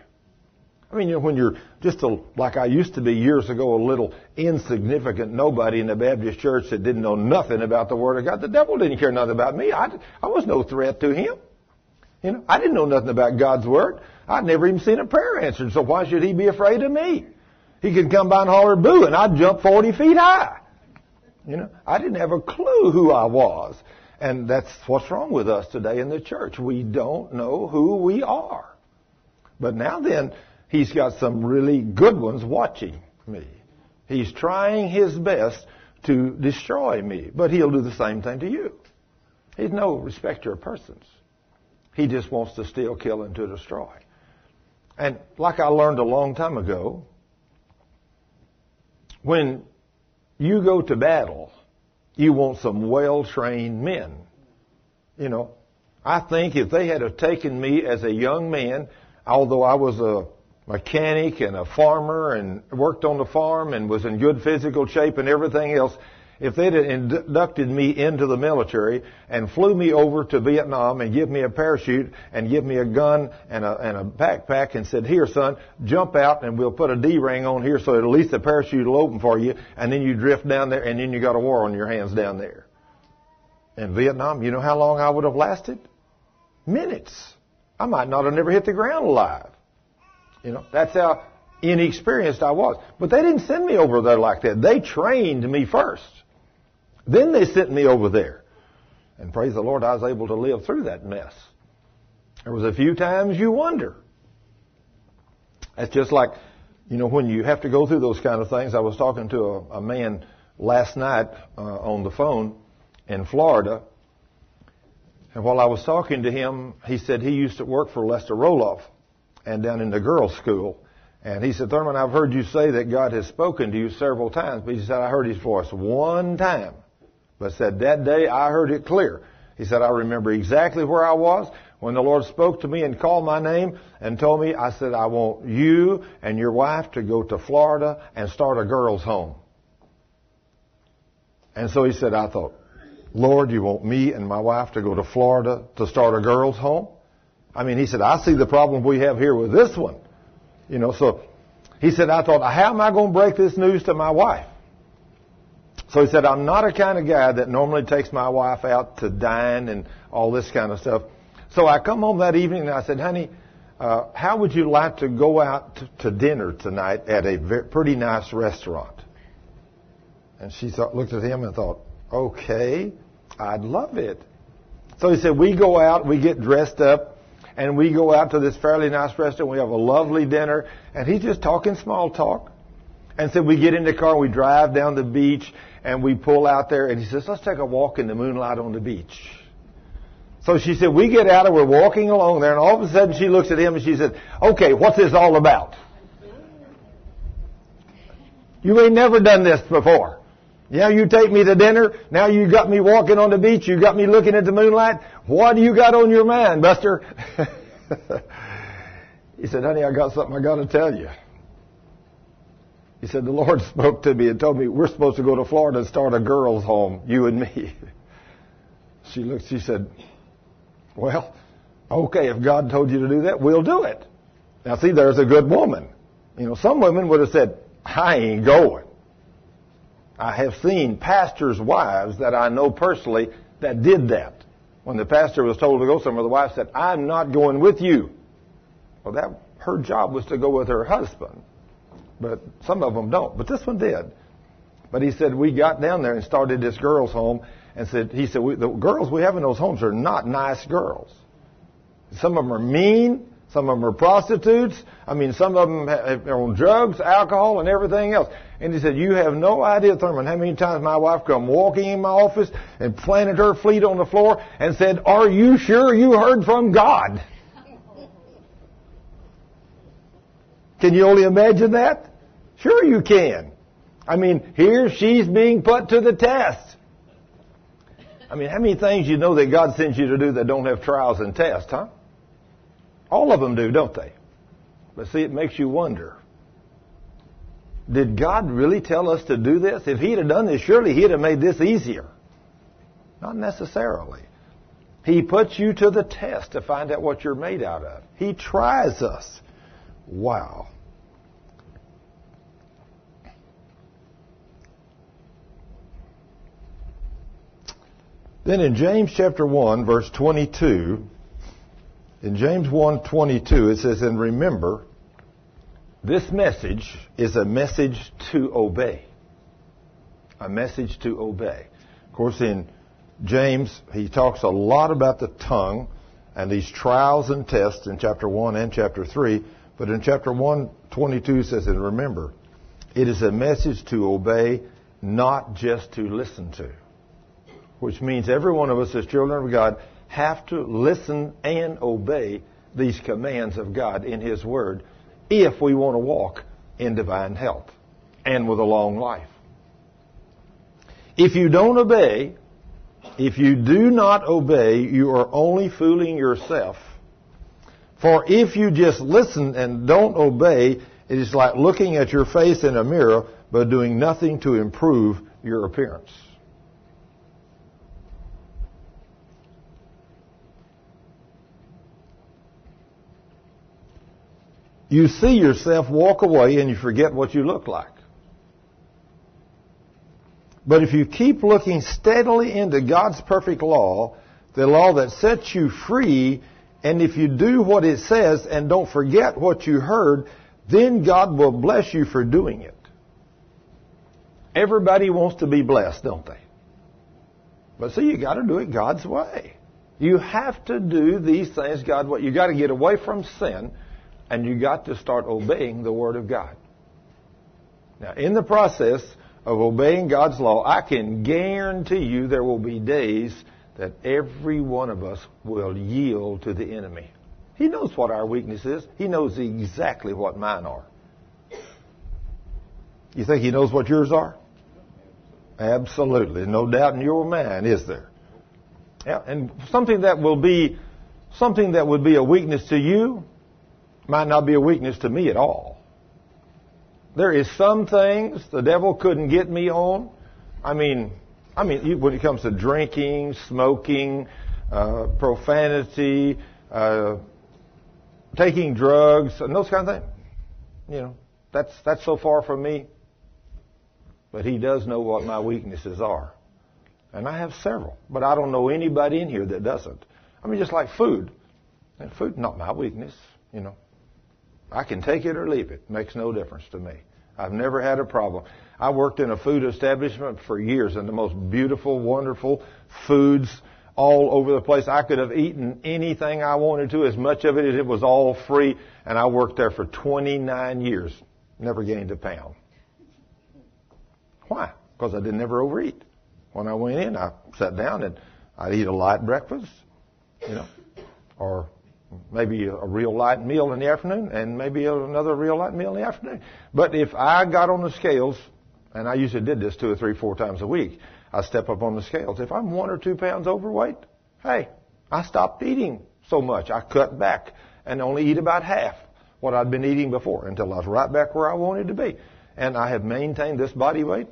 I mean, you know, when you're just a, like I used to be years ago, a little insignificant nobody in the Baptist church that didn't know nothing about the Word of God, the devil didn't care nothing about me. I, I was no threat to him. You know, I didn't know nothing about God's Word. I'd never even seen a prayer answered, so why should he be afraid of me? He could come by and holler boo, and I'd jump 40 feet high. You know, I didn't have a clue who I was. And that's what's wrong with us today in the church. We don't know who we are. But now then, he's got some really good ones watching me. He's trying his best to destroy me, but he'll do the same thing to you. He's no respecter of persons. He just wants to steal, kill, and to destroy. And like I learned a long time ago, when you go to battle, you want some well-trained men. You know, I think if they had have taken me as a young man, although I was a mechanic and a farmer and worked on the farm and was in good physical shape and everything else, if they'd inducted me into the military and flew me over to Vietnam and give me a parachute and give me a gun and a, and a backpack and said, here son, jump out and we'll put a D-ring on here so at least the parachute will open for you and then you drift down there and then you got a war on your hands down there. In Vietnam, you know how long I would have lasted? Minutes. I might not have never hit the ground alive. You know, that's how inexperienced I was. But they didn't send me over there like that. They trained me first. Then they sent me over there. And praise the Lord, I was able to live through that mess. There was a few times you wonder. That's just like, you know, when you have to go through those kind of things. I was talking to a, a man last night uh, on the phone in Florida. And while I was talking to him, he said he used to work for Lester Roloff and down in the girls' school. And he said, Thurman, I've heard you say that God has spoken to you several times. But he said, I heard his voice one time. But said, that day I heard it clear. He said, I remember exactly where I was when the Lord spoke to me and called my name and told me, I said, I want you and your wife to go to Florida and start a girls' home. And so he said, I thought, Lord, you want me and my wife to go to Florida to start a girls' home? I mean, he said, I see the problem we have here with this one. You know, so he said, I thought, how am I going to break this news to my wife? So he said, I'm not a kind of guy that normally takes my wife out to dine and all this kind of stuff. So I come home that evening and I said, honey, uh, how would you like to go out to, to dinner tonight at a very, pretty nice restaurant? And she thought, looked at him and thought, okay, I'd love it. So he said, we go out, we get dressed up, and we go out to this fairly nice restaurant. We have a lovely dinner, and he's just talking small talk. And so we get in the car, we drive down the beach, and we pull out there, and he says, let's take a walk in the moonlight on the beach. So she said, we get out and we're walking along there, and all of a sudden she looks at him and she said, okay, what's this all about? You ain't never done this before. Yeah, you take me to dinner. Now you got me walking on the beach. You got me looking at the moonlight. What do you got on your mind, Buster? he said, honey, I got something I got to tell you. He said, the Lord spoke to me and told me we're supposed to go to Florida and start a girls' home, you and me. She looked, she said, well, okay, if God told you to do that, we'll do it. Now see, there's a good woman. You know, some women would have said, I ain't going. I have seen pastors' wives that I know personally that did that. When the pastor was told to go somewhere, the wife said, I'm not going with you. Well, that, her job was to go with her husband. But some of them don't. But this one did. But he said, we got down there and started this girls' home and said, he said, the girls we have in those homes are not nice girls. Some of them are mean. Some of them are prostitutes. I mean, some of them are on drugs, alcohol, and everything else. And he said, you have no idea, Thurman, how many times my wife come walking in my office and planted her feet on the floor and said, are you sure you heard from God? Can you only imagine that? Sure you can. I mean, here she's being put to the test. I mean, how many things you know that God sends you to do that don't have trials and tests, huh? All of them do, don't they? But see, it makes you wonder. Did God really tell us to do this? If He'd have done this, surely He'd have made this easier. Not necessarily. He puts you to the test to find out what you're made out of. He tries us. Wow. Then in James chapter 1 verse 22, in James 1:22 it says and remember this message is a message to obey. A message to obey. Of course in James he talks a lot about the tongue and these trials and tests in chapter 1 and chapter 3, but in chapter 1:22 it says and remember it is a message to obey not just to listen to which means every one of us as children of God have to listen and obey these commands of God in His Word if we want to walk in divine health and with a long life. If you don't obey, if you do not obey, you are only fooling yourself. For if you just listen and don't obey, it is like looking at your face in a mirror but doing nothing to improve your appearance. You see yourself walk away and you forget what you look like. But if you keep looking steadily into God's perfect law, the law that sets you free, and if you do what it says and don't forget what you heard, then God will bless you for doing it. Everybody wants to be blessed, don't they? But see, you got to do it God's way. You have to do these things God way. You got to get away from sin and you got to start obeying the Word of God. Now, in the process of obeying God's law, I can guarantee you there will be days that every one of us will yield to the enemy. He knows what our weakness is. He knows exactly what mine are. You think he knows what yours are? Absolutely. No doubt in your mind, is there? Yeah, and something that will be something that would be a weakness to you might not be a weakness to me at all. There is some things the devil couldn't get me on. I mean, I mean, when it comes to drinking, smoking, uh, profanity, uh, taking drugs, and those kind of things, you know, that's that's so far from me. But he does know what my weaknesses are, and I have several. But I don't know anybody in here that doesn't. I mean, just like food, and food not my weakness, you know. I can take it or leave it. Makes no difference to me. I've never had a problem. I worked in a food establishment for years and the most beautiful, wonderful foods all over the place. I could have eaten anything I wanted to, as much of it as it was all free, and I worked there for 29 years. Never gained a pound. Why? Because I didn't ever overeat. When I went in, I sat down and I'd eat a light breakfast, you know, or maybe a real light meal in the afternoon and maybe another real light meal in the afternoon. But if I got on the scales and I usually did this two or three, four times a week. I step up on the scales. If I'm one or two pounds overweight, hey, I stopped eating so much. I cut back and only eat about half what I'd been eating before until I was right back where I wanted to be. And I have maintained this body weight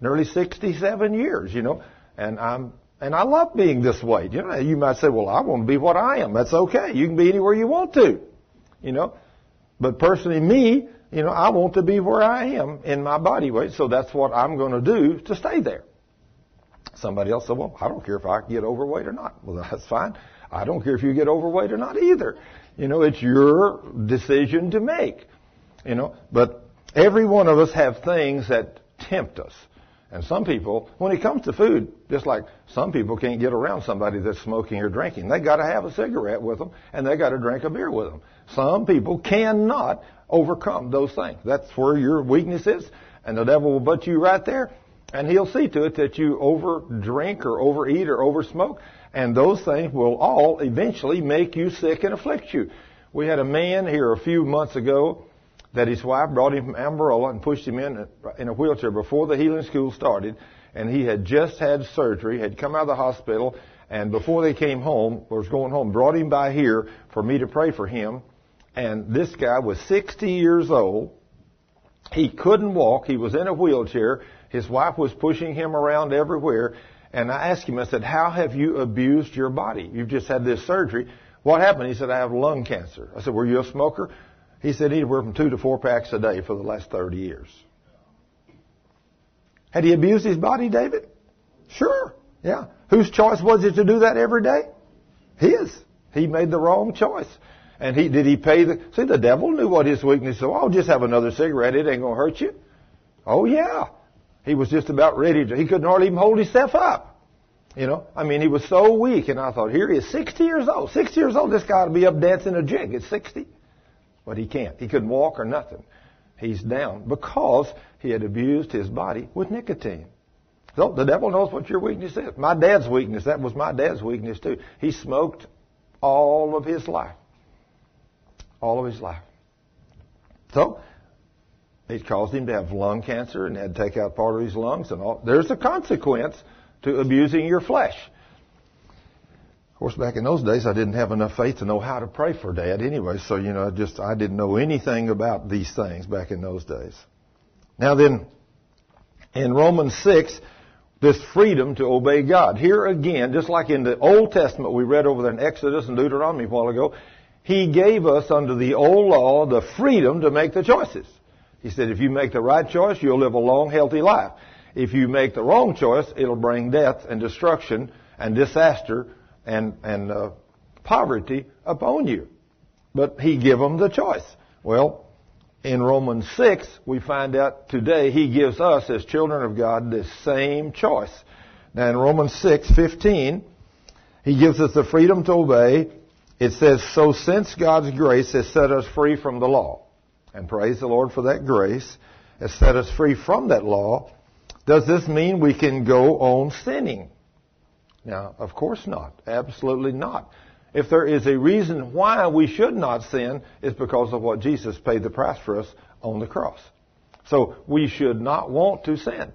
nearly 67 years, you know, and I'm, and I love being this weight. You know, you might say, well, I want to be what I am. That's okay. You can be anywhere you want to, you know. But personally, me, you know, I want to be where I am in my body weight, so that's what I'm going to do to stay there. Somebody else said, well, I don't care if I get overweight or not. Well, that's fine. I don't care if you get overweight or not either. You know, it's your decision to make. You know, but every one of us have things that tempt us. And some people, when it comes to food, just like some people can't get around somebody that's smoking or drinking. They gotta have a cigarette with them and they gotta drink a beer with them. Some people cannot overcome those things. That's where your weakness is. And the devil will butt you right there and he'll see to it that you over drink or overeat or over smoke. And those things will all eventually make you sick and afflict you. We had a man here a few months ago that his wife brought him from Amarillo and pushed him in in a wheelchair before the healing school started. And he had just had surgery, had come out of the hospital, and before they came home, or was going home, brought him by here for me to pray for him. And this guy was 60 years old. He couldn't walk. He was in a wheelchair. His wife was pushing him around everywhere. And I asked him, I said, how have you abused your body? You've just had this surgery. What happened? He said, I have lung cancer. I said, were you a smoker? He said anywhere from two to four packs a day for the last 30 years. Had he abused his body, David? Sure. Yeah. Whose choice was it to do that every day? His. He made the wrong choice. And he did he pay the see the devil knew what his weakness was. Oh, just have another cigarette, it ain't gonna hurt you. Oh yeah. He was just about ready to he couldn't hardly even hold himself up. You know, I mean, he was so weak, and I thought, here he is, 60 years old. 60 years old, this guy to be up dancing a jig at 60. But he can't. He couldn't walk or nothing. He's down because he had abused his body with nicotine. So the devil knows what your weakness is. My dad's weakness, that was my dad's weakness too. He smoked all of his life. All of his life. So, it caused him to have lung cancer and had to take out part of his lungs and all. There's a consequence to abusing your flesh. Of course, back in those days, I didn't have enough faith to know how to pray for dad anyway. So, you know, just, I didn't know anything about these things back in those days. Now then, in Romans 6, this freedom to obey God. Here again, just like in the Old Testament we read over there in Exodus and Deuteronomy a while ago, He gave us under the old law the freedom to make the choices. He said if you make the right choice, you'll live a long, healthy life. If you make the wrong choice, it'll bring death and destruction and disaster and, and uh, poverty upon you. But he gave them the choice. Well, in Romans 6, we find out today he gives us as children of God the same choice. Now in Romans 6, 15, he gives us the freedom to obey. It says, so since God's grace has set us free from the law, and praise the Lord for that grace, has set us free from that law, does this mean we can go on sinning? Now, of course not. Absolutely not. If there is a reason why we should not sin, it's because of what Jesus paid the price for us on the cross. So we should not want to sin.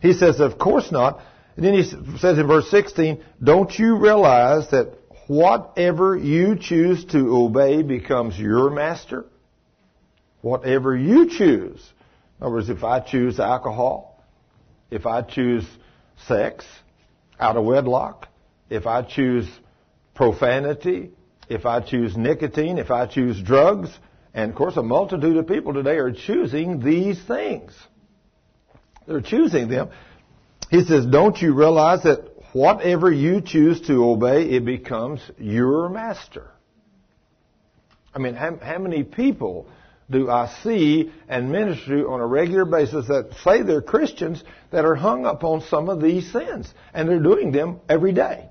He says, of course not. And then he says in verse 16, don't you realize that whatever you choose to obey becomes your master? Whatever you choose. In other words, if I choose alcohol, if I choose sex, out of wedlock, if I choose profanity, if I choose nicotine, if I choose drugs, and of course a multitude of people today are choosing these things. They're choosing them. He says, don't you realize that whatever you choose to obey, it becomes your master? I mean, how, how many people do I see and minister to on a regular basis that say they're Christians that are hung up on some of these sins. And they're doing them every day.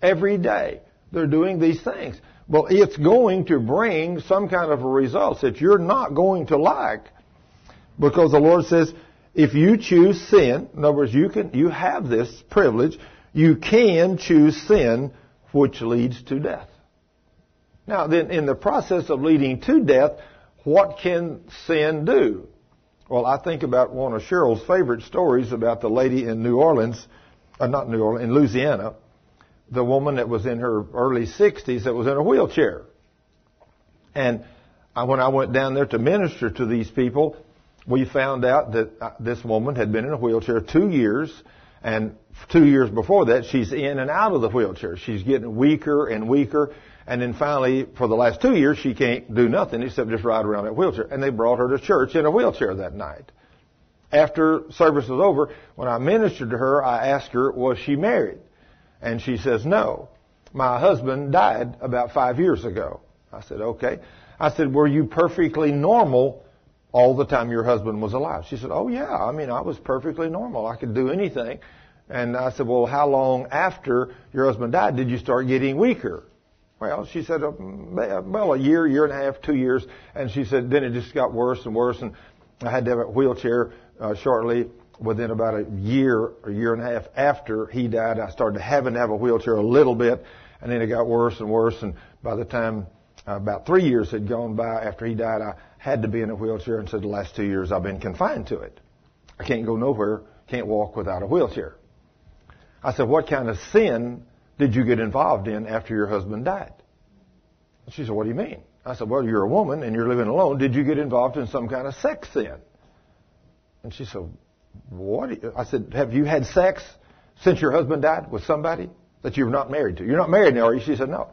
Every day. They're doing these things. Well, it's going to bring some kind of a result that you're not going to like. Because the Lord says, if you choose sin, in other words, you can, you have this privilege, you can choose sin which leads to death. Now then, in the process of leading to death, what can sin do? Well, I think about one of Cheryl's favorite stories about the lady in New Orleans, uh, not New Orleans, in Louisiana, the woman that was in her early 60s that was in a wheelchair. And I, when I went down there to minister to these people, we found out that uh, this woman had been in a wheelchair two years, and two years before that, she's in and out of the wheelchair. She's getting weaker and weaker, and then finally, for the last two years, she can't do nothing except just ride around in a wheelchair. And they brought her to church in a wheelchair that night. After service was over, when I ministered to her, I asked her, was she married? And she says, no. My husband died about five years ago. I said, okay. I said, were you perfectly normal all the time your husband was alive? She said, oh yeah. I mean, I was perfectly normal. I could do anything. And I said, well, how long after your husband died did you start getting weaker? Well, she said, uh, well, a year, year and a half, two years. And she said, then it just got worse and worse. And I had to have a wheelchair uh, shortly. Within about a year, a year and a half after he died, I started having to have a wheelchair a little bit. And then it got worse and worse. And by the time uh, about three years had gone by after he died, I had to be in a wheelchair. And so the last two years I've been confined to it. I can't go nowhere, can't walk without a wheelchair. I said, what kind of sin did you get involved in after your husband died? She said, what do you mean? I said, well, you're a woman and you're living alone. Did you get involved in some kind of sex sin? And she said, what? I said, have you had sex since your husband died with somebody that you're not married to? You're not married now, are you? She said, no.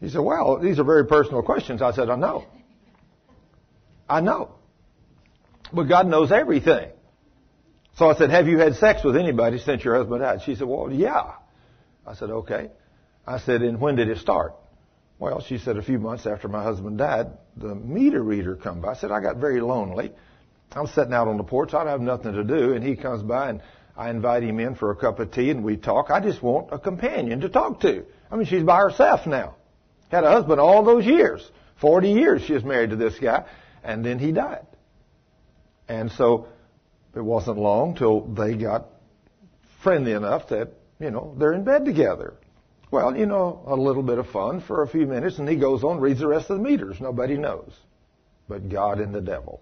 He said, well, these are very personal questions. I said, I know. I know. But God knows everything. So I said, have you had sex with anybody since your husband died? She said, well, yeah. I said, okay. I said, and when did it start? Well, she said, a few months after my husband died, the meter reader come by. I said, I got very lonely. I'm sitting out on the porch. I don't have nothing to do. And he comes by and I invite him in for a cup of tea and we talk. I just want a companion to talk to. I mean, she's by herself now. Had a husband all those years. 40 years she was married to this guy. And then he died. And so it wasn't long till they got friendly enough that, you know, they're in bed together. Well, you know, a little bit of fun for a few minutes, and he goes on, reads the rest of the meters. Nobody knows. But God and the devil.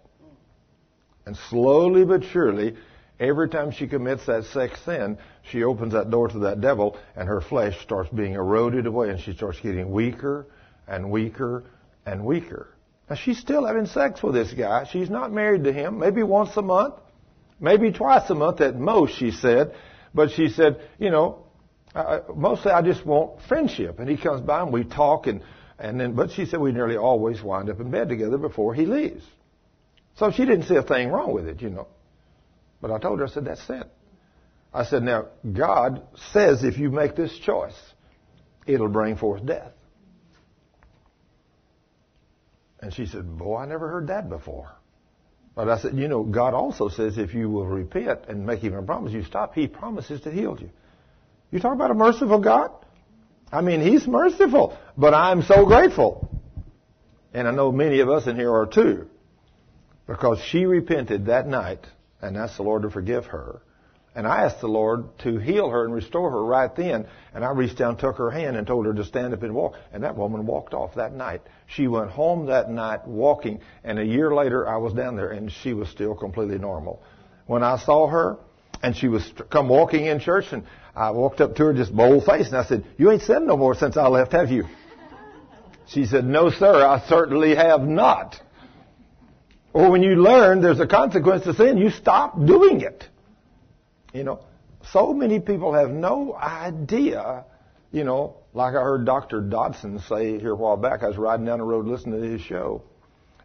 And slowly but surely, every time she commits that sex sin, she opens that door to that devil, and her flesh starts being eroded away, and she starts getting weaker and weaker and weaker. Now, she's still having sex with this guy. She's not married to him, maybe once a month. Maybe twice a month at most, she said. But she said, you know, uh, mostly I just want friendship. And he comes by and we talk and, and then, but she said we nearly always wind up in bed together before he leaves. So she didn't see a thing wrong with it, you know. But I told her, I said, that's sin. I said, now, God says if you make this choice, it'll bring forth death. And she said, boy, I never heard that before. But I said, you know, God also says if you will repent and make Him a promise, you stop, He promises to heal you. You talk about a merciful God? I mean, He's merciful, but I'm so grateful. And I know many of us in here are too. Because she repented that night and asked the Lord to forgive her. And I asked the Lord to heal her and restore her right then. And I reached down, took her hand, and told her to stand up and walk. And that woman walked off that night. She went home that night walking. And a year later, I was down there, and she was still completely normal. When I saw her, and she was come walking in church, and I walked up to her just bold faced, and I said, "You ain't said no more since I left, have you?" She said, "No, sir, I certainly have not." Or when you learn there's a consequence to sin, you stop doing it. You know, so many people have no idea, you know, like I heard Dr. Dobson say here a while back. I was riding down the road listening to his show.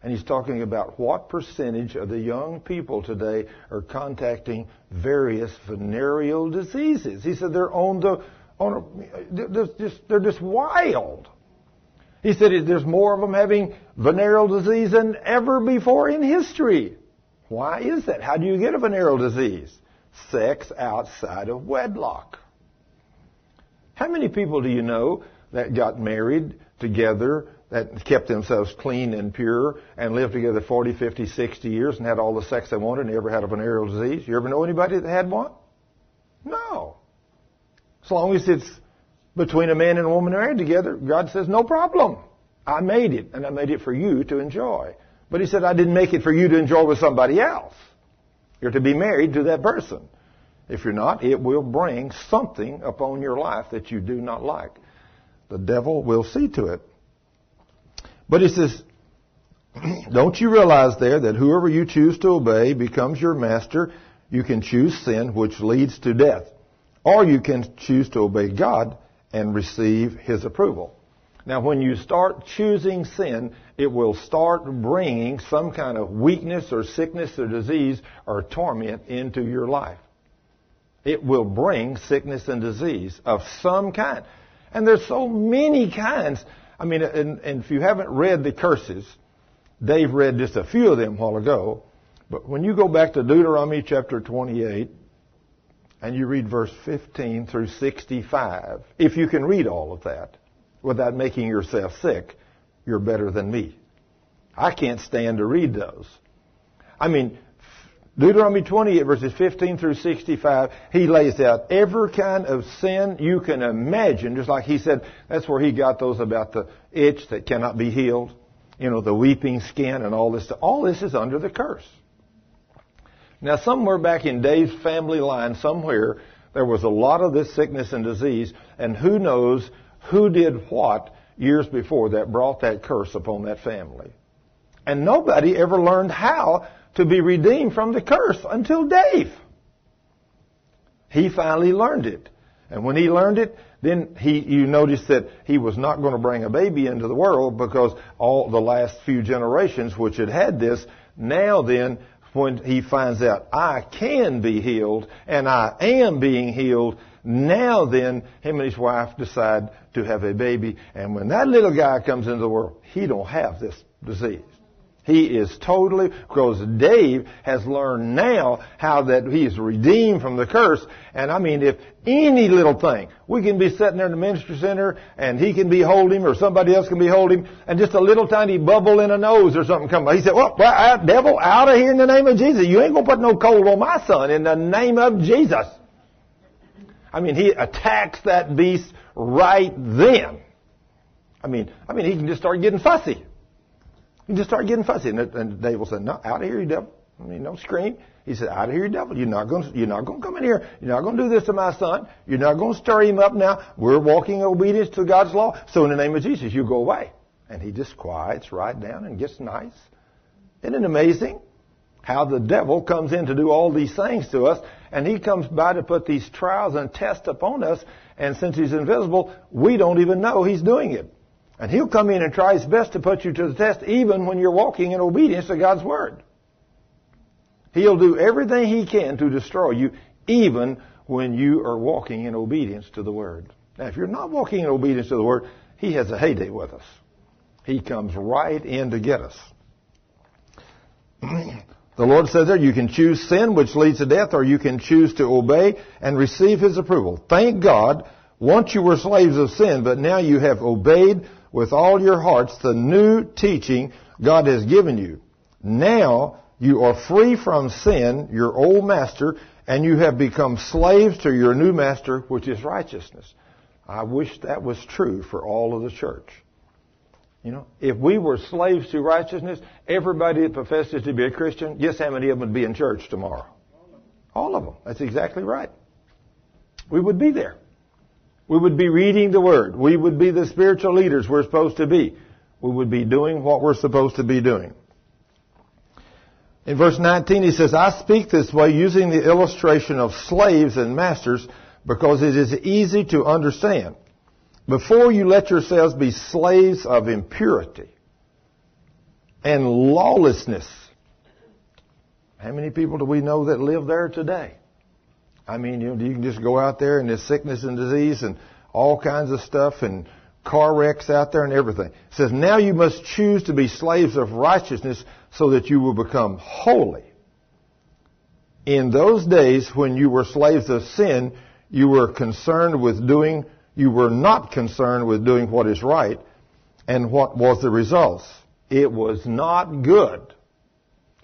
And he's talking about what percentage of the young people today are contacting various venereal diseases. He said they're on the, on a, they're just, they're just wild. He said there's more of them having venereal disease than ever before in history. Why is that? How do you get a venereal disease? Sex outside of wedlock. How many people do you know that got married together, that kept themselves clean and pure, and lived together 40, 50, 60 years and had all the sex they wanted and never had a venereal disease? You ever know anybody that had one? No. As long as it's between a man and a woman married together, God says, no problem. I made it, and I made it for you to enjoy. But he said, I didn't make it for you to enjoy with somebody else. You're to be married to that person. If you're not, it will bring something upon your life that you do not like. The devil will see to it. But he says, don't you realize there that whoever you choose to obey becomes your master? You can choose sin, which leads to death. Or you can choose to obey God and receive His approval. Now, when you start choosing sin, it will start bringing some kind of weakness or sickness or disease or torment into your life. It will bring sickness and disease of some kind. And there's so many kinds. I mean, and, and if you haven't read the curses, Dave read just a few of them a while ago. But when you go back to Deuteronomy chapter 28, and you read verse 15 through 65, if you can read all of that without making yourself sick, you're better than me. I can't stand to read those. I mean, Deuteronomy 28 verses 15 through 65, he lays out every kind of sin you can imagine, just like he said, that's where he got those about the itch that cannot be healed, you know, the weeping skin and all this. All this is under the curse. Now, somewhere back in Dave's family line, somewhere, there was a lot of this sickness and disease, and who knows who did what years before that brought that curse upon that family. And nobody ever learned how to be redeemed from the curse until Dave. He finally learned it. And when he learned it, then he, you notice that he was not going to bring a baby into the world because all the last few generations which had had this, now then when he finds out, I can be healed and I am being healed, now then, him and his wife decide to have a baby. And when that little guy comes into the world, he don't have this disease. He is totally, because Dave has learned now how that he is redeemed from the curse. And I mean, if any little thing, we can be sitting there in the ministry center and he can behold him or somebody else can behold him and just a little tiny bubble in a nose or something come by. He said, well, devil, out of here in the name of Jesus. You ain't going to put no cold on my son in the name of Jesus. I mean, he attacks that beast right then. I mean, I mean, he can just start getting fussy. You just start getting fussy. And, and will say, no, out of here, you devil. I mean, don't scream. He said, out of here, you devil. You're not going you're not going to come in here. You're not going to do this to my son. You're not going to stir him up now. We're walking in obedience to God's law. So in the name of Jesus, you go away. And he just quiets right down and gets nice. Isn't it amazing how the devil comes in to do all these things to us and he comes by to put these trials and tests upon us and since he's invisible, we don't even know he's doing it. And he'll come in and try his best to put you to the test even when you're walking in obedience to God's Word. He'll do everything he can to destroy you even when you are walking in obedience to the Word. Now, if you're not walking in obedience to the Word, he has a heyday with us. He comes right in to get us. the Lord says there, you can choose sin, which leads to death, or you can choose to obey and receive His approval. Thank God, once you were slaves of sin, but now you have obeyed with all your hearts the new teaching God has given you. Now you are free from sin, your old master, and you have become slaves to your new master, which is righteousness. I wish that was true for all of the church. You know, if we were slaves to righteousness, everybody that professes to be a Christian, guess how many of them would be in church tomorrow? All of them. That's exactly right. We would be there. We would be reading the Word. We would be the spiritual leaders we're supposed to be. We would be doing what we're supposed to be doing. In verse 19 he says, I speak this way using the illustration of slaves and masters because it is easy to understand. Before you let yourselves be slaves of impurity and lawlessness. How many people do we know that live there today? I mean, you know, you can just go out there and there's sickness and disease and all kinds of stuff and car wrecks out there and everything. It says, now you must choose to be slaves of righteousness so that you will become holy. In those days when you were slaves of sin, you were concerned with doing, you were not concerned with doing what is right. And what was the results? It was not good.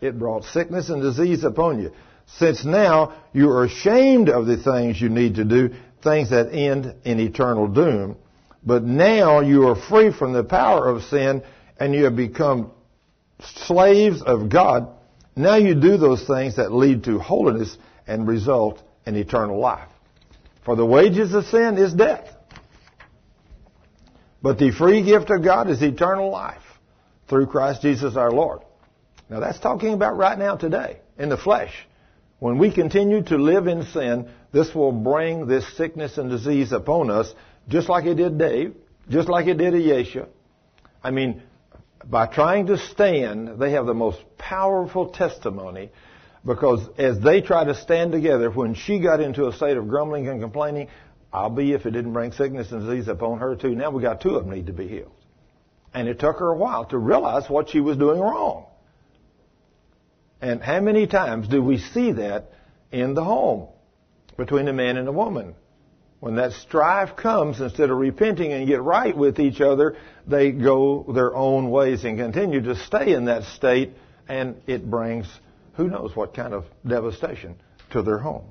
It brought sickness and disease upon you since now you are ashamed of the things you need to do, things that end in eternal doom. But now you are free from the power of sin and you have become slaves of God, now you do those things that lead to holiness and result in eternal life. For the wages of sin is death. But the free gift of God is eternal life through Christ Jesus our Lord. Now that's talking about right now today, in the flesh. When we continue to live in sin, this will bring this sickness and disease upon us, just like it did Dave, just like it did Ayesha. I mean, by trying to stand, they have the most powerful testimony because as they try to stand together, when she got into a state of grumbling and complaining, I'll be if it didn't bring sickness and disease upon her too. Now we got two of them need to be healed. And it took her a while to realize what she was doing wrong. And how many times do we see that in the home between a man and a woman? When that strife comes, instead of repenting and get right with each other, they go their own ways and continue to stay in that state, and it brings who knows what kind of devastation to their home.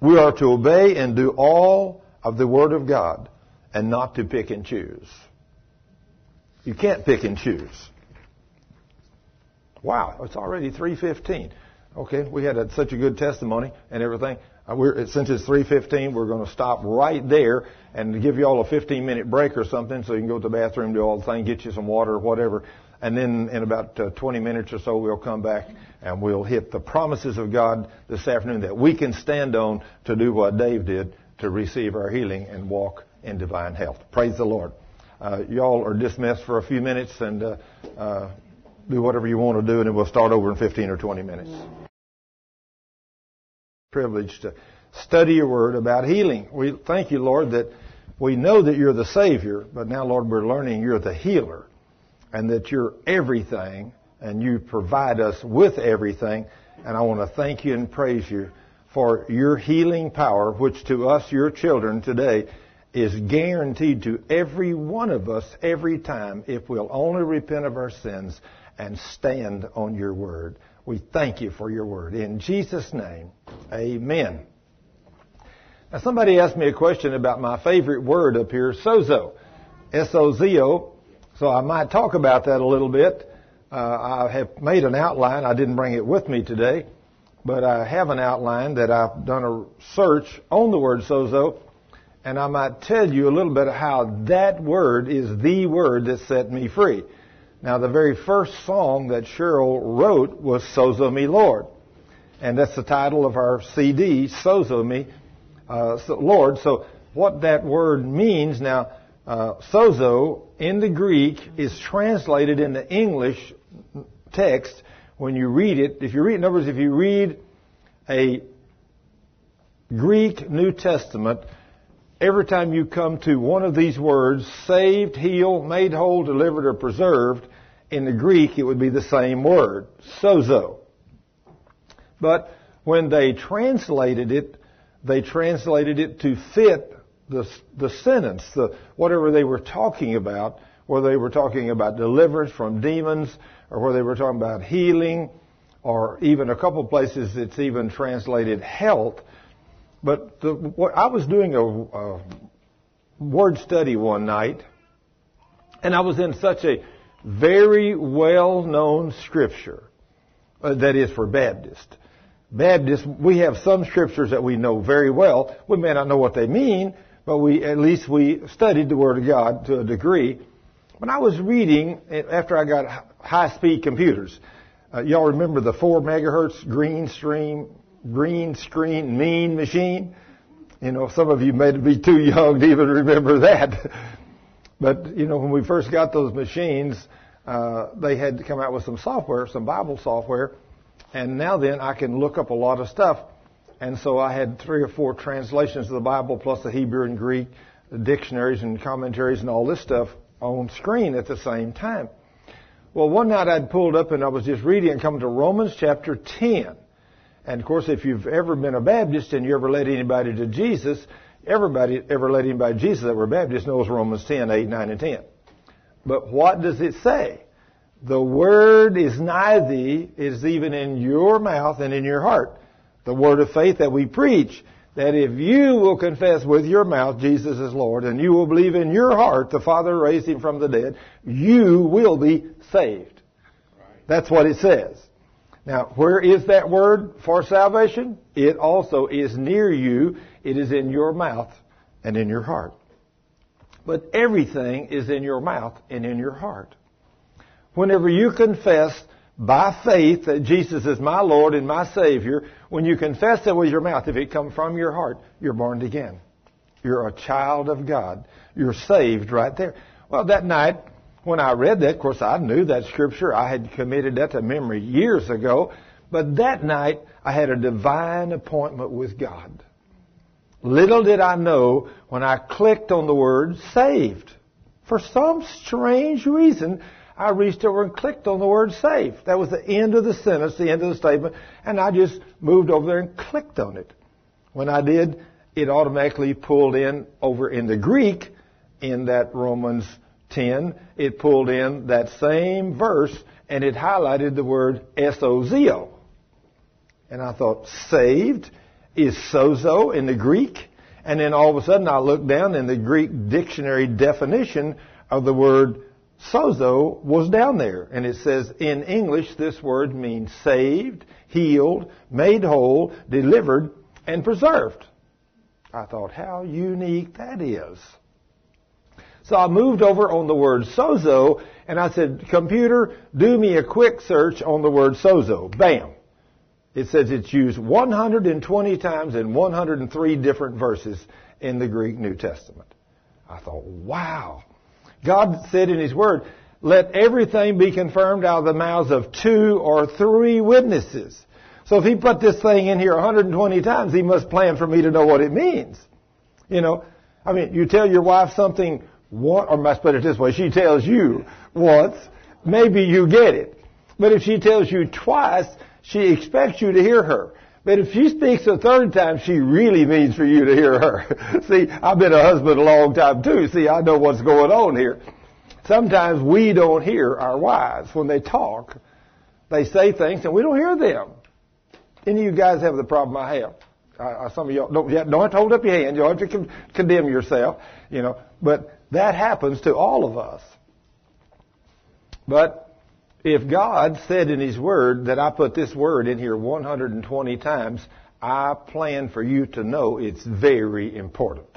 We are to obey and do all of the Word of God and not to pick and choose. You can't pick and choose. Wow, it's already 3:15. Okay, we had a, such a good testimony and everything. Uh, we're, since it's 3:15, we're going to stop right there and give you all a 15-minute break or something, so you can go to the bathroom, do all the thing, get you some water or whatever, and then in about uh, 20 minutes or so, we'll come back and we'll hit the promises of God this afternoon that we can stand on to do what Dave did to receive our healing and walk in divine health. Praise the Lord. Uh, y'all are dismissed for a few minutes and uh, uh, do whatever you want to do, and we'll start over in 15 or 20 minutes. Privilege to study your word about healing. We thank you, Lord, that we know that you're the Savior, but now, Lord, we're learning you're the healer and that you're everything and you provide us with everything. And I want to thank you and praise you for your healing power, which to us, your children today, is guaranteed to every one of us every time if we'll only repent of our sins and stand on your word. We thank you for your word. In Jesus' name, amen. Now somebody asked me a question about my favorite word up here, sozo. S-O-Z-O. So I might talk about that a little bit. Uh, I have made an outline. I didn't bring it with me today, but I have an outline that I've done a search on the word sozo, and I might tell you a little bit of how that word is the word that set me free. Now, the very first song that Cheryl wrote was Sozo Me Lord. And that's the title of our CD, Sozo Me uh, Lord. So what that word means now, uh, sozo in the Greek is translated into English text when you read it. If you read, in if you read a Greek New Testament, every time you come to one of these words, saved, healed, made whole, delivered, or preserved, in the Greek it would be the same word, sozo. But when they translated it, they translated it to fit the, the sentence, the, whatever they were talking about, whether they were talking about deliverance from demons, or whether they were talking about healing, or even a couple places it's even translated health. But the, what, I was doing a, a word study one night, and I was in such a very well-known scripture uh, that is for Baptists. Baptists, we have some scriptures that we know very well. We may not know what they mean, but we at least we studied the Word of God to a degree. When I was reading after I got high-speed computers, uh, y'all remember the four megahertz green stream, green screen mean machine? You know, some of you may be too young to even remember that. but you know, when we first got those machines, uh, they had to come out with some software, some Bible software, and now then I can look up a lot of stuff. And so I had three or four translations of the Bible plus the Hebrew and Greek dictionaries and commentaries and all this stuff on screen at the same time. Well, one night I'd pulled up and I was just reading and coming to Romans chapter 10. And of course, if you've ever been a Baptist and you ever led anybody to Jesus, everybody ever led anybody to Jesus that were Baptist knows Romans 10, 8, 9, and 10. But what does it say? The word is nigh thee, is even in your mouth and in your heart the word of faith that we preach, that if you will confess with your mouth Jesus is Lord and you will believe in your heart the Father raised him from the dead, you will be saved. That's what it says. Now, where is that word for salvation? It also is near you. It is in your mouth and in your heart. But everything is in your mouth and in your heart. Whenever you confess by faith that Jesus is my Lord and my Savior, when you confess it with your mouth, if it comes from your heart, you're born again. You're a child of God. You're saved right there. Well, that night, when I read that, of course, I knew that scripture. I had committed that to memory years ago. But that night, I had a divine appointment with God. Little did I know when I clicked on the word saved. For some strange reason, I reached over and clicked on the word saved. That was the end of the sentence, the end of the statement, and I just moved over there and clicked on it. When I did, it automatically pulled in over in the Greek in that Romans 10, it pulled in that same verse and it highlighted the word sozo. And I thought, saved is sozo in the Greek. And then all of a sudden I looked down in the Greek dictionary definition of the word sozo was down there. And it says in English this word means saved, healed, made whole, delivered, and preserved. I thought, how unique that is. So I moved over on the word sozo and I said, computer, do me a quick search on the word sozo. Bam. It says it's used 120 times in 103 different verses in the Greek New Testament. I thought, wow. God said in His Word, let everything be confirmed out of the mouths of two or three witnesses. So if He put this thing in here 120 times, He must plan for me to know what it means. You know, I mean, you tell your wife something once, or must put it this way, she tells you once, maybe you get it. But if she tells you twice, she expects you to hear her. But if she speaks a third time, she really means for you to hear her. See, I've been a husband a long time too. See, I know what's going on here. Sometimes we don't hear our wives when they talk. They say things and we don't hear them. Any of you guys have the problem I have? Some of y'all don't, don't have to hold up your hand. You don't have to con- condemn yourself, you know. But that happens to all of us. But if God said in His Word that I put this word in here 120 times, I plan for you to know it's very important.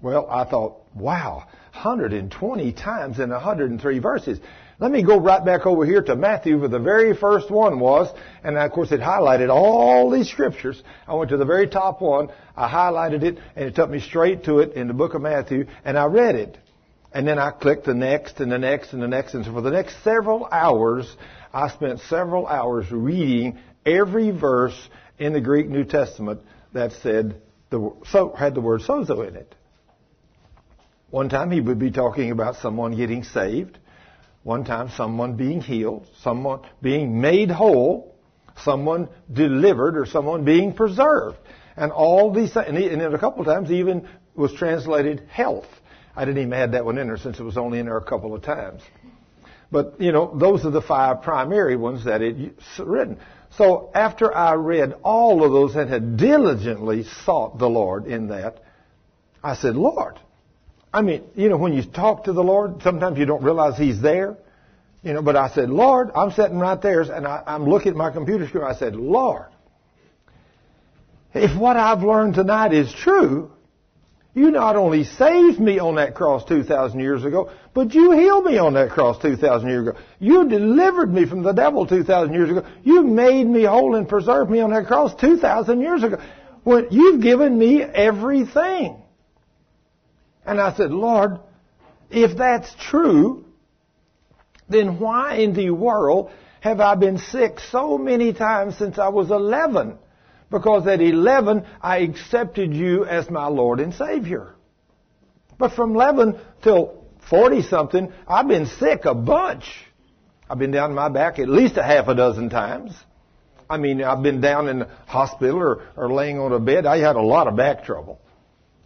Well, I thought, wow, 120 times in 103 verses. Let me go right back over here to Matthew where the very first one was, and of course it highlighted all these scriptures. I went to the very top one, I highlighted it, and it took me straight to it in the book of Matthew, and I read it. And then I clicked the next and the next and the next. And so for the next several hours, I spent several hours reading every verse in the Greek New Testament that said the, so, had the word sozo in it. One time he would be talking about someone getting saved. One time someone being healed. Someone being made whole. Someone delivered or someone being preserved. And all these things, and, he, and a couple of times even was translated health. I didn't even add that one in there since it was only in there a couple of times. But, you know, those are the five primary ones that it's written. So after I read all of those and had diligently sought the Lord in that, I said, Lord, I mean, you know, when you talk to the Lord, sometimes you don't realize He's there. You know, but I said, Lord, I'm sitting right there and I, I'm looking at my computer screen. I said, Lord, if what I've learned tonight is true, you not only saved me on that cross 2,000 years ago, but you healed me on that cross 2,000 years ago. You delivered me from the devil 2,000 years ago. You made me whole and preserved me on that cross 2,000 years ago. When you've given me everything. And I said, Lord, if that's true, then why in the world have I been sick so many times since I was 11? Because at 11, I accepted you as my Lord and Savior. But from 11 till 40 something, I've been sick a bunch. I've been down my back at least a half a dozen times. I mean, I've been down in the hospital or, or laying on a bed. I had a lot of back trouble.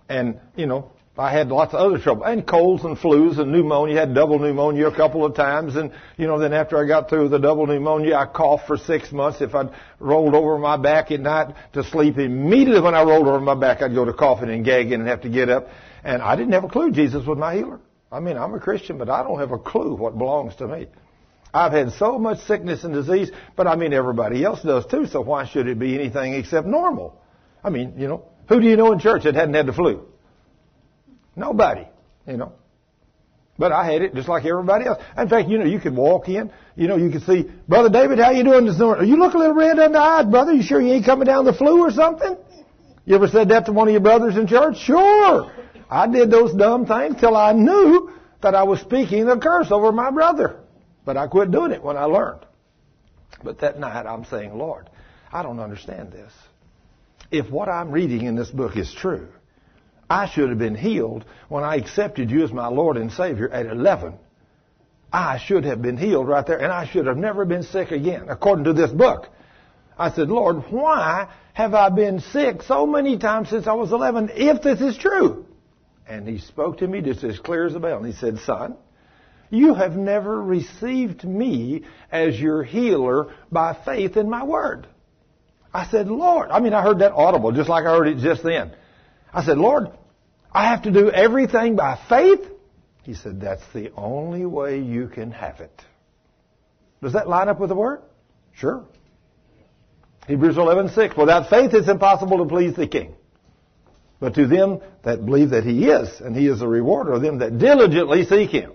And, you know, I had lots of other trouble and colds and flus and pneumonia. Had double pneumonia a couple of times, and you know, then after I got through the double pneumonia, I coughed for six months. If I'd rolled over my back at night to sleep, immediately when I rolled over my back, I'd go to coughing and gagging and have to get up. And I didn't have a clue Jesus was my healer. I mean, I'm a Christian, but I don't have a clue what belongs to me. I've had so much sickness and disease, but I mean everybody else does too, so why should it be anything except normal? I mean, you know, who do you know in church that hadn't had the flu? Nobody, you know. But I had it just like everybody else. In fact, you know, you could walk in, you know, you could see, Brother David, how you doing this morning? You look a little red under the eyes, brother. You sure you ain't coming down the flu or something? You ever said that to one of your brothers in church? Sure. I did those dumb things till I knew that I was speaking a curse over my brother. But I quit doing it when I learned. But that night I'm saying, Lord, I don't understand this. If what I'm reading in this book is true, I should have been healed when I accepted you as my Lord and Savior at 11. I should have been healed right there, and I should have never been sick again, according to this book. I said, Lord, why have I been sick so many times since I was 11 if this is true? And he spoke to me just as clear as a bell. And he said, Son, you have never received me as your healer by faith in my word. I said, Lord, I mean, I heard that audible just like I heard it just then. I said, Lord, I have to do everything by faith? He said, that's the only way you can have it. Does that line up with the word? Sure. Hebrews 11:6. Without faith it's impossible to please the king. But to them that believe that he is, and he is a rewarder of them that diligently seek him.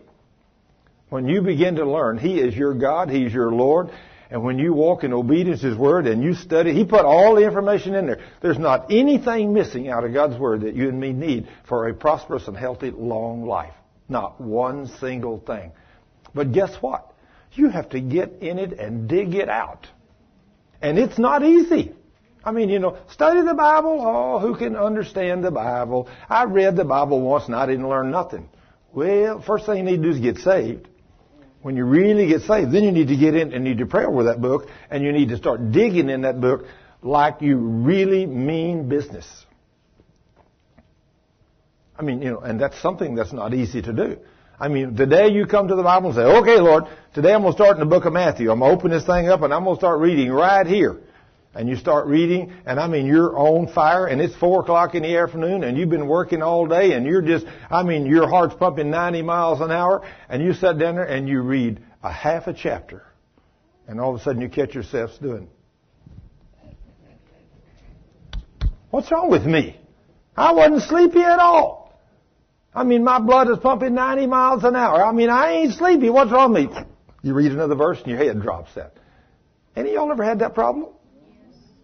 When you begin to learn he is your God, he's your Lord, and when you walk in obedience to his word and you study, he put all the information in there. There's not anything missing out of God's word that you and me need for a prosperous and healthy long life. Not one single thing. But guess what? You have to get in it and dig it out. And it's not easy. I mean, you know, study the Bible. Oh, who can understand the Bible? I read the Bible once and I didn't learn nothing. Well, first thing you need to do is get saved. When you really get saved, then you need to get in and need to pray over that book and you need to start digging in that book like you really mean business. I mean, you know, and that's something that's not easy to do. I mean, the day you come to the Bible and say, okay, Lord, today I'm going to start in the book of Matthew. I'm going to open this thing up and I'm going to start reading right here. And you start reading, and I mean, you're on fire, and it's four o'clock in the afternoon, and you've been working all day, and you're just, I mean, your heart's pumping 90 miles an hour, and you sit down there and you read a half a chapter, and all of a sudden you catch yourself doing, What's wrong with me? I wasn't sleepy at all. I mean, my blood is pumping 90 miles an hour. I mean, I ain't sleepy. What's wrong with me? You read another verse and your head drops that. Any of y'all ever had that problem?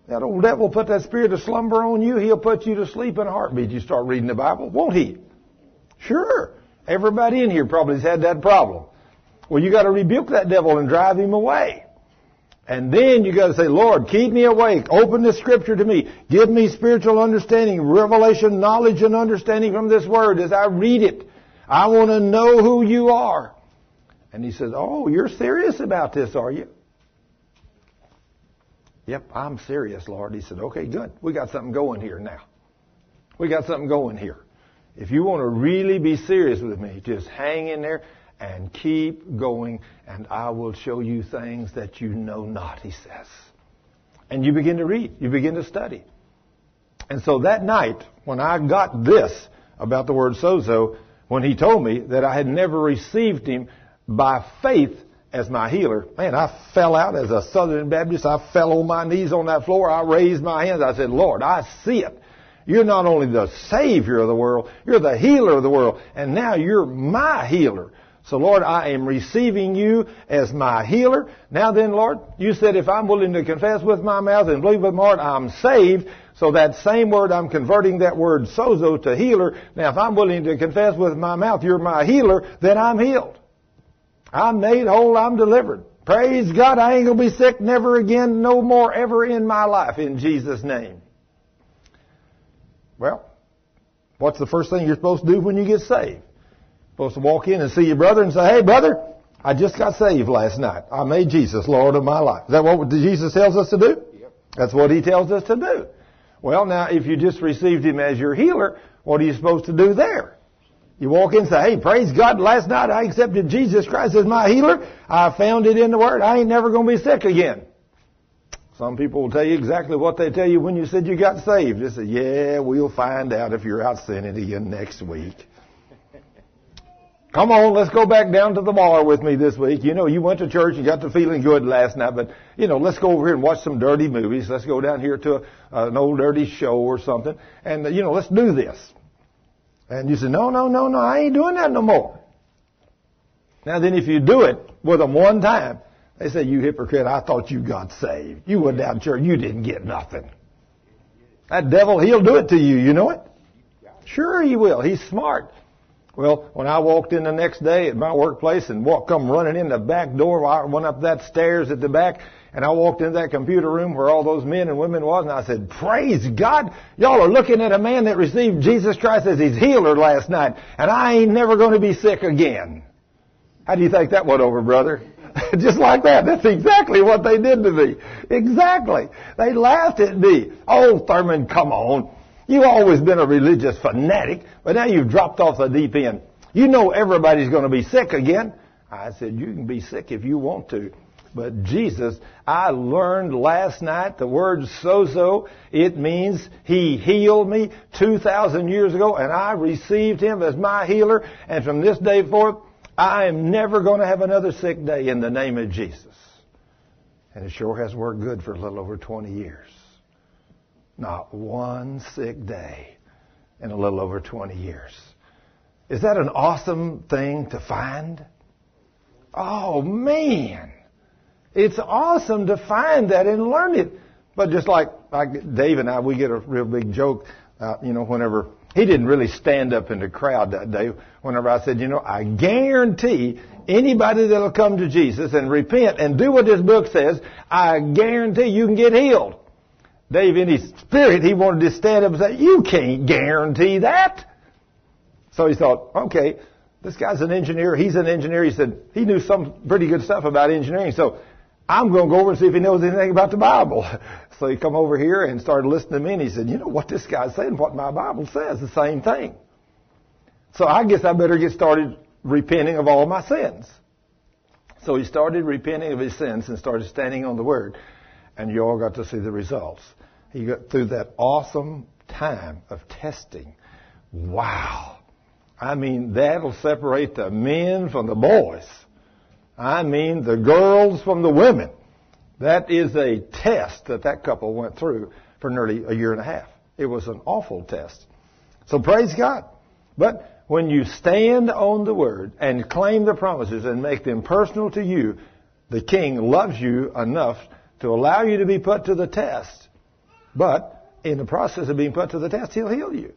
That old devil put that spirit of slumber on you. He'll put you to sleep in a heartbeat. You start reading the Bible, won't he? Sure. Everybody in here probably has had that problem. Well, you got to rebuke that devil and drive him away. And then you got to say, Lord, keep me awake. Open the scripture to me. Give me spiritual understanding, revelation, knowledge, and understanding from this word as I read it. I want to know who you are. And he says, Oh, you're serious about this, are you? Yep, I'm serious, Lord. He said, Okay, good. We got something going here now. We got something going here. If you want to really be serious with me, just hang in there and keep going, and I will show you things that you know not, he says. And you begin to read, you begin to study. And so that night, when I got this about the word sozo, when he told me that I had never received him by faith as my healer, man, I fell out as a Southern Baptist. I fell on my knees on that floor. I raised my hands. I said, Lord, I see it. You're not only the Savior of the world, you're the healer of the world. And now you're my healer. So Lord, I am receiving you as my healer. Now then, Lord, you said if I'm willing to confess with my mouth and believe with my heart, I'm saved. So that same word, I'm converting that word sozo to healer. Now if I'm willing to confess with my mouth, you're my healer, then I'm healed. I'm made whole, I'm delivered. Praise God, I ain't gonna be sick never again, no more ever in my life, in Jesus' name. Well, what's the first thing you're supposed to do when you get saved? supposed to walk in and see your brother and say, hey brother, I just got saved last night. I made Jesus Lord of my life. Is that what Jesus tells us to do? Yep. That's what he tells us to do. Well, now, if you just received him as your healer, what are you supposed to do there? You walk in and say, hey, praise God, last night I accepted Jesus Christ as my healer. I found it in the Word. I ain't never going to be sick again. Some people will tell you exactly what they tell you when you said you got saved. They say, yeah, we'll find out if you're out sinning again next week. Come on, let's go back down to the bar with me this week. You know, you went to church, and got to feeling good last night, but, you know, let's go over here and watch some dirty movies. Let's go down here to a, an old dirty show or something. And, you know, let's do this. And you say, no, no, no, no, I ain't doing that no more. Now then, if you do it with them one time, they say, you hypocrite, I thought you got saved. You went down church, you didn't get nothing. That devil, he'll do it to you, you know it? Sure he will. He's smart. Well, when I walked in the next day at my workplace and walked, come running in the back door, I went up that stairs at the back, and I walked into that computer room where all those men and women was, and I said, Praise God! Y'all are looking at a man that received Jesus Christ as his healer last night, and I ain't never going to be sick again. How do you think that went over, brother? Just like that. That's exactly what they did to me. Exactly. They laughed at me. Oh, Thurman, come on. You've always been a religious fanatic, but now you've dropped off the deep end. You know everybody's going to be sick again. I said, you can be sick if you want to. But Jesus, I learned last night the word sozo. It means He healed me 2,000 years ago and I received Him as my healer. And from this day forth, I am never going to have another sick day in the name of Jesus. And it sure has worked good for a little over 20 years. Not one sick day in a little over 20 years. Is that an awesome thing to find? Oh man. It's awesome to find that and learn it. But just like, like Dave and I, we get a real big joke, uh, you know, whenever he didn't really stand up in the crowd that day. Whenever I said, you know, I guarantee anybody that'll come to Jesus and repent and do what this book says, I guarantee you can get healed. Dave, in his spirit, he wanted to stand up and say, you can't guarantee that. So he thought, okay, this guy's an engineer. He's an engineer. He said, he knew some pretty good stuff about engineering. So I'm going to go over and see if he knows anything about the Bible. So he come over here and started listening to me and he said, you know what this guy's saying, what my Bible says, the same thing. So I guess I better get started repenting of all my sins. So he started repenting of his sins and started standing on the Word. And you all got to see the results. He got through that awesome time of testing. Wow. I mean, that'll separate the men from the boys. I mean, the girls from the women. That is a test that that couple went through for nearly a year and a half. It was an awful test. So praise God. But when you stand on the Word and claim the promises and make them personal to you, the King loves you enough to allow you to be put to the test. But in the process of being put to the test, He'll heal you.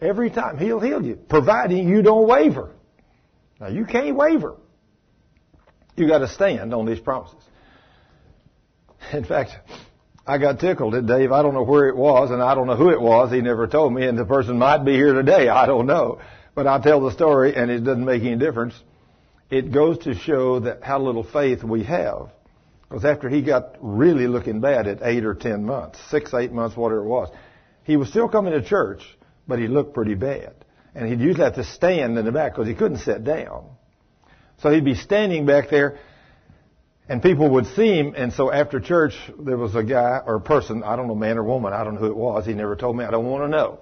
Every time He'll heal you, providing you don't waver. Now you can't waver. You got to stand on these promises. In fact, I got tickled at Dave. I don't know where it was, and I don't know who it was. He never told me, and the person might be here today. I don't know. But I'll tell the story, and it doesn't make any difference. It goes to show that how little faith we have. Because after he got really looking bad at eight or ten months, six, eight months, whatever it was, he was still coming to church, but he looked pretty bad. And he'd usually have to stand in the back because he couldn't sit down. So he'd be standing back there and people would see him, and so after church, there was a guy or a person, I don't know, man or woman, I don't know who it was, he never told me, I don't want to know.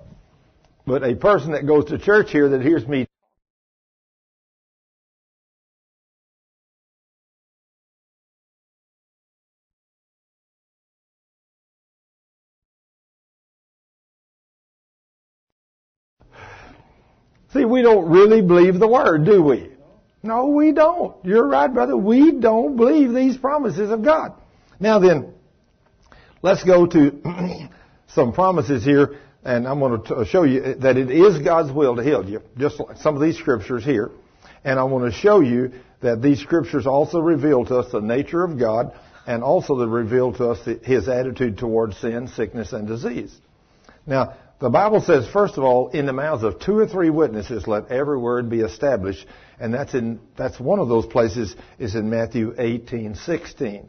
But a person that goes to church here that hears me See, we don't really believe the word, do we? No, we don't. You're right, brother. We don't believe these promises of God. Now then, let's go to some promises here, and I'm going to show you that it is God's will to heal you, just like some of these scriptures here. And I want to show you that these scriptures also reveal to us the nature of God and also they reveal to us His attitude towards sin, sickness, and disease. Now, the Bible says, first of all, in the mouths of two or three witnesses, let every word be established. And that's in, that's one of those places is in Matthew 18, 16.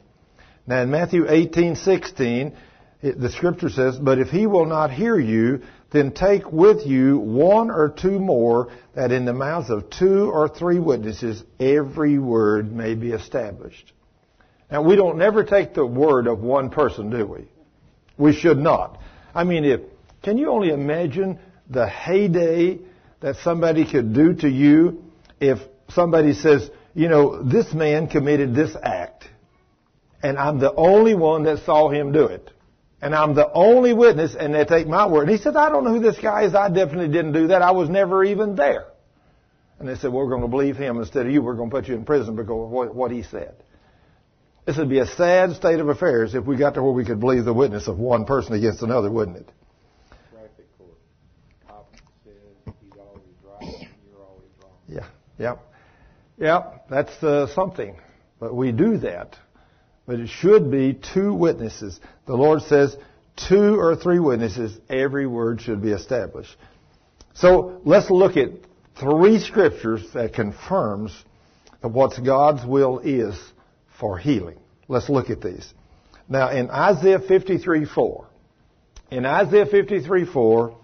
Now in Matthew 18, 16, it, the scripture says, but if he will not hear you, then take with you one or two more, that in the mouths of two or three witnesses every word may be established. Now we don't never take the word of one person, do we? We should not. I mean, if can you only imagine the heyday that somebody could do to you if somebody says, you know, this man committed this act, and I'm the only one that saw him do it. And I'm the only witness, and they take my word. And he said, I don't know who this guy is. I definitely didn't do that. I was never even there. And they said, well, we're going to believe him instead of you. We're going to put you in prison because of what, what he said. This would be a sad state of affairs if we got to where we could believe the witness of one person against another, wouldn't it? Traffic court. Cop says he's always right and you're always wrong. Yeah. Yeah, that's uh, something. But we do that. But it should be two witnesses. The Lord says two or three witnesses, every word should be established. So let's look at three scriptures that confirms what God's will is for healing. Let's look at these. Now in Isaiah 53 4, in Isaiah 53 4,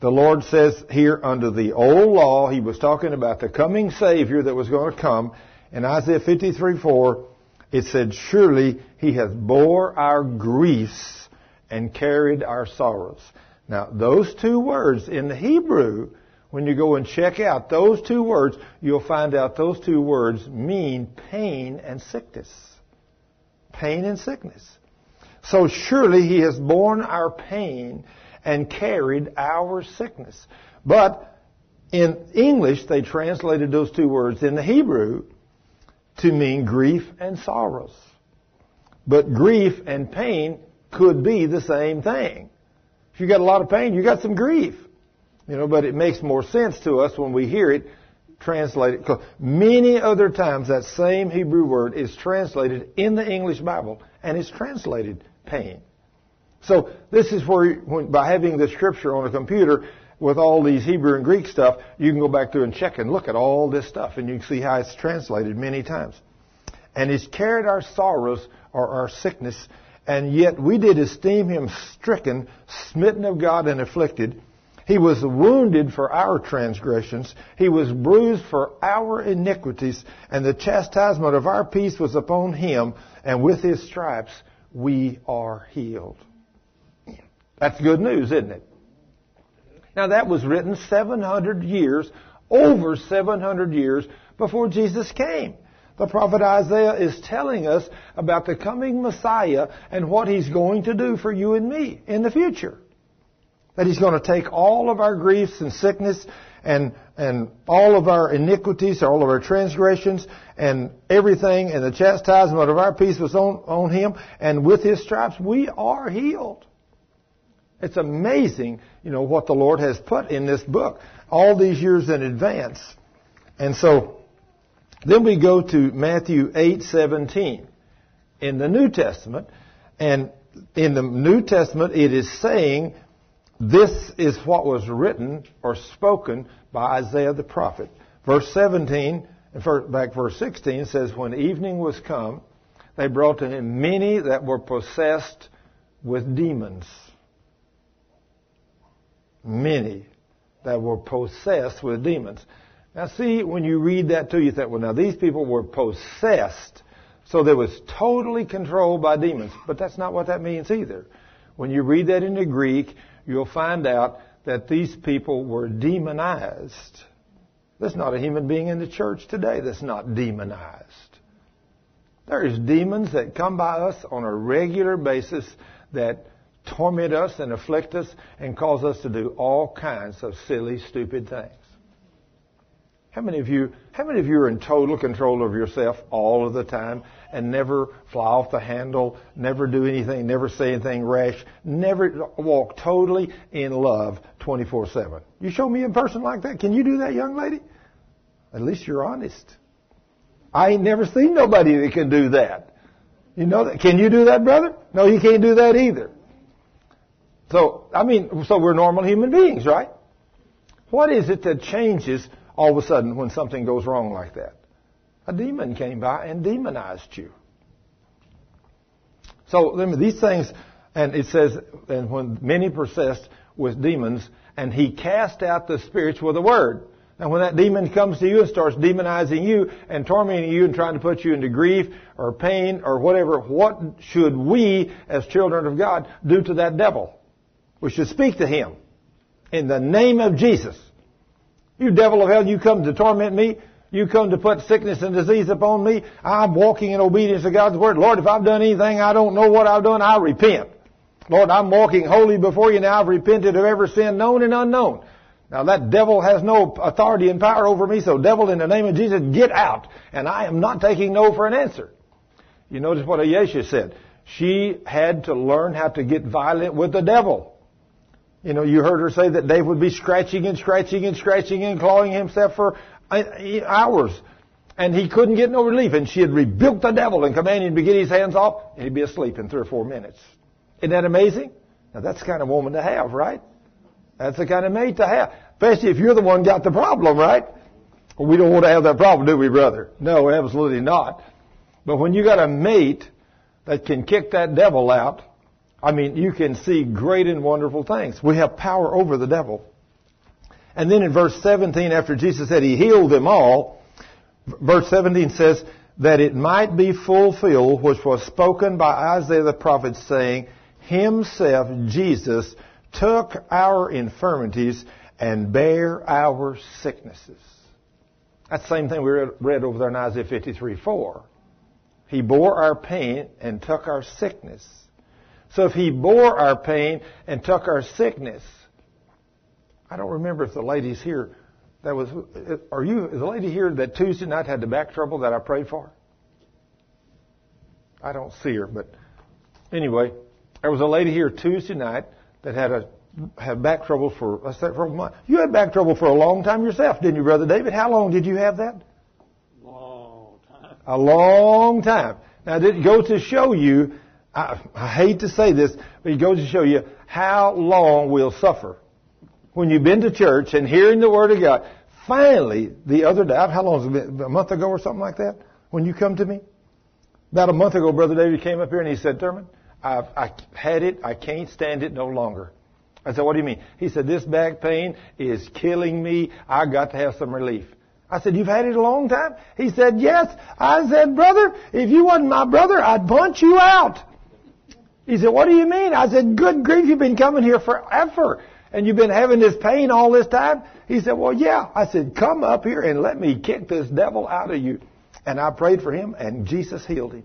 the Lord says here under the old law, He was talking about the coming Savior that was going to come. In Isaiah 53 4, it said, Surely He hath bore our griefs and carried our sorrows. Now, those two words in the Hebrew, when you go and check out those two words, you'll find out those two words mean pain and sickness. Pain and sickness. So surely He has borne our pain and carried our sickness. But in English, they translated those two words in the Hebrew to mean grief and sorrows. But grief and pain could be the same thing. If you got a lot of pain, you got some grief. You know, but it makes more sense to us when we hear it translated. Many other times that same Hebrew word is translated in the English Bible, and it's translated pain. So this is where, when, by having the scripture on a computer with all these Hebrew and Greek stuff, you can go back through and check and look at all this stuff, and you can see how it's translated many times. And he's carried our sorrows or our sickness, and yet we did esteem him stricken, smitten of God, and afflicted. He was wounded for our transgressions. He was bruised for our iniquities, and the chastisement of our peace was upon him, and with his stripes we are healed. That's good news, isn't it? Now that was written 700 years, over 700 years before Jesus came. The prophet Isaiah is telling us about the coming Messiah and what he's going to do for you and me in the future. That he's going to take all of our griefs and sickness and, and all of our iniquities, all of our transgressions and everything and the chastisement of our peace was on, on him and with his stripes we are healed. It's amazing, you know, what the Lord has put in this book all these years in advance. And so, then we go to Matthew 8:17 in the New Testament, and in the New Testament it is saying this is what was written or spoken by Isaiah the prophet. Verse 17, and back verse 16 says, When evening was come, they brought to him many that were possessed with demons many that were possessed with demons. Now see, when you read that too, you think, well now these people were possessed, so they was totally controlled by demons. But that's not what that means either. When you read that in the Greek, you'll find out that these people were demonized. There's not a human being in the church today that's not demonized. There's demons that come by us on a regular basis that torment us and afflict us and cause us to do all kinds of silly, stupid things. How many of you, how many of you are in total control of yourself all of the time and never fly off the handle, never do anything, never say anything rash, never walk totally in love 24-7? You show me a person like that. Can you do that, young lady? At least you're honest. I ain't never seen nobody that can do that. You know that? Can you do that, brother? No, you can't do that either. So, I mean, so we're normal human beings, right? What is it that changes all of a sudden when something goes wrong like that? A demon came by and demonized you. So, these things, and it says, and when many possessed with demons, and he cast out the spirits with a word. Now, when that demon comes to you and starts demonizing you and tormenting you and trying to put you into grief or pain or whatever, what should we, as children of God, do to that devil? We should speak to him in the name of Jesus. You devil of hell, you come to torment me. You come to put sickness and disease upon me. I'm walking in obedience to God's word. Lord, if I've done anything I don't know what I've done, I repent. Lord, I'm walking holy before you now. I've repented of every sin known and unknown. Now that devil has no authority and power over me, so devil in the name of Jesus, get out. And I am not taking no for an answer. You notice what Ayesha said. She had to learn how to get violent with the devil. You know, you heard her say that Dave would be scratching and scratching and scratching and clawing himself for uh, hours. And he couldn't get no relief. And she had rebuked the devil and commanded him to get his hands off, and he'd be asleep in three or four minutes. Isn't that amazing? Now that's the kind of woman to have, right? That's the kind of mate to have. Especially if you're the one got the problem, right? Well, we don't want to have that problem, do we, brother? No, absolutely not. But when you got a mate that can kick that devil out, I mean, you can see great and wonderful things. We have power over the devil. And then in verse 17, after Jesus said he healed them all, verse 17 says, that it might be fulfilled which was spoken by Isaiah the prophet saying, Himself, Jesus, took our infirmities and bare our sicknesses. That's the same thing we read over there in Isaiah 53 4. He bore our pain and took our sickness. So if he bore our pain and took our sickness, I don't remember if the ladies here that was are you is the lady here that Tuesday night had the back trouble that I prayed for? I don't see her, but anyway, there was a lady here Tuesday night that had a had back trouble for let's say for a month. You had back trouble for a long time yourself, didn't you, brother David? How long did you have that? Long time. A long time. Now, did it go to show you? I, I hate to say this, but it goes to show you how long we'll suffer when you've been to church and hearing the word of God. Finally, the other day, how long has it been? A month ago or something like that? When you come to me, about a month ago, brother David came up here and he said, "Thurman, I've I had it. I can't stand it no longer." I said, what do you mean? He said, this back pain is killing me. I got to have some relief. I said, you've had it a long time? He said, yes. I said, brother, if you wasn't my brother, I'd punch you out. He said, what do you mean? I said, good grief, you've been coming here forever. And you've been having this pain all this time? He said, well, yeah. I said, come up here and let me kick this devil out of you. And I prayed for him and Jesus healed him.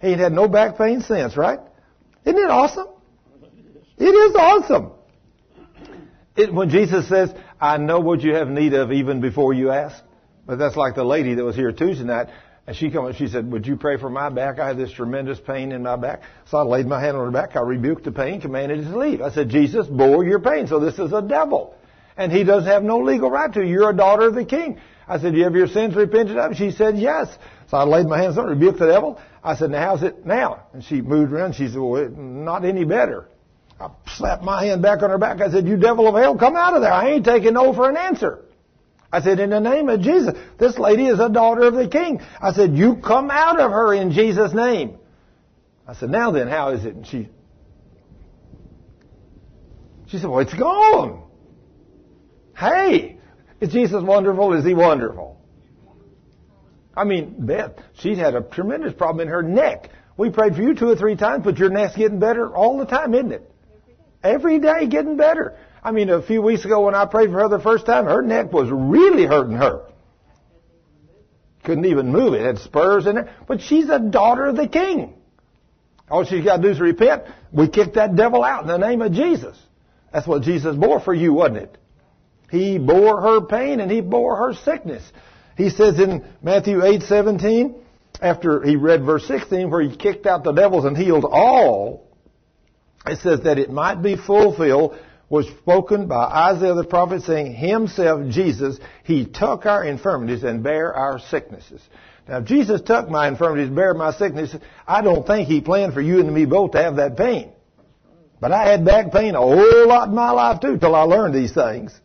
He ain't had no back pain since, right? Isn't it awesome? It is awesome. It, when Jesus says, I know what you have need of even before you ask. But that's like the lady that was here Tuesday night. And she come, she said, would you pray for my back? I have this tremendous pain in my back. So I laid my hand on her back. I rebuked the pain, commanded it to leave. I said, Jesus bore your pain. So this is a devil. And he doesn't have no legal right to. You're a daughter of the king. I said, do you have your sins repented of? She said, yes. So I laid my hands on her, rebuked the devil. I said, now how's it now? And she moved around. She said, well, not any better. I slapped my hand back on her back. I said, you devil of hell, come out of there. I ain't taking no for an answer. I said, in the name of Jesus, this lady is a daughter of the king. I said, you come out of her in Jesus' name. I said, now then, how is it? And she, she said, well, it's gone. Hey, is Jesus wonderful? Is he wonderful? I mean, Beth, she's had a tremendous problem in her neck. We prayed for you two or three times, but your neck's getting better all the time, isn't it? Every day getting better. I mean, a few weeks ago when I prayed for her the first time, her neck was really hurting her. Couldn't even move it. it had spurs in it. But she's a daughter of the king. All she's got to do is repent. We kick that devil out in the name of Jesus. That's what Jesus bore for you, wasn't it? He bore her pain and he bore her sickness. He says in Matthew 8:17, after he read verse 16, where he kicked out the devils and healed all, it says that it might be fulfilled was spoken by Isaiah the prophet saying, Himself, Jesus, He took our infirmities and bare our sicknesses. Now, if Jesus took my infirmities, bare my sicknesses, I don't think He planned for you and me both to have that pain. But I had back pain a whole lot in my life too till I learned these things.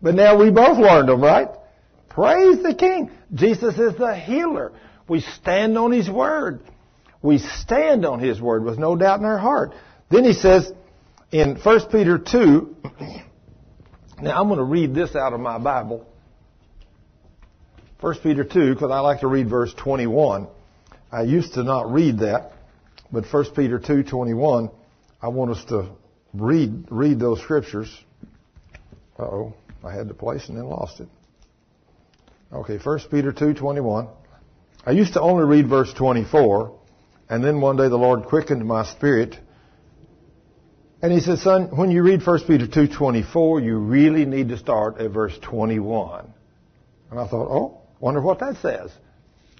But now we both learned them, right? Praise the King. Jesus is the healer. We stand on His Word. We stand on His Word with no doubt in our heart. Then he says in 1 Peter 2, now I'm going to read this out of my Bible. 1 Peter 2, because I like to read verse 21. I used to not read that, but 1 Peter 2, 21, I want us to read, read those scriptures. Uh oh I had the place and then lost it. Okay, 1 Peter 2:21. I used to only read verse 24, and then one day the Lord quickened my spirit. And he said, son, when you read 1 Peter 2.24, you really need to start at verse 21. And I thought, oh, wonder what that says.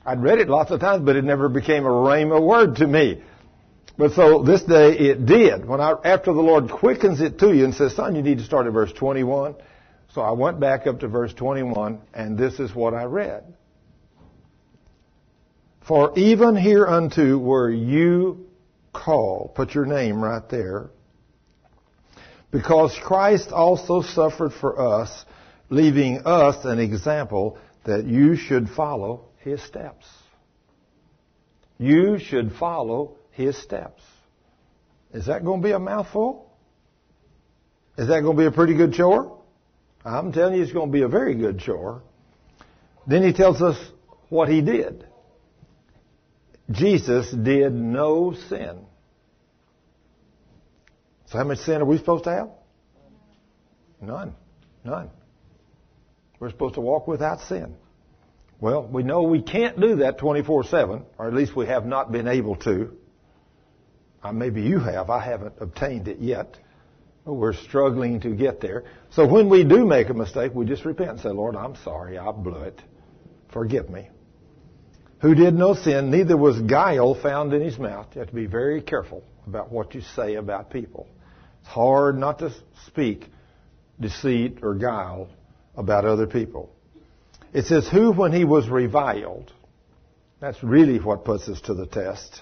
I'd read it lots of times, but it never became a rhema word to me. But so this day it did. When I, after the Lord quickens it to you and says, son, you need to start at verse 21. So I went back up to verse 21 and this is what I read. For even hereunto were you called. Put your name right there. Because Christ also suffered for us, leaving us an example that you should follow his steps. You should follow his steps. Is that going to be a mouthful? Is that going to be a pretty good chore? I'm telling you, it's going to be a very good chore. Then he tells us what he did. Jesus did no sin. So how much sin are we supposed to have? None. None. We're supposed to walk without sin. Well, we know we can't do that 24-7, or at least we have not been able to. Uh, maybe you have. I haven't obtained it yet. But we're struggling to get there. So when we do make a mistake, we just repent and say, Lord, I'm sorry. I blew it. Forgive me. Who did no sin, neither was guile found in his mouth. You have to be very careful about what you say about people. It's hard not to speak deceit or guile about other people. It says, who when he was reviled, that's really what puts us to the test.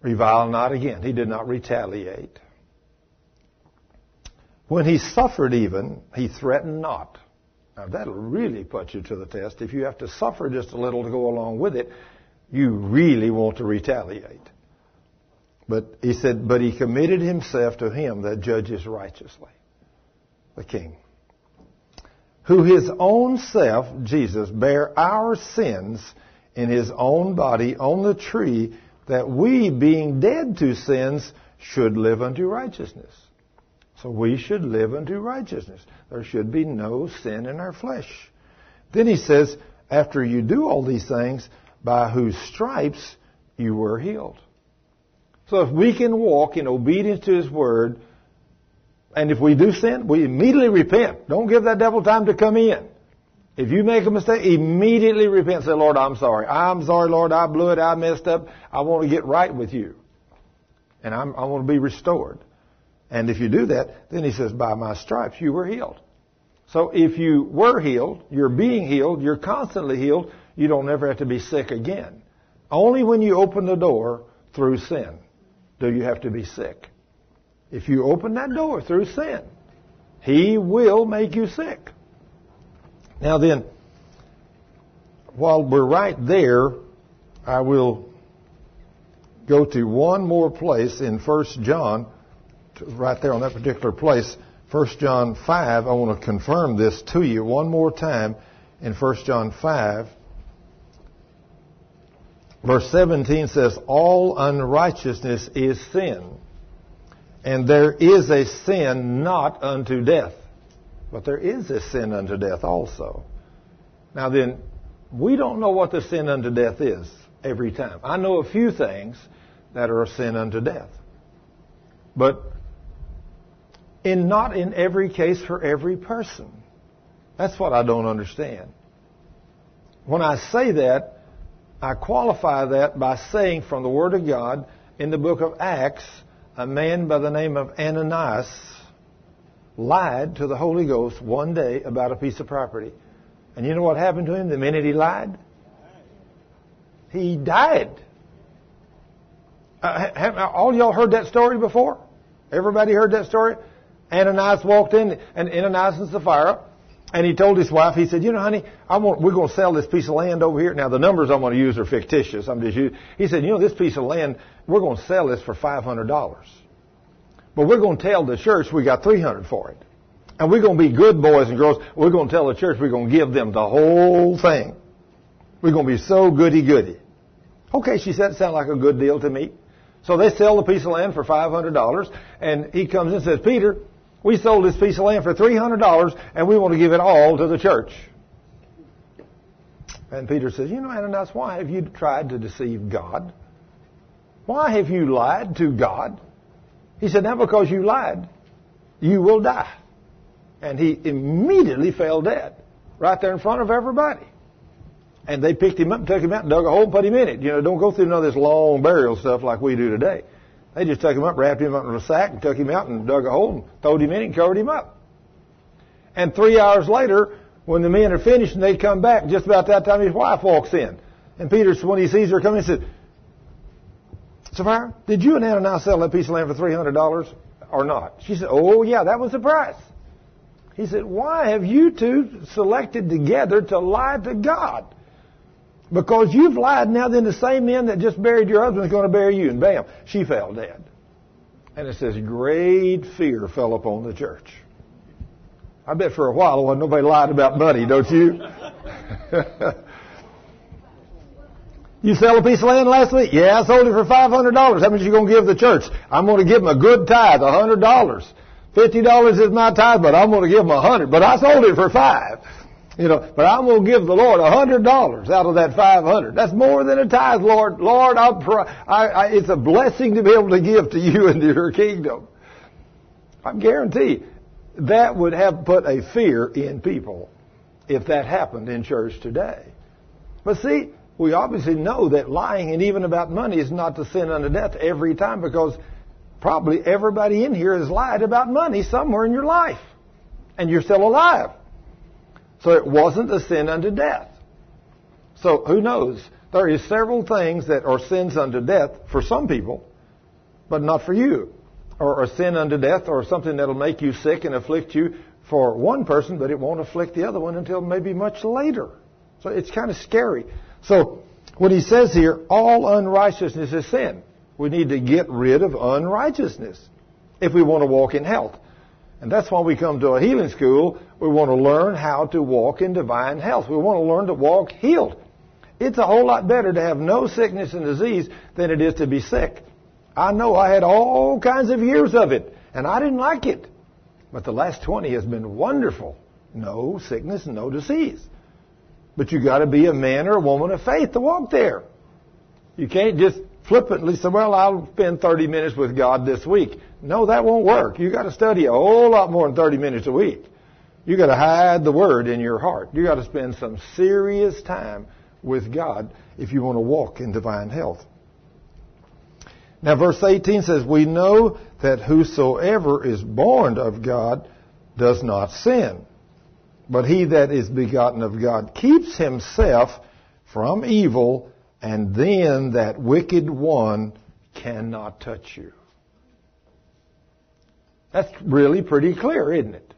Revile not again. He did not retaliate. When he suffered even, he threatened not. Now that'll really put you to the test. If you have to suffer just a little to go along with it, you really want to retaliate. But he said, but he committed himself to him that judges righteously. The king. Who his own self, Jesus, bare our sins in his own body on the tree that we, being dead to sins, should live unto righteousness. So we should live unto righteousness. There should be no sin in our flesh. Then he says, after you do all these things, by whose stripes you were healed. So if we can walk in obedience to his word, and if we do sin, we immediately repent. Don't give that devil time to come in. If you make a mistake, immediately repent. Say, Lord, I'm sorry. I'm sorry, Lord. I blew it. I messed up. I want to get right with you. And I'm, I want to be restored. And if you do that, then he says, by my stripes you were healed. So if you were healed, you're being healed, you're constantly healed, you don't ever have to be sick again. Only when you open the door through sin do you have to be sick. If you open that door through sin, he will make you sick. Now then, while we're right there, I will go to one more place in 1 John, right there on that particular place, 1 John 5. I want to confirm this to you one more time in 1 John 5. Verse 17 says, All unrighteousness is sin, and there is a sin not unto death. But there is a sin unto death also. Now then, we don't know what the sin unto death is every time. I know a few things that are a sin unto death. But in not in every case for every person. That's what I don't understand. When I say that, I qualify that by saying from the Word of God in the book of Acts, a man by the name of Ananias lied to the Holy Ghost one day about a piece of property. And you know what happened to him the minute he lied? He died. Uh, have, all y'all heard that story before? Everybody heard that story? Ananias walked in, and Ananias and Sapphira, and he told his wife, he said, you know, honey, I want, we're going to sell this piece of land over here. Now, the numbers I'm going to use are fictitious. I'm just using, he said, you know, this piece of land, we're going to sell this for $500. But we're going to tell the church we got 300 for it. And we're going to be good boys and girls. We're going to tell the church we're going to give them the whole thing. We're going to be so goody goody. Okay, she said, it sounded like a good deal to me. So they sell the piece of land for $500 and he comes and says, Peter, we sold this piece of land for $300 and we want to give it all to the church. And Peter says, You know, Ananias, why have you tried to deceive God? Why have you lied to God? He said, Now because you lied, you will die. And he immediately fell dead right there in front of everybody. And they picked him up and took him out and dug a hole and put him in it. You know, don't go through none of this long burial stuff like we do today. They just took him up, wrapped him up in a sack, and took him out and dug a hole and throwed him in and covered him up. And three hours later, when the men are finished and they come back, just about that time his wife walks in. And Peter, when he sees her coming, he says, Sapphira, did you and Ananias sell that piece of land for $300 or not? She said, oh yeah, that was the price. He said, why have you two selected together to lie to God? Because you've lied now, then the same men that just buried your husband is going to bury you. And bam, she fell dead. And it says, great fear fell upon the church. I bet for a while wasn't nobody lied about money, don't you? you sell a piece of land last week? Yeah, I sold it for five hundred dollars. How much are you gonna give the church? I'm gonna give them a good tithe, a hundred dollars. Fifty dollars is my tithe, but I'm gonna give them a hundred. But I sold it for five. You know, but I'm going to give the Lord a hundred dollars out of that five hundred. That's more than a tithe, Lord. Lord, I, I, it's a blessing to be able to give to you and to your kingdom. I guarantee that would have put a fear in people if that happened in church today. But see, we obviously know that lying and even about money is not to sin unto death every time because probably everybody in here has lied about money somewhere in your life. And you're still alive. So it wasn't a sin unto death. So who knows? There is several things that are sins unto death for some people, but not for you. Or a sin unto death or something that'll make you sick and afflict you for one person, but it won't afflict the other one until maybe much later. So it's kind of scary. So what he says here, all unrighteousness is sin. We need to get rid of unrighteousness if we want to walk in health. And that's why we come to a healing school. We want to learn how to walk in divine health. We want to learn to walk healed. It's a whole lot better to have no sickness and disease than it is to be sick. I know I had all kinds of years of it, and I didn't like it. But the last 20 has been wonderful. No sickness, no disease. But you gotta be a man or a woman of faith to walk there. You can't just flippantly say, well, I'll spend 30 minutes with God this week. No, that won't work. You've got to study a whole lot more than 30 minutes a week. You've got to hide the word in your heart. You've got to spend some serious time with God if you want to walk in divine health. Now verse 18 says, We know that whosoever is born of God does not sin. But he that is begotten of God keeps himself from evil, and then that wicked one cannot touch you. That's really pretty clear, isn't it?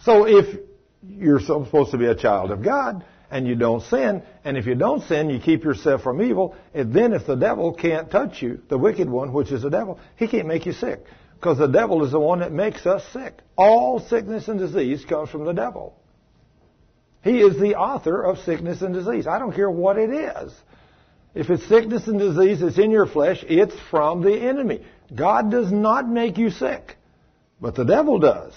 So if you're supposed to be a child of God and you don't sin, and if you don't sin, you keep yourself from evil, and then if the devil can't touch you, the wicked one, which is the devil, he can't make you sick. Because the devil is the one that makes us sick. All sickness and disease comes from the devil. He is the author of sickness and disease. I don't care what it is. If it's sickness and disease that's in your flesh, it's from the enemy. God does not make you sick, but the devil does.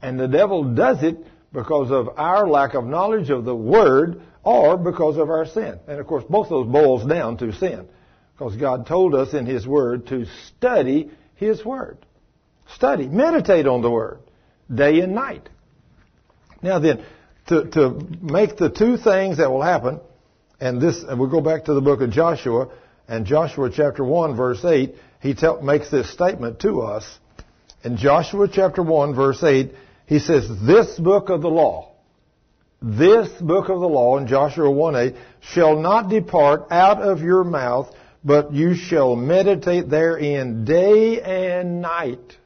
And the devil does it because of our lack of knowledge of the Word or because of our sin. And of course, both of those boils down to sin. Because God told us in His Word to study His Word. Study, meditate on the Word, day and night. Now then, to, to make the two things that will happen, and this, and we'll go back to the book of Joshua, and Joshua chapter 1 verse 8, he tell, makes this statement to us. In Joshua chapter 1 verse 8, he says, this book of the law, this book of the law in Joshua 1 8, shall not depart out of your mouth, but you shall meditate therein day and night.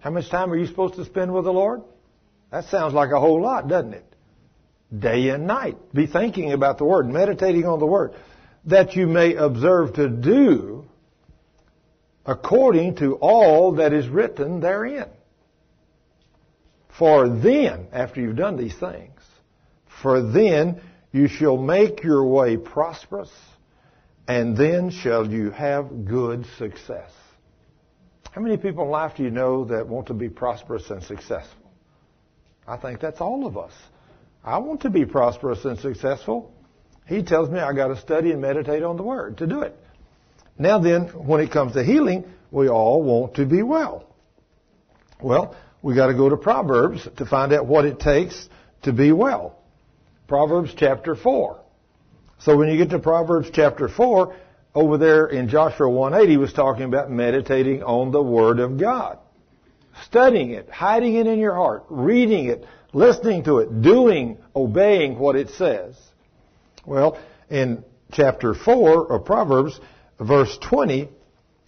How much time are you supposed to spend with the Lord? That sounds like a whole lot, doesn't it? Day and night. Be thinking about the Word, meditating on the Word, that you may observe to do according to all that is written therein. For then, after you've done these things, for then you shall make your way prosperous, and then shall you have good success. How many people in life do you know that want to be prosperous and successful? I think that's all of us. I want to be prosperous and successful. He tells me I got to study and meditate on the Word to do it. Now then, when it comes to healing, we all want to be well. Well, we got to go to Proverbs to find out what it takes to be well. Proverbs chapter 4. So when you get to Proverbs chapter 4, over there in Joshua 1:8, he was talking about meditating on the Word of God. Studying it, hiding it in your heart, reading it, listening to it, doing, obeying what it says. Well, in chapter 4 of Proverbs, verse 20,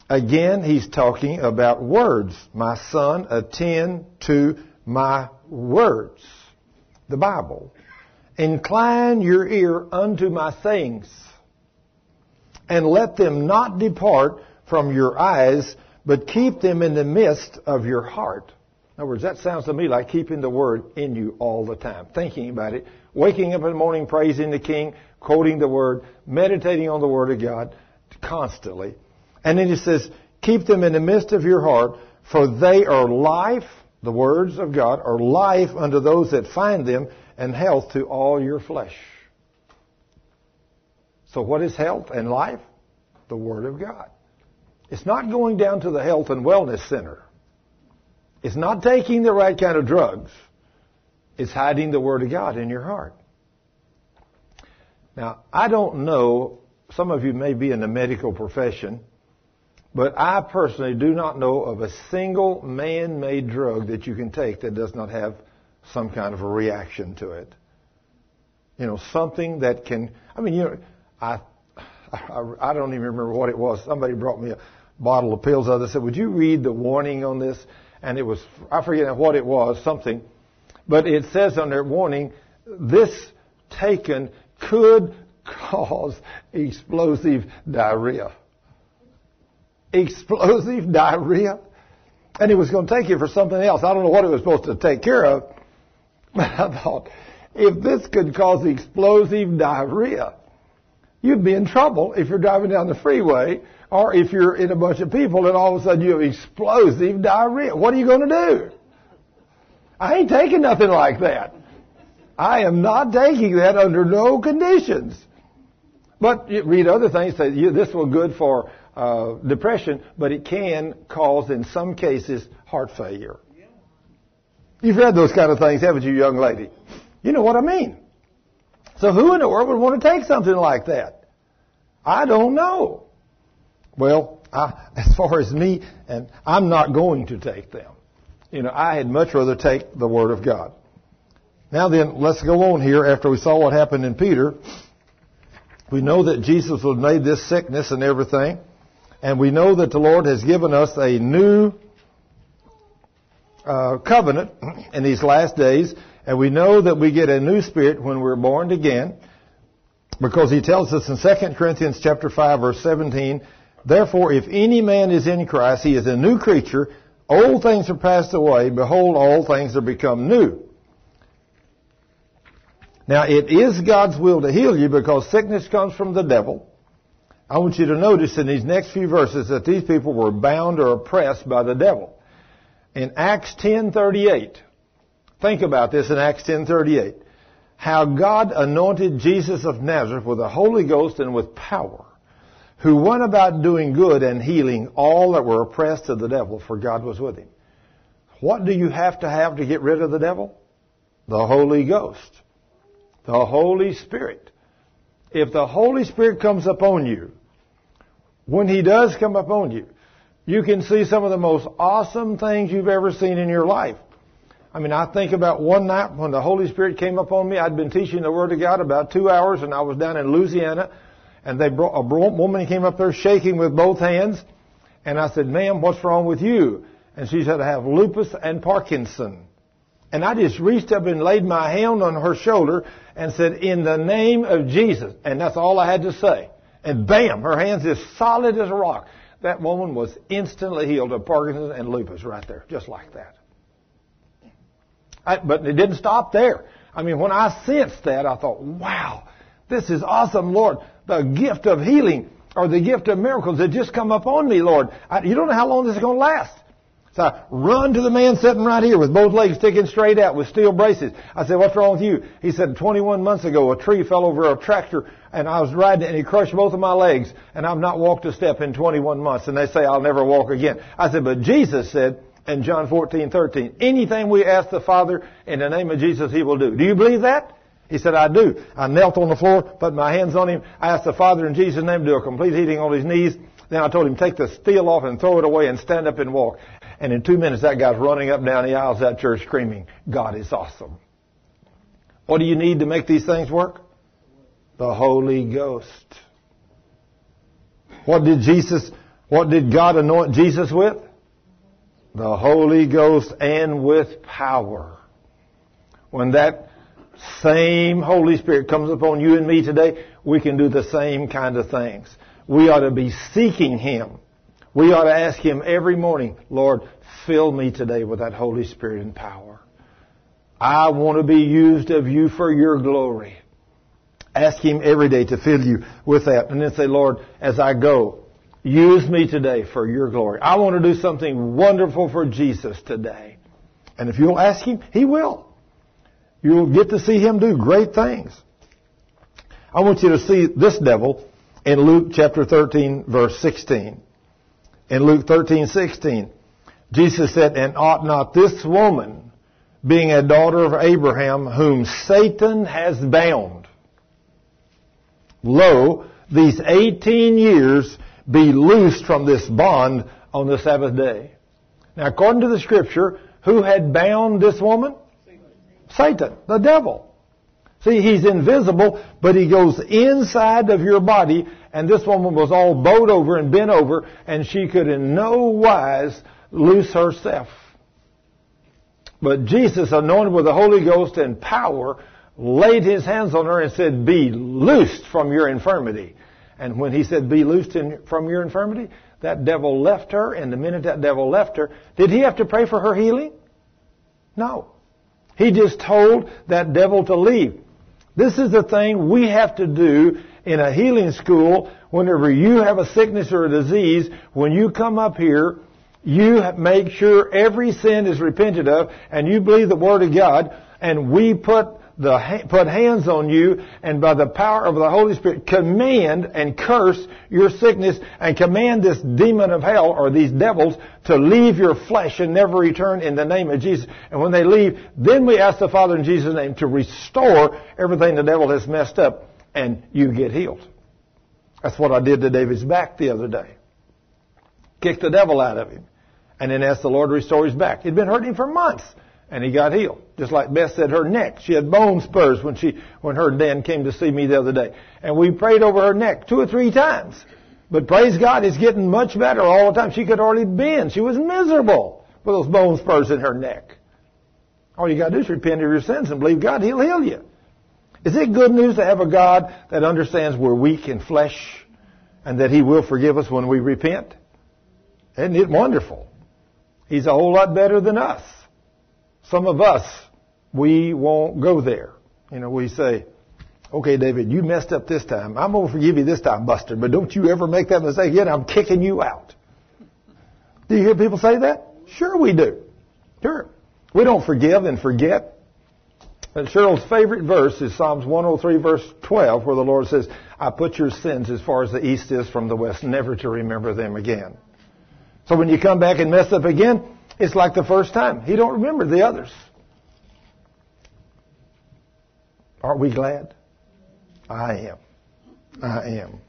again he's talking about words. My son, attend to my words. The Bible. Incline your ear unto my sayings, and let them not depart from your eyes, but keep them in the midst of your heart. In other words, that sounds to me like keeping the word in you all the time, thinking about it, waking up in the morning, praising the King, quoting the word, meditating on the word of God constantly. And then he says, keep them in the midst of your heart, for they are life, the words of God are life unto those that find them, and health to all your flesh. So what is health and life? The Word of God. It's not going down to the health and wellness center. It's not taking the right kind of drugs. It's hiding the Word of God in your heart. Now, I don't know, some of you may be in the medical profession, but I personally do not know of a single man-made drug that you can take that does not have some kind of a reaction to it. You know, something that can, I mean, you know, I, I, I don't even remember what it was. Somebody brought me a bottle of pills. Other said, would you read the warning on this? And it was, I forget what it was, something. But it says on their warning, this taken could cause explosive diarrhea. Explosive diarrhea? And it was going to take you for something else. I don't know what it was supposed to take care of. But I thought, if this could cause explosive diarrhea, you'd be in trouble if you're driving down the freeway or if you're in a bunch of people and all of a sudden you have explosive diarrhea. What are you going to do? I ain't taking nothing like that. I am not taking that under no conditions. But read other things that this will good for uh, depression, but it can cause, in some cases, heart failure. You've read those kind of things, haven't you, young lady? You know what I mean. So who in the world would want to take something like that? I don't know. Well, I, as far as me, and I'm not going to take them. You know, I had much rather take the Word of God. Now then, let's go on here after we saw what happened in Peter. We know that Jesus was made this sickness and everything. And we know that the Lord has given us a new uh, covenant in these last days, and we know that we get a new spirit when we're born again, because he tells us in 2 Corinthians chapter 5 verse 17, Therefore if any man is in Christ, he is a new creature, old things are passed away, behold all things are become new. Now it is God's will to heal you because sickness comes from the devil. I want you to notice in these next few verses that these people were bound or oppressed by the devil in Acts 10:38. Think about this in Acts 10:38. How God anointed Jesus of Nazareth with the Holy Ghost and with power, who went about doing good and healing all that were oppressed of the devil, for God was with him. What do you have to have to get rid of the devil? The Holy Ghost. The Holy Spirit. If the Holy Spirit comes upon you, when He does come upon you, you can see some of the most awesome things you've ever seen in your life. I mean, I think about one night when the Holy Spirit came upon me. I'd been teaching the Word of God about two hours, and I was down in Louisiana, and they brought a woman came up there shaking with both hands, and I said, "Ma'am, what's wrong with you?" And she said, "I have lupus and Parkinson." And I just reached up and laid my hand on her shoulder and said, "In the name of Jesus," and that's all I had to say. And bam, her hands as solid as a rock that woman was instantly healed of Parkinson's and lupus right there, just like that. I, but it didn't stop there. I mean, when I sensed that, I thought, wow, this is awesome, Lord. The gift of healing or the gift of miracles that just come upon me, Lord. I, you don't know how long this is going to last. So I run to the man sitting right here with both legs sticking straight out with steel braces. I said, what's wrong with you? He said, 21 months ago, a tree fell over a tractor and I was riding it and he crushed both of my legs and I've not walked a step in 21 months. And they say I'll never walk again. I said, but Jesus said in John 14, 13, anything we ask the Father in the name of Jesus, He will do. Do you believe that? He said, I do. I knelt on the floor, put my hands on him. I asked the Father in Jesus' name to do a complete healing on his knees. Then I told him, take the steel off and throw it away and stand up and walk. And in two minutes, that guy's running up down the aisles of that church screaming, God is awesome. What do you need to make these things work? The Holy Ghost. What did Jesus, what did God anoint Jesus with? The Holy Ghost and with power. When that same Holy Spirit comes upon you and me today, we can do the same kind of things. We ought to be seeking Him. We ought to ask Him every morning, Lord, fill me today with that Holy Spirit and power. I want to be used of you for your glory. Ask Him every day to fill you with that. And then say, Lord, as I go, use me today for your glory. I want to do something wonderful for Jesus today. And if you'll ask Him, He will. You'll get to see Him do great things. I want you to see this devil in Luke chapter 13 verse 16. In Luke 13, 16, Jesus said, And ought not this woman, being a daughter of Abraham, whom Satan has bound, lo, these 18 years be loosed from this bond on the Sabbath day. Now, according to the scripture, who had bound this woman? Satan, the devil. See, he's invisible, but he goes inside of your body, and this woman was all bowed over and bent over, and she could in no wise loose herself. But Jesus, anointed with the Holy Ghost and power, laid his hands on her and said, Be loosed from your infirmity. And when he said, Be loosed in, from your infirmity, that devil left her, and the minute that devil left her, did he have to pray for her healing? No. He just told that devil to leave. This is the thing we have to do in a healing school whenever you have a sickness or a disease. When you come up here, you make sure every sin is repented of and you believe the Word of God and we put the, put hands on you and by the power of the Holy Spirit command and curse your sickness and command this demon of hell or these devils to leave your flesh and never return in the name of Jesus. And when they leave, then we ask the Father in Jesus' name to restore everything the devil has messed up and you get healed. That's what I did to David's back the other day. Kicked the devil out of him. And then asked the Lord to restore his back. He'd been hurting for months and he got healed. Just like Beth said, her neck. She had bone spurs when she, when her Dan came to see me the other day. And we prayed over her neck two or three times. But praise God, it's getting much better all the time. She could hardly bend. She was miserable with those bone spurs in her neck. All you gotta do is repent of your sins and believe God, He'll heal you. Is it good news to have a God that understands we're weak in flesh and that He will forgive us when we repent? Isn't it wonderful? He's a whole lot better than us. Some of us, we won't go there. You know, we say, okay, David, you messed up this time. I'm going to forgive you this time, Buster, but don't you ever make that mistake again. I'm kicking you out. Do you hear people say that? Sure we do. Sure. We don't forgive and forget. And Cheryl's favorite verse is Psalms 103 verse 12 where the Lord says, I put your sins as far as the east is from the west, never to remember them again. So when you come back and mess up again, it's like the first time. He don't remember the others. Aren't we glad? I am. I am.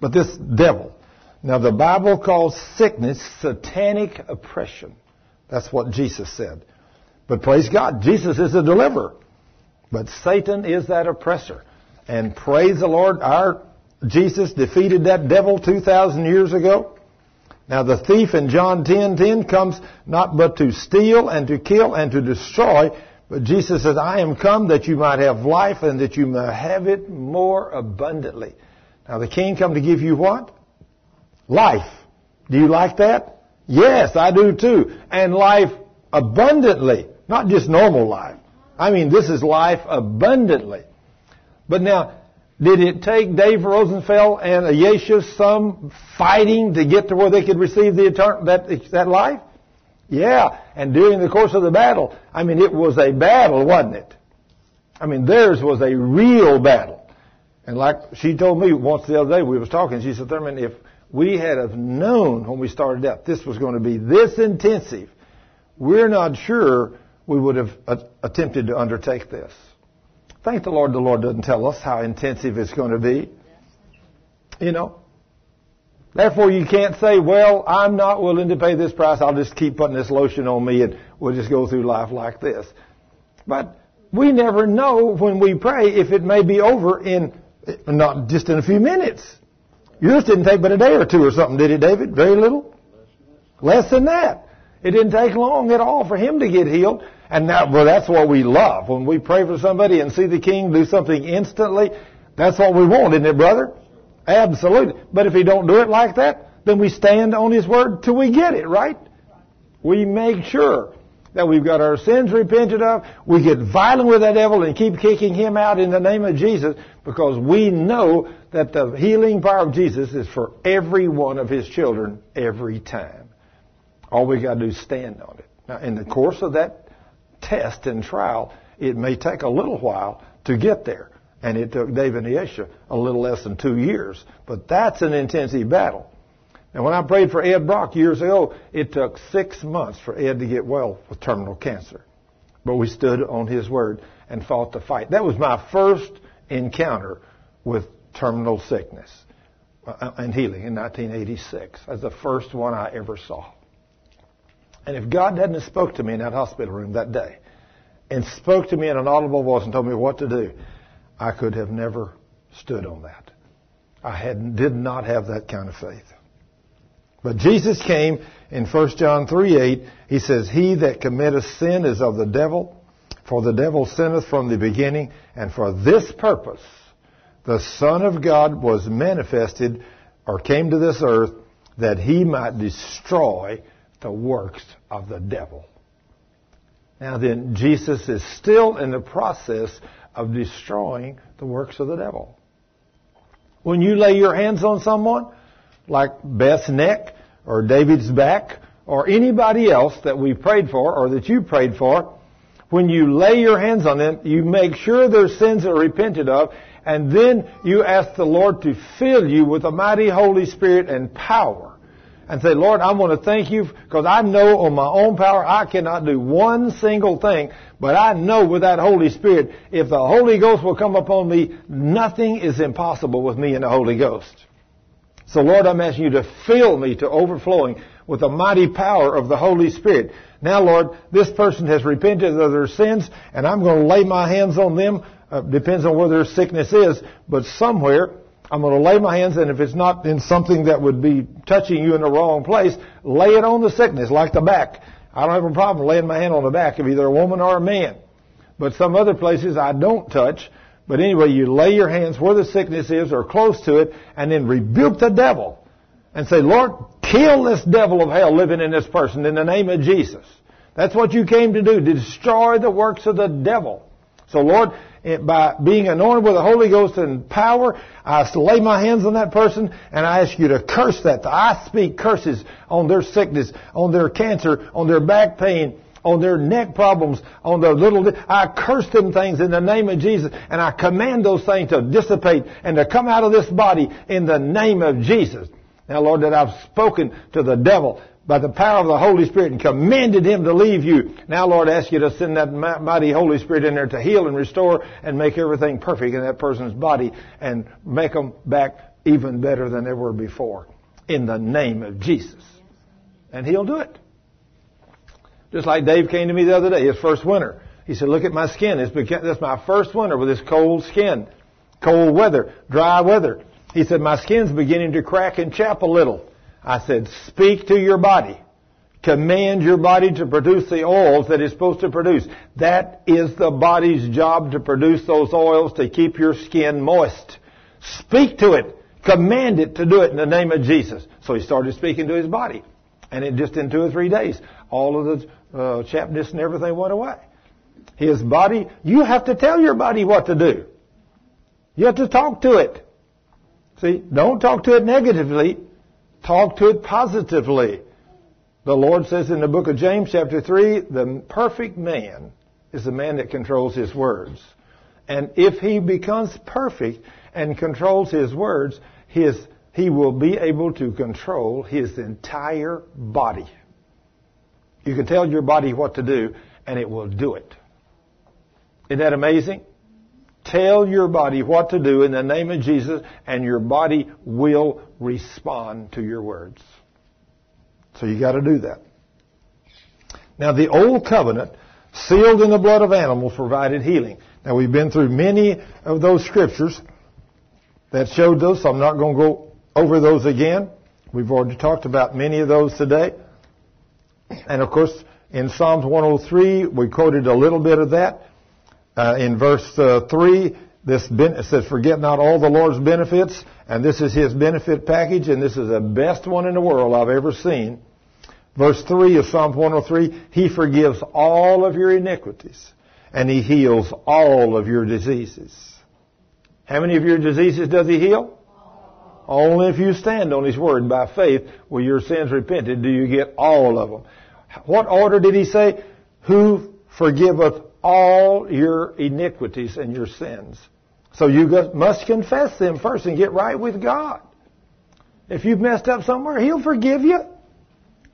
But this devil, now the Bible calls sickness satanic oppression. That's what Jesus said. But praise God, Jesus is a deliverer. But Satan is that oppressor. And praise the Lord, our Jesus defeated that devil 2,000 years ago. Now the thief in John 10:10 10, 10 comes not but to steal and to kill and to destroy, but Jesus says, I am come that you might have life and that you may have it more abundantly. Now the king come to give you what? Life. Do you like that? Yes, I do too. And life abundantly. Not just normal life. I mean, this is life abundantly. But now, did it take Dave Rosenfeld and Ayesha some fighting to get to where they could receive the that, that life? Yeah, and during the course of the battle, I mean, it was a battle, wasn't it? I mean, theirs was a real battle. And like she told me once the other day, we was talking, she said, Thurman, if we had have known when we started out this was going to be this intensive, we're not sure we would have attempted to undertake this. Thank the Lord the Lord doesn't tell us how intensive it's going to be. You know? Therefore, you can't say, well, I'm not willing to pay this price. I'll just keep putting this lotion on me and we'll just go through life like this. But we never know when we pray if it may be over in, not just in a few minutes. Yours didn't take but a day or two or something, did it, David? Very little? Less than that. It didn't take long at all for him to get healed. And now, well, that's what we love. When we pray for somebody and see the king do something instantly, that's what we want, isn't it, brother? Absolutely. But if he don't do it like that, then we stand on his word till we get it, right? We make sure that we've got our sins repented of. We get violent with that devil and keep kicking him out in the name of Jesus because we know that the healing power of Jesus is for every one of his children every time. All we got to do is stand on it. Now, in the course of that test and trial, it may take a little while to get there. And it took David and Ayesha a little less than two years. But that's an intensive battle. And when I prayed for Ed Brock years ago, it took six months for Ed to get well with terminal cancer. But we stood on his word and fought the fight. That was my first encounter with terminal sickness uh, and healing in 1986. That's the first one I ever saw. And if God hadn't spoke to me in that hospital room that day and spoke to me in an audible voice and told me what to do, I could have never stood on that. I had, did not have that kind of faith. But Jesus came in 1 John 3 8. He says, He that committeth sin is of the devil, for the devil sinneth from the beginning, and for this purpose the Son of God was manifested or came to this earth that he might destroy the works of the devil. Now then, Jesus is still in the process of destroying the works of the devil. When you lay your hands on someone, like Beth's neck, or David's back, or anybody else that we prayed for, or that you prayed for, when you lay your hands on them, you make sure their sins are repented of, and then you ask the Lord to fill you with the mighty Holy Spirit and power and say, Lord, I want to thank you because I know on my own power I cannot do one single thing, but I know with that Holy Spirit, if the Holy Ghost will come upon me, nothing is impossible with me and the Holy Ghost. So Lord, I'm asking you to fill me to overflowing with the mighty power of the Holy Spirit. Now, Lord, this person has repented of their sins, and I'm going to lay my hands on them. Uh, depends on where their sickness is, but somewhere I'm going to lay my hands, and if it's not in something that would be touching you in the wrong place, lay it on the sickness, like the back. I don't have a problem laying my hand on the back of either a woman or a man. But some other places I don't touch. But anyway, you lay your hands where the sickness is or close to it, and then rebuke the devil and say, Lord, kill this devil of hell living in this person in the name of Jesus. That's what you came to do, to destroy the works of the devil. So Lord, by being anointed with the Holy Ghost and power, I lay my hands on that person and I ask you to curse that. I speak curses on their sickness, on their cancer, on their back pain, on their neck problems, on their little, I curse them things in the name of Jesus and I command those things to dissipate and to come out of this body in the name of Jesus. Now Lord, that I've spoken to the devil by the power of the Holy Spirit and commanded him to leave you. Now, Lord, I ask you to send that mighty Holy Spirit in there to heal and restore and make everything perfect in that person's body and make them back even better than they were before. In the name of Jesus. And he'll do it. Just like Dave came to me the other day, his first winter. He said, look at my skin. It's become, this is my first winter with this cold skin. Cold weather, dry weather. He said, my skin's beginning to crack and chap a little. I said, speak to your body. Command your body to produce the oils that it's supposed to produce. That is the body's job to produce those oils to keep your skin moist. Speak to it. Command it to do it in the name of Jesus. So he started speaking to his body. And it just in two or three days, all of the uh, chapness and everything went away. His body, you have to tell your body what to do. You have to talk to it. See, don't talk to it negatively. Talk to it positively. The Lord says in the book of James chapter 3, the perfect man is the man that controls his words. And if he becomes perfect and controls his words, his, he will be able to control his entire body. You can tell your body what to do and it will do it. Isn't that amazing? Tell your body what to do in the name of Jesus and your body will respond to your words. So you gotta do that. Now the old covenant, sealed in the blood of animals, provided healing. Now we've been through many of those scriptures that showed those, so I'm not going to go over those again. We've already talked about many of those today. And of course, in Psalms 103, we quoted a little bit of that. Uh, in verse uh, 3, this it says, forget not all the Lord's benefits, and this is His benefit package, and this is the best one in the world I've ever seen. Verse 3 of Psalm 103, He forgives all of your iniquities, and He heals all of your diseases. How many of your diseases does He heal? Only if you stand on His Word by faith will your sins repented do you get all of them. What order did He say? Who forgiveth all your iniquities and your sins. So you must confess them first and get right with God. If you've messed up somewhere, He'll forgive you.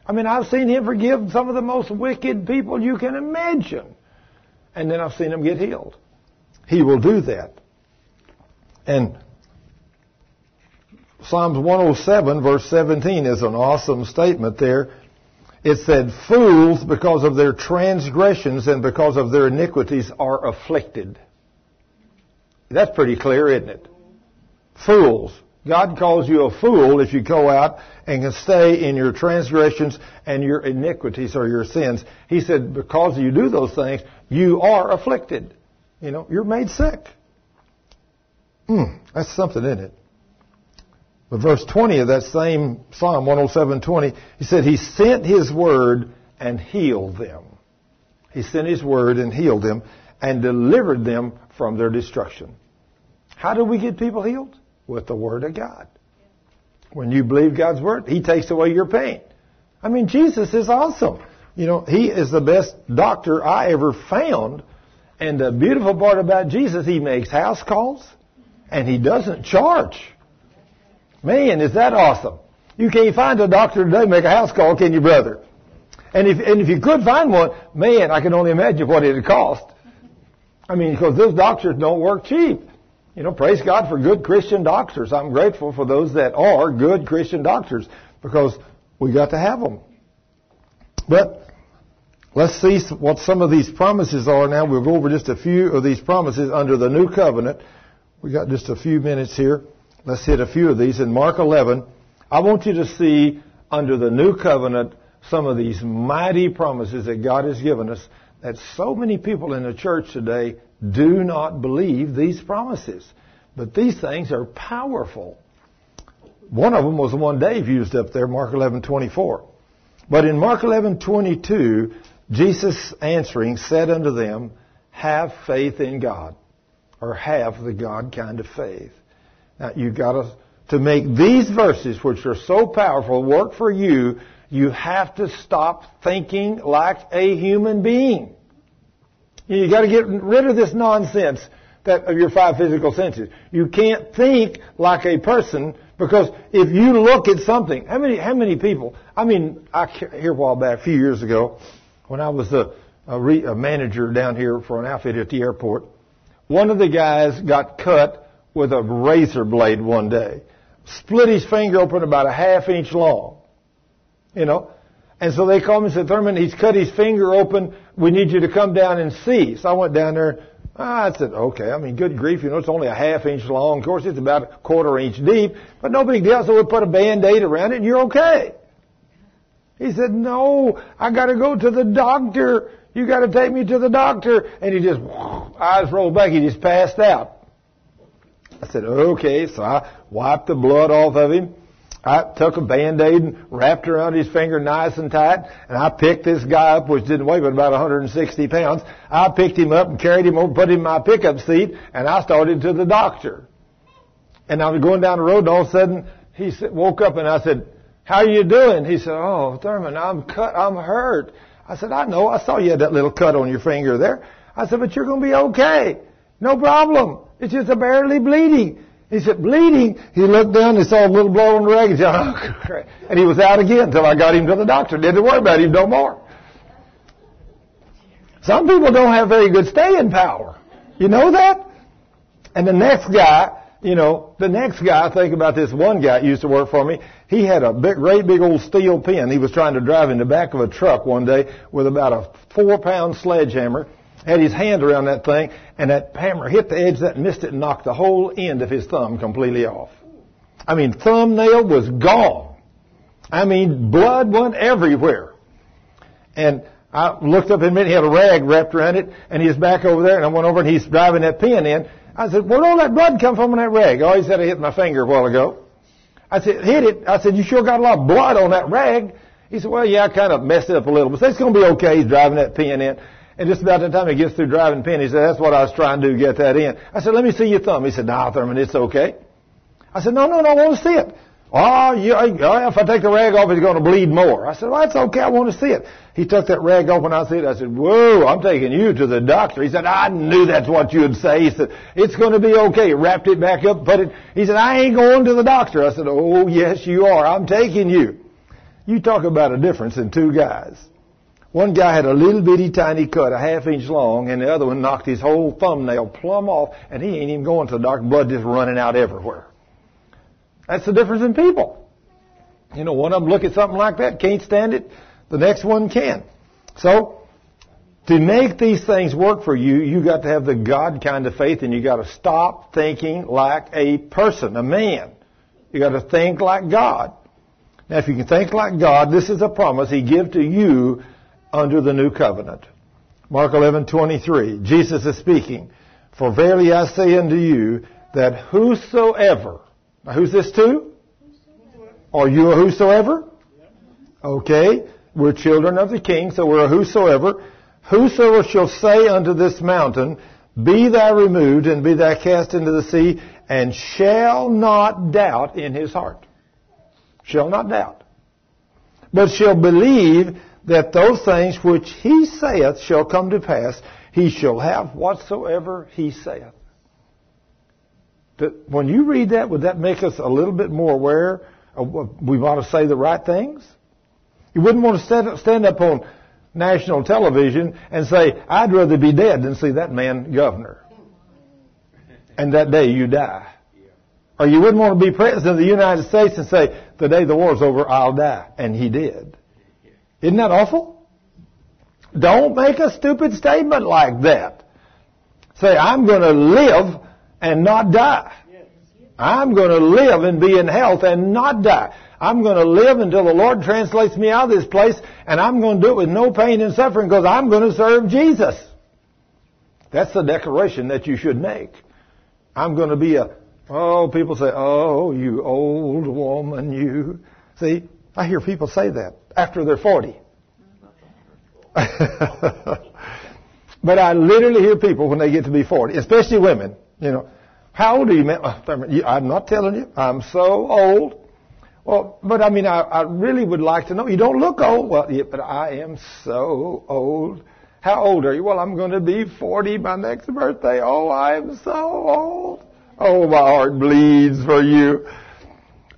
I mean, I've seen Him forgive some of the most wicked people you can imagine. And then I've seen them get healed. He will do that. And Psalms 107 verse 17 is an awesome statement there. It said, fools because of their transgressions and because of their iniquities are afflicted. That's pretty clear, isn't it? Fools. God calls you a fool if you go out and can stay in your transgressions and your iniquities or your sins. He said, because you do those things, you are afflicted. You know, you're made sick. Hmm, that's something in it. But verse 20 of that same Psalm 107:20, he said, He sent His word and healed them. He sent His word and healed them and delivered them from their destruction. How do we get people healed? With the Word of God. When you believe God's Word, He takes away your pain. I mean, Jesus is awesome. You know, He is the best doctor I ever found. And the beautiful part about Jesus, He makes house calls and He doesn't charge. Man, is that awesome. You can't find a doctor today make a house call, can you, brother? And if, and if you could find one, man, I can only imagine what it'd cost. I mean, because those doctors don't work cheap. You know, praise God for good Christian doctors. I'm grateful for those that are good Christian doctors because we got to have them. But let's see what some of these promises are now. We'll go over just a few of these promises under the new covenant. We got just a few minutes here. Let's hit a few of these. In Mark 11, I want you to see under the new covenant some of these mighty promises that God has given us that so many people in the church today do not believe these promises. But these things are powerful. One of them was the one Dave used up there, Mark 11:24. But in Mark 11:22, Jesus answering said unto them, "Have faith in God, or have the God kind of faith." Now you've got to to make these verses, which are so powerful, work for you. You have to stop thinking like a human being. You got to get rid of this nonsense that of your five physical senses. You can't think like a person because if you look at something, how many how many people? I mean, I hear a while back, a few years ago, when I was a, a, re, a manager down here for an outfit at the airport, one of the guys got cut with a razor blade one day, split his finger open about a half inch long. You know, and so they called me and said, Thurman, he's cut his finger open. We need you to come down and see. So I went down there. Ah, I said, okay. I mean, good grief. You know, it's only a half inch long. Of course, it's about a quarter inch deep, but no big deal. So we put a band-aid around it and you're okay. He said, no, I gotta go to the doctor. You gotta take me to the doctor. And he just, eyes rolled back. He just passed out. I said, okay. So I wiped the blood off of him. I took a band-aid and wrapped around his finger nice and tight, and I picked this guy up, which didn't weigh but about 160 pounds. I picked him up and carried him over, put him in my pickup seat, and I started to the doctor. And I was going down the road, and all of a sudden, he woke up, and I said, How are you doing? He said, Oh, Thurman, I'm cut. I'm hurt. I said, I know. I saw you had that little cut on your finger there. I said, but you're going to be okay. No problem. It's just a barely bleeding. He said, bleeding. He looked down and saw a little blood on the rag. He said, oh. And he was out again until I got him to the doctor. Didn't worry about him no more. Some people don't have very good staying power. You know that? And the next guy, you know, the next guy, think about this one guy used to work for me. He had a big, great big old steel pen. He was trying to drive in the back of a truck one day with about a four pound sledgehammer had his hand around that thing, and that hammer hit the edge that, missed it, and knocked the whole end of his thumb completely off. I mean, thumbnail was gone. I mean, blood went everywhere. And I looked up in a minute, he had a rag wrapped around it, and he was back over there, and I went over and he's driving that pen in. I said, where'd all that blood come from in that rag? Oh, he said I hit my finger a while ago. I said, hit it. I said, you sure got a lot of blood on that rag. He said, well, yeah, I kind of messed it up a little, but it's going to be okay. He's driving that pen in. And just about the time he gets through driving pen, he said, that's what I was trying to do, get that in. I said, let me see your thumb. He said, nah, Thurman, it's okay. I said, no, no, no, I want to see it. Oh, oh, if I take the rag off, it's going to bleed more. I said, well, that's okay. I want to see it. He took that rag off and I see it. I said, whoa, I'm taking you to the doctor. He said, I knew that's what you'd say. He said, it's going to be okay. He wrapped it back up, put it. He said, I ain't going to the doctor. I said, oh, yes, you are. I'm taking you. You talk about a difference in two guys. One guy had a little bitty tiny cut, a half inch long, and the other one knocked his whole thumbnail plumb off, and he ain't even going to the doctor, blood just running out everywhere. That's the difference in people. You know, one of them look at something like that, can't stand it, the next one can. So, to make these things work for you, you got to have the God kind of faith, and you got to stop thinking like a person, a man. You got to think like God. Now, if you can think like God, this is a promise He gives to you under the new covenant. Mark 11:23. Jesus is speaking. For verily I say unto you that whosoever. Now who's this to? Are you a whosoever? Okay. We're children of the king, so we're a whosoever. Whosoever shall say unto this mountain, Be thou removed and be thou cast into the sea, and shall not doubt in his heart. Shall not doubt. But shall believe that those things which he saith shall come to pass, he shall have whatsoever he saith. That when you read that, would that make us a little bit more aware of we want to say the right things? You wouldn't want to stand, stand up on national television and say, I'd rather be dead than see that man governor. And that day you die. Or you wouldn't want to be president of the United States and say, the day the war's over, I'll die. And he did. Isn't that awful? Don't make a stupid statement like that. Say, I'm going to live and not die. I'm going to live and be in health and not die. I'm going to live until the Lord translates me out of this place, and I'm going to do it with no pain and suffering because I'm going to serve Jesus. That's the declaration that you should make. I'm going to be a, oh, people say, oh, you old woman, you. See, I hear people say that after they're 40. but I literally hear people when they get to be 40, especially women, you know, how old are you, man? Oh, I'm not telling you. I'm so old. Well, but I mean, I, I really would like to know. You don't look old. Well, yeah, but I am so old. How old are you? Well, I'm going to be 40 my next birthday. Oh, I am so old. Oh, my heart bleeds for you.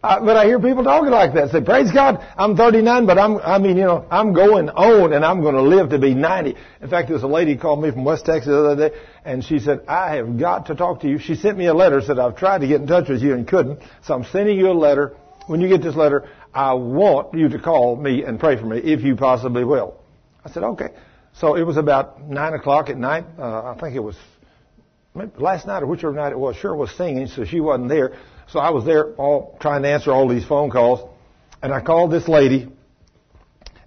Uh, but I hear people talking like that. Say, praise God, I'm 39, but I'm, I mean, you know, I'm going on and I'm going to live to be 90. In fact, there was a lady called me from West Texas the other day and she said, I have got to talk to you. She sent me a letter, said, I've tried to get in touch with you and couldn't. So I'm sending you a letter. When you get this letter, I want you to call me and pray for me if you possibly will. I said, okay. So it was about 9 o'clock at night. Uh, I think it was last night or whichever night it was. Sure was singing, so she wasn't there. So I was there all trying to answer all these phone calls, and I called this lady,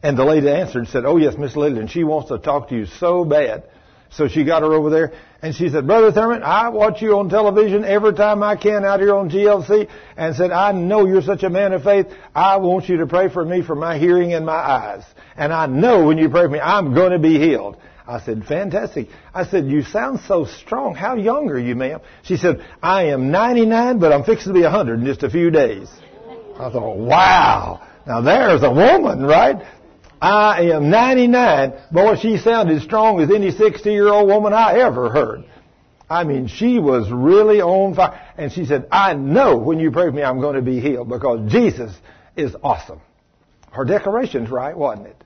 and the lady answered and said, "Oh yes, Miss Lillian, she wants to talk to you so bad." So she got her over there, and she said, "Brother Thurman, I watch you on television every time I can out here on GLC, and said I know you're such a man of faith. I want you to pray for me for my hearing and my eyes, and I know when you pray for me, I'm going to be healed." I said, fantastic. I said, you sound so strong. How young are you, ma'am? She said, I am 99, but I'm fixing to be 100 in just a few days. I thought, wow, Now there's a woman, right? I am 99. Boy, she sounded strong as any 60 year old woman I ever heard. I mean, she was really on fire. And she said, I know when you pray for me, I'm going to be healed because Jesus is awesome. Her declaration's right, wasn't it?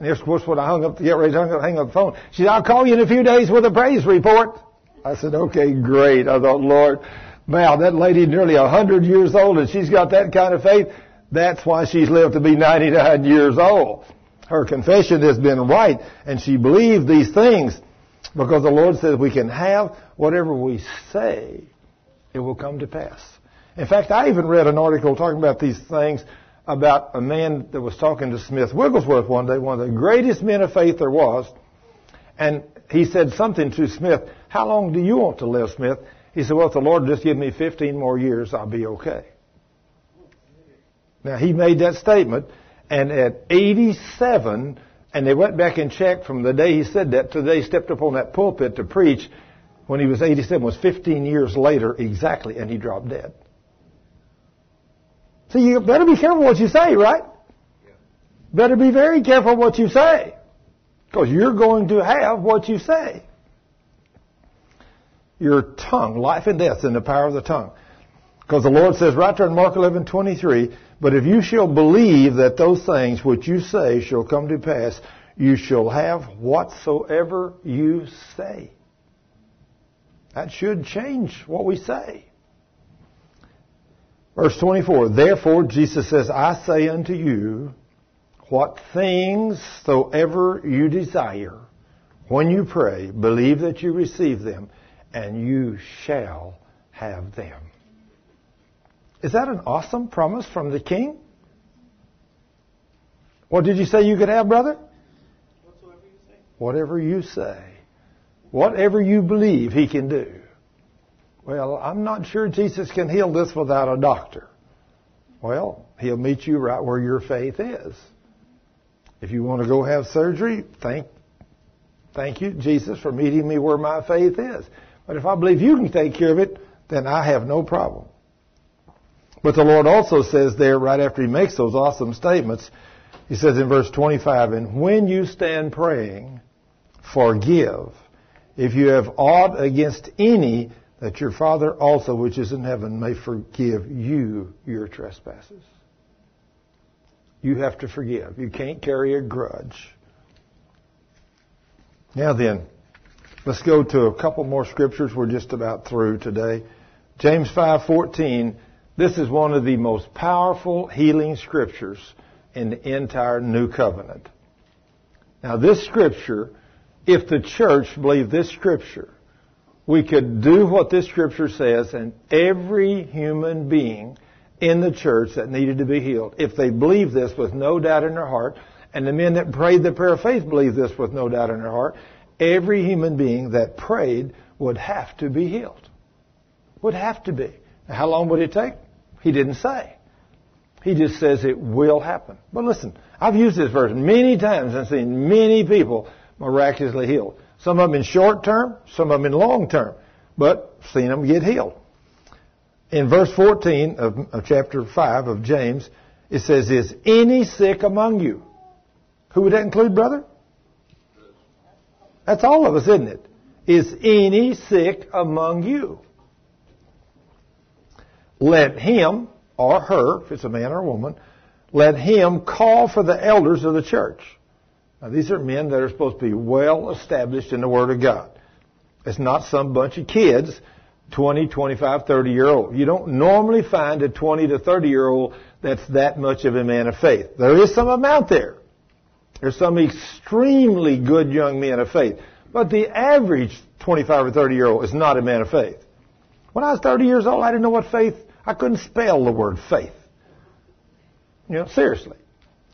And of course, when I hung up, to get ready to hang up, the phone. She said, I'll call you in a few days with a praise report. I said, okay, great. I thought, Lord, wow, that lady nearly a hundred years old and she's got that kind of faith. That's why she's lived to be 99 years old. Her confession has been right and she believed these things because the Lord says we can have whatever we say, it will come to pass. In fact, I even read an article talking about these things about a man that was talking to Smith Wigglesworth one day, one of the greatest men of faith there was. And he said something to Smith, how long do you want to live, Smith? He said, well, if the Lord just give me 15 more years, I'll be okay. Now, he made that statement, and at 87, and they went back and checked from the day he said that to the day he stepped up on that pulpit to preach, when he was 87, was 15 years later exactly, and he dropped dead. So you better be careful what you say, right? Better be very careful what you say. Because you're going to have what you say. Your tongue, life and death in the power of the tongue. Because the Lord says right there in Mark 11, 23, but if you shall believe that those things which you say shall come to pass, you shall have whatsoever you say. That should change what we say. Verse 24, therefore Jesus says, I say unto you, what things soever you desire, when you pray, believe that you receive them, and you shall have them. Is that an awesome promise from the king? What did you say you could have, brother? Whatsoever you say. Whatever you say. Whatever you believe he can do. Well, I'm not sure Jesus can heal this without a doctor. Well, he'll meet you right where your faith is. If you want to go have surgery, thank, thank you, Jesus, for meeting me where my faith is. But if I believe you can take care of it, then I have no problem. But the Lord also says there, right after He makes those awesome statements, He says in verse 25, And when you stand praying, forgive if you have aught against any, that your Father also which is in heaven may forgive you your trespasses. You have to forgive. You can't carry a grudge. Now then, let's go to a couple more scriptures. We're just about through today. James 5:14. This is one of the most powerful healing scriptures in the entire New Covenant. Now this scripture, if the church believed this scripture, we could do what this scripture says and every human being in the church that needed to be healed, if they believed this with no doubt in their heart, and the men that prayed the prayer of faith believed this with no doubt in their heart, every human being that prayed would have to be healed. Would have to be. How long would it take? He didn't say. He just says it will happen. But listen, I've used this verse many times and seen many people miraculously healed. Some of them in short term, some of them in long term, but seen them get healed. In verse 14 of, of chapter 5 of James, it says, Is any sick among you? Who would that include, brother? That's all of us, isn't it? Is any sick among you? Let him or her, if it's a man or a woman, let him call for the elders of the church. Now these are men that are supposed to be well established in the Word of God. It's not some bunch of kids 20, 25, 30 year old. You don't normally find a 20 to 30 year old that's that much of a man of faith. There is some of them out there. There's some extremely good young men of faith. But the average 25 or 30 year old is not a man of faith. When I was 30 years old, I didn't know what faith, I couldn't spell the word faith. You know, seriously.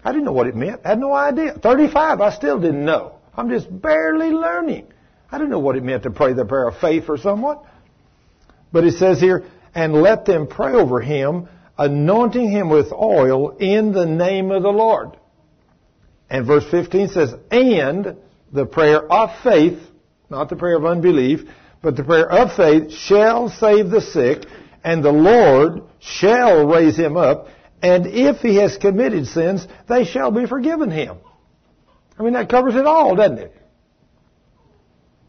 I didn't know what it meant. I had no idea. 35, I still didn't know. I'm just barely learning. I didn't know what it meant to pray the prayer of faith for someone. But it says here, and let them pray over him, anointing him with oil in the name of the Lord. And verse 15 says, and the prayer of faith, not the prayer of unbelief, but the prayer of faith shall save the sick, and the Lord shall raise him up, And if he has committed sins, they shall be forgiven him. I mean, that covers it all, doesn't it?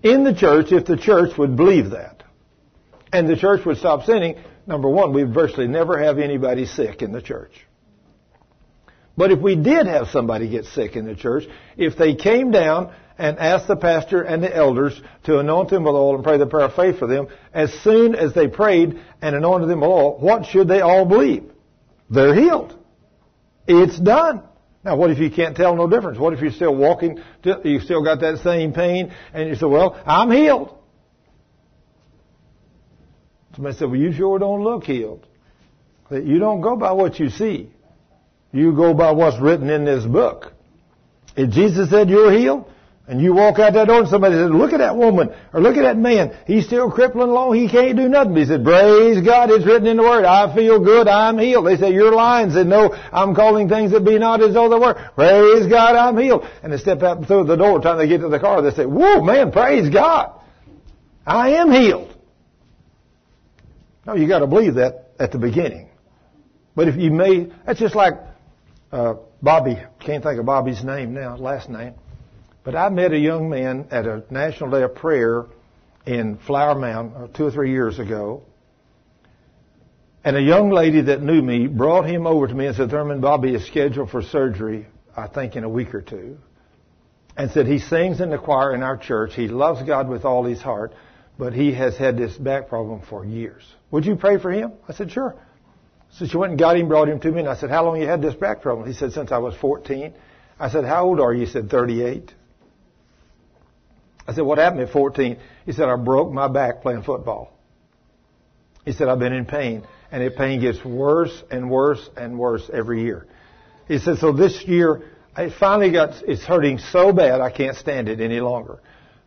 In the church, if the church would believe that, and the church would stop sinning, number one, we'd virtually never have anybody sick in the church. But if we did have somebody get sick in the church, if they came down and asked the pastor and the elders to anoint them with oil and pray the prayer of faith for them, as soon as they prayed and anointed them with oil, what should they all believe? They're healed. It's done. Now, what if you can't tell no difference? What if you're still walking, you still got that same pain, and you say, well, I'm healed. Somebody said, well, you sure don't look healed. You don't go by what you see. You go by what's written in this book. If Jesus said you're healed, and you walk out that door and somebody says, look at that woman, or look at that man, he's still crippling along, he can't do nothing. He said, praise God, it's written in the Word, I feel good, I'm healed. They say, you're lying. Said, no, I'm calling things that be not as though they were. Praise God, I'm healed. And they step out through the door, time they get to the car, they say, whoa, man, praise God. I am healed. No, you gotta believe that at the beginning. But if you may, that's just like, uh, Bobby, can't think of Bobby's name now, last name. But I met a young man at a National Day of Prayer in Flower Mound uh, two or three years ago. And a young lady that knew me brought him over to me and said, Thurman, Bobby is scheduled for surgery, I think in a week or two. And said he sings in the choir in our church. He loves God with all his heart, but he has had this back problem for years. Would you pray for him? I said, sure. So she went and got him, brought him to me, and I said, how long you had this back problem? He said, since I was 14. I said, how old are you? He said, 38. I said, what happened at 14? He said, I broke my back playing football. He said, I've been in pain, and the pain gets worse and worse and worse every year. He said, so this year, it finally got, it's hurting so bad I can't stand it any longer.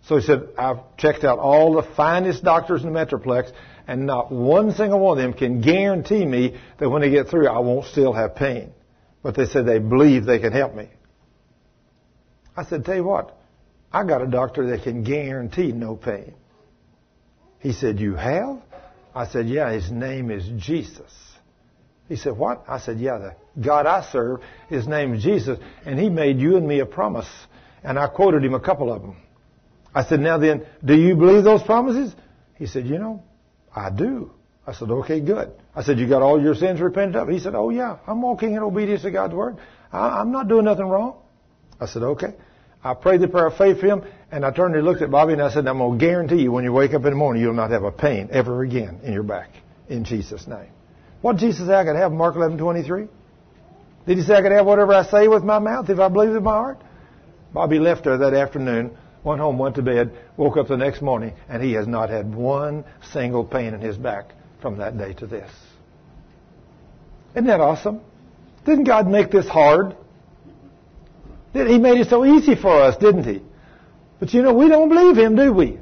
So he said, I've checked out all the finest doctors in the Metroplex, and not one single one of them can guarantee me that when they get through, I won't still have pain. But they said they believe they can help me. I said, tell you what, I got a doctor that can guarantee no pain. He said, You have? I said, Yeah, his name is Jesus. He said, What? I said, Yeah, the God I serve, his name is Jesus, and he made you and me a promise. And I quoted him a couple of them. I said, Now then, do you believe those promises? He said, You know, I do. I said, Okay, good. I said, You got all your sins repented of? He said, Oh, yeah, I'm walking in obedience to God's word. I'm not doing nothing wrong. I said, Okay. I prayed the prayer of faith for him, and I turned and looked at Bobby and I said, I'm going to guarantee you when you wake up in the morning, you'll not have a pain ever again in your back. In Jesus' name. What did Jesus say I could have? Mark 11, 23? Did he say I could have whatever I say with my mouth if I believe in my heart? Bobby left there that afternoon, went home, went to bed, woke up the next morning, and he has not had one single pain in his back from that day to this. Isn't that awesome? Didn't God make this hard? He made it so easy for us, didn't he? But you know, we don't believe him, do we?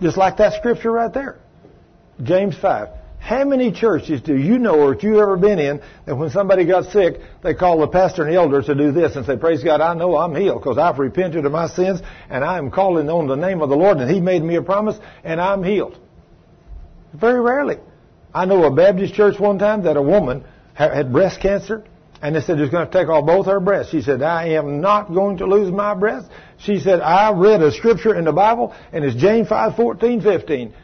Just like that scripture right there. James 5. How many churches do you know or you ever been in that when somebody got sick, they call the pastor and elders to do this and say, praise God, I know I'm healed because I've repented of my sins and I am calling on the name of the Lord and He made me a promise and I'm healed. Very rarely. I know a Baptist church one time that a woman had breast cancer and they said, "It's going to take off both her breasts. She said, I am not going to lose my breasts. She said, I read a scripture in the Bible, and it's James 5, 14, 15.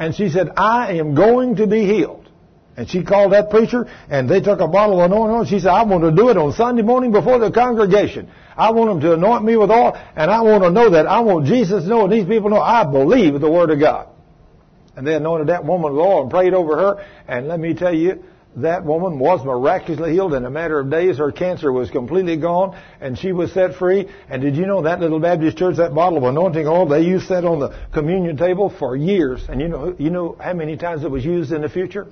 And she said, I am going to be healed. And she called that preacher, and they took a bottle of anointing oil. She said, I want to do it on Sunday morning before the congregation. I want them to anoint me with oil, and I want to know that. I want Jesus to know, and these people know I believe the Word of God. And they anointed that woman with oil and prayed over her. And let me tell you, that woman was miraculously healed in a matter of days. Her cancer was completely gone and she was set free. And did you know that little Baptist church, that bottle of anointing oil, they used that on the communion table for years. And you know, you know how many times it was used in the future?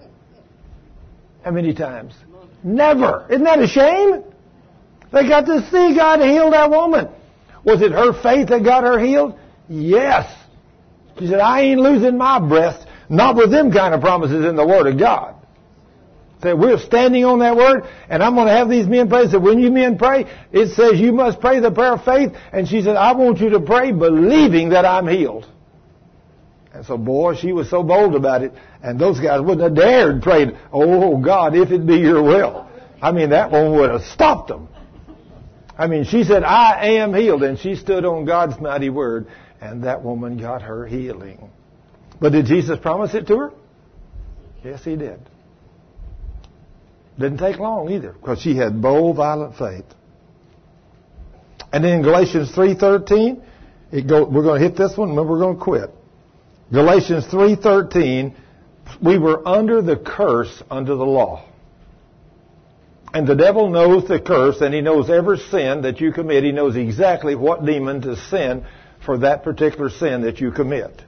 How many times? Never. Isn't that a shame? They got to see God heal that woman. Was it her faith that got her healed? Yes. She said, I ain't losing my breath. not with them kind of promises in the Word of God. That we're standing on that word, and I'm going to have these men pray. So when you men pray, it says you must pray the prayer of faith. And she said, I want you to pray believing that I'm healed. And so, boy, she was so bold about it, and those guys wouldn't have dared pray, "Oh God, if it be Your will." I mean, that one would have stopped them. I mean, she said, "I am healed," and she stood on God's mighty word, and that woman got her healing. But did Jesus promise it to her? Yes, He did. Didn't take long either, because she had bold, violent faith. And then in Galatians 3.13, it go, we're going to hit this one, and then we're going to quit. Galatians 3.13, we were under the curse under the law. And the devil knows the curse, and he knows every sin that you commit. He knows exactly what demon to send for that particular sin that you commit.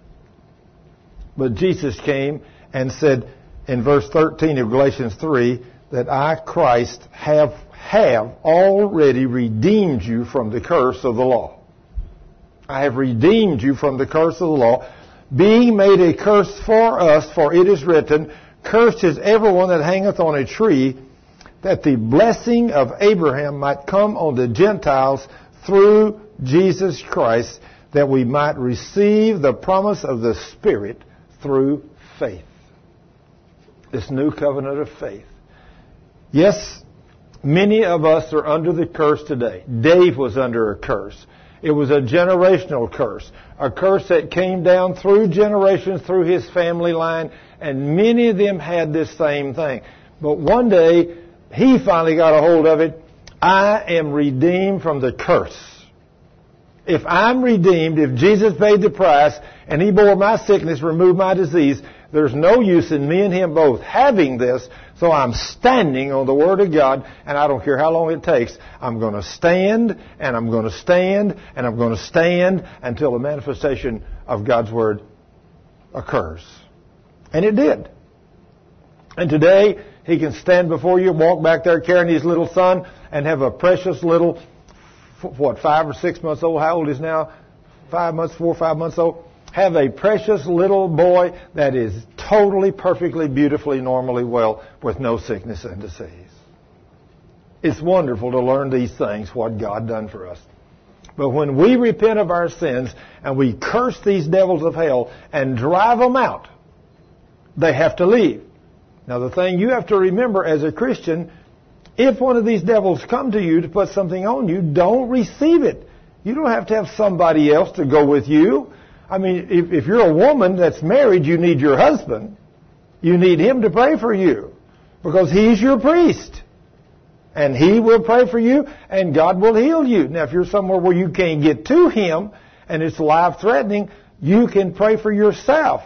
But Jesus came and said in verse 13 of Galatians 3 that I, Christ, have, have already redeemed you from the curse of the law. I have redeemed you from the curse of the law, being made a curse for us, for it is written, Cursed is everyone that hangeth on a tree, that the blessing of Abraham might come on the Gentiles through Jesus Christ, that we might receive the promise of the Spirit through faith. This new covenant of faith. Yes, many of us are under the curse today. Dave was under a curse. It was a generational curse, a curse that came down through generations through his family line, and many of them had this same thing. But one day, he finally got a hold of it. I am redeemed from the curse. If I'm redeemed, if Jesus paid the price, and he bore my sickness, removed my disease, there's no use in me and him both having this, so I'm standing on the Word of God, and I don't care how long it takes. I'm going to stand, and I'm going to stand, and I'm going to stand until the manifestation of God's Word occurs. And it did. And today, he can stand before you, walk back there carrying his little son, and have a precious little, what, five or six months old? How old is now? Five months, four or five months old? Have a precious little boy that is totally, perfectly, beautifully, normally well with no sickness and disease. It's wonderful to learn these things, what God done for us. But when we repent of our sins and we curse these devils of hell and drive them out, they have to leave. Now the thing you have to remember as a Christian, if one of these devils come to you to put something on you, don't receive it. You don't have to have somebody else to go with you. I mean, if, if you're a woman that's married, you need your husband. You need him to pray for you because he's your priest. And he will pray for you and God will heal you. Now, if you're somewhere where you can't get to him and it's life threatening, you can pray for yourself.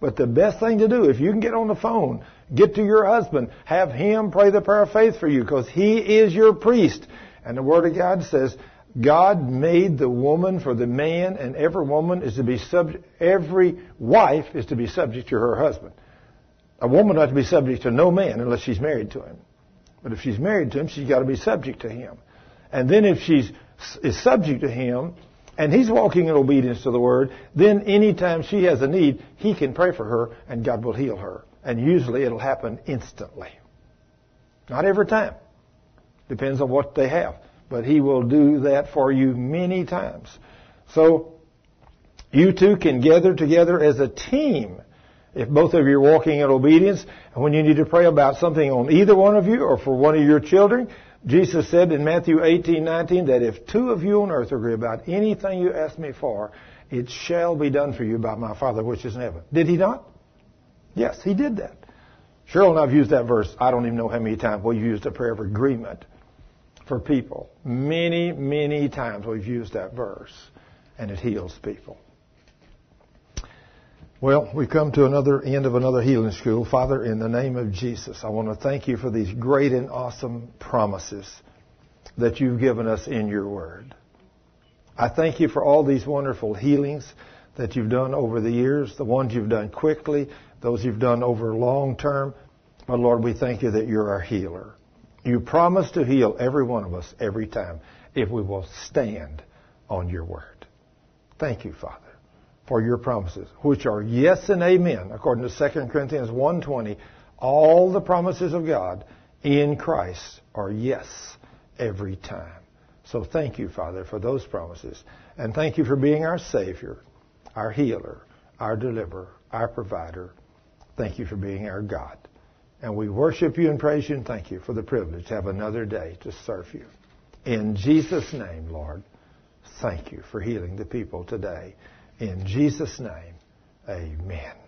But the best thing to do, if you can get on the phone, get to your husband, have him pray the prayer of faith for you because he is your priest. And the Word of God says, God made the woman for the man, and every woman is to be subject, every wife is to be subject to her husband. A woman ought to be subject to no man unless she's married to him. But if she's married to him, she's got to be subject to him. And then if she's is subject to him, and he's walking in obedience to the word, then anytime she has a need, he can pray for her, and God will heal her. And usually it'll happen instantly. Not every time. Depends on what they have but He will do that for you many times. So, you two can gather together as a team. If both of you are walking in obedience, and when you need to pray about something on either one of you or for one of your children, Jesus said in Matthew 18, 19 that if two of you on earth agree about anything you ask me for, it shall be done for you by my Father which is in heaven. Did he not? Yes, he did that. Cheryl and I've used that verse, I don't even know how many times we've used a prayer of agreement for people. Many, many times we've used that verse, and it heals people. Well, we come to another end of another healing school. Father, in the name of Jesus, I want to thank you for these great and awesome promises that you've given us in your word. I thank you for all these wonderful healings that you've done over the years, the ones you've done quickly, those you've done over long term. But Lord, we thank you that you're our healer. You promise to heal every one of us every time if we will stand on your word. Thank you, Father, for your promises, which are yes and amen, according to 2 Corinthians 1.20. All the promises of God in Christ are yes every time. So thank you, Father, for those promises. And thank you for being our Savior, our healer, our deliverer, our provider. Thank you for being our God. And we worship you and praise you and thank you for the privilege to have another day to serve you. In Jesus' name, Lord, thank you for healing the people today. In Jesus' name, amen.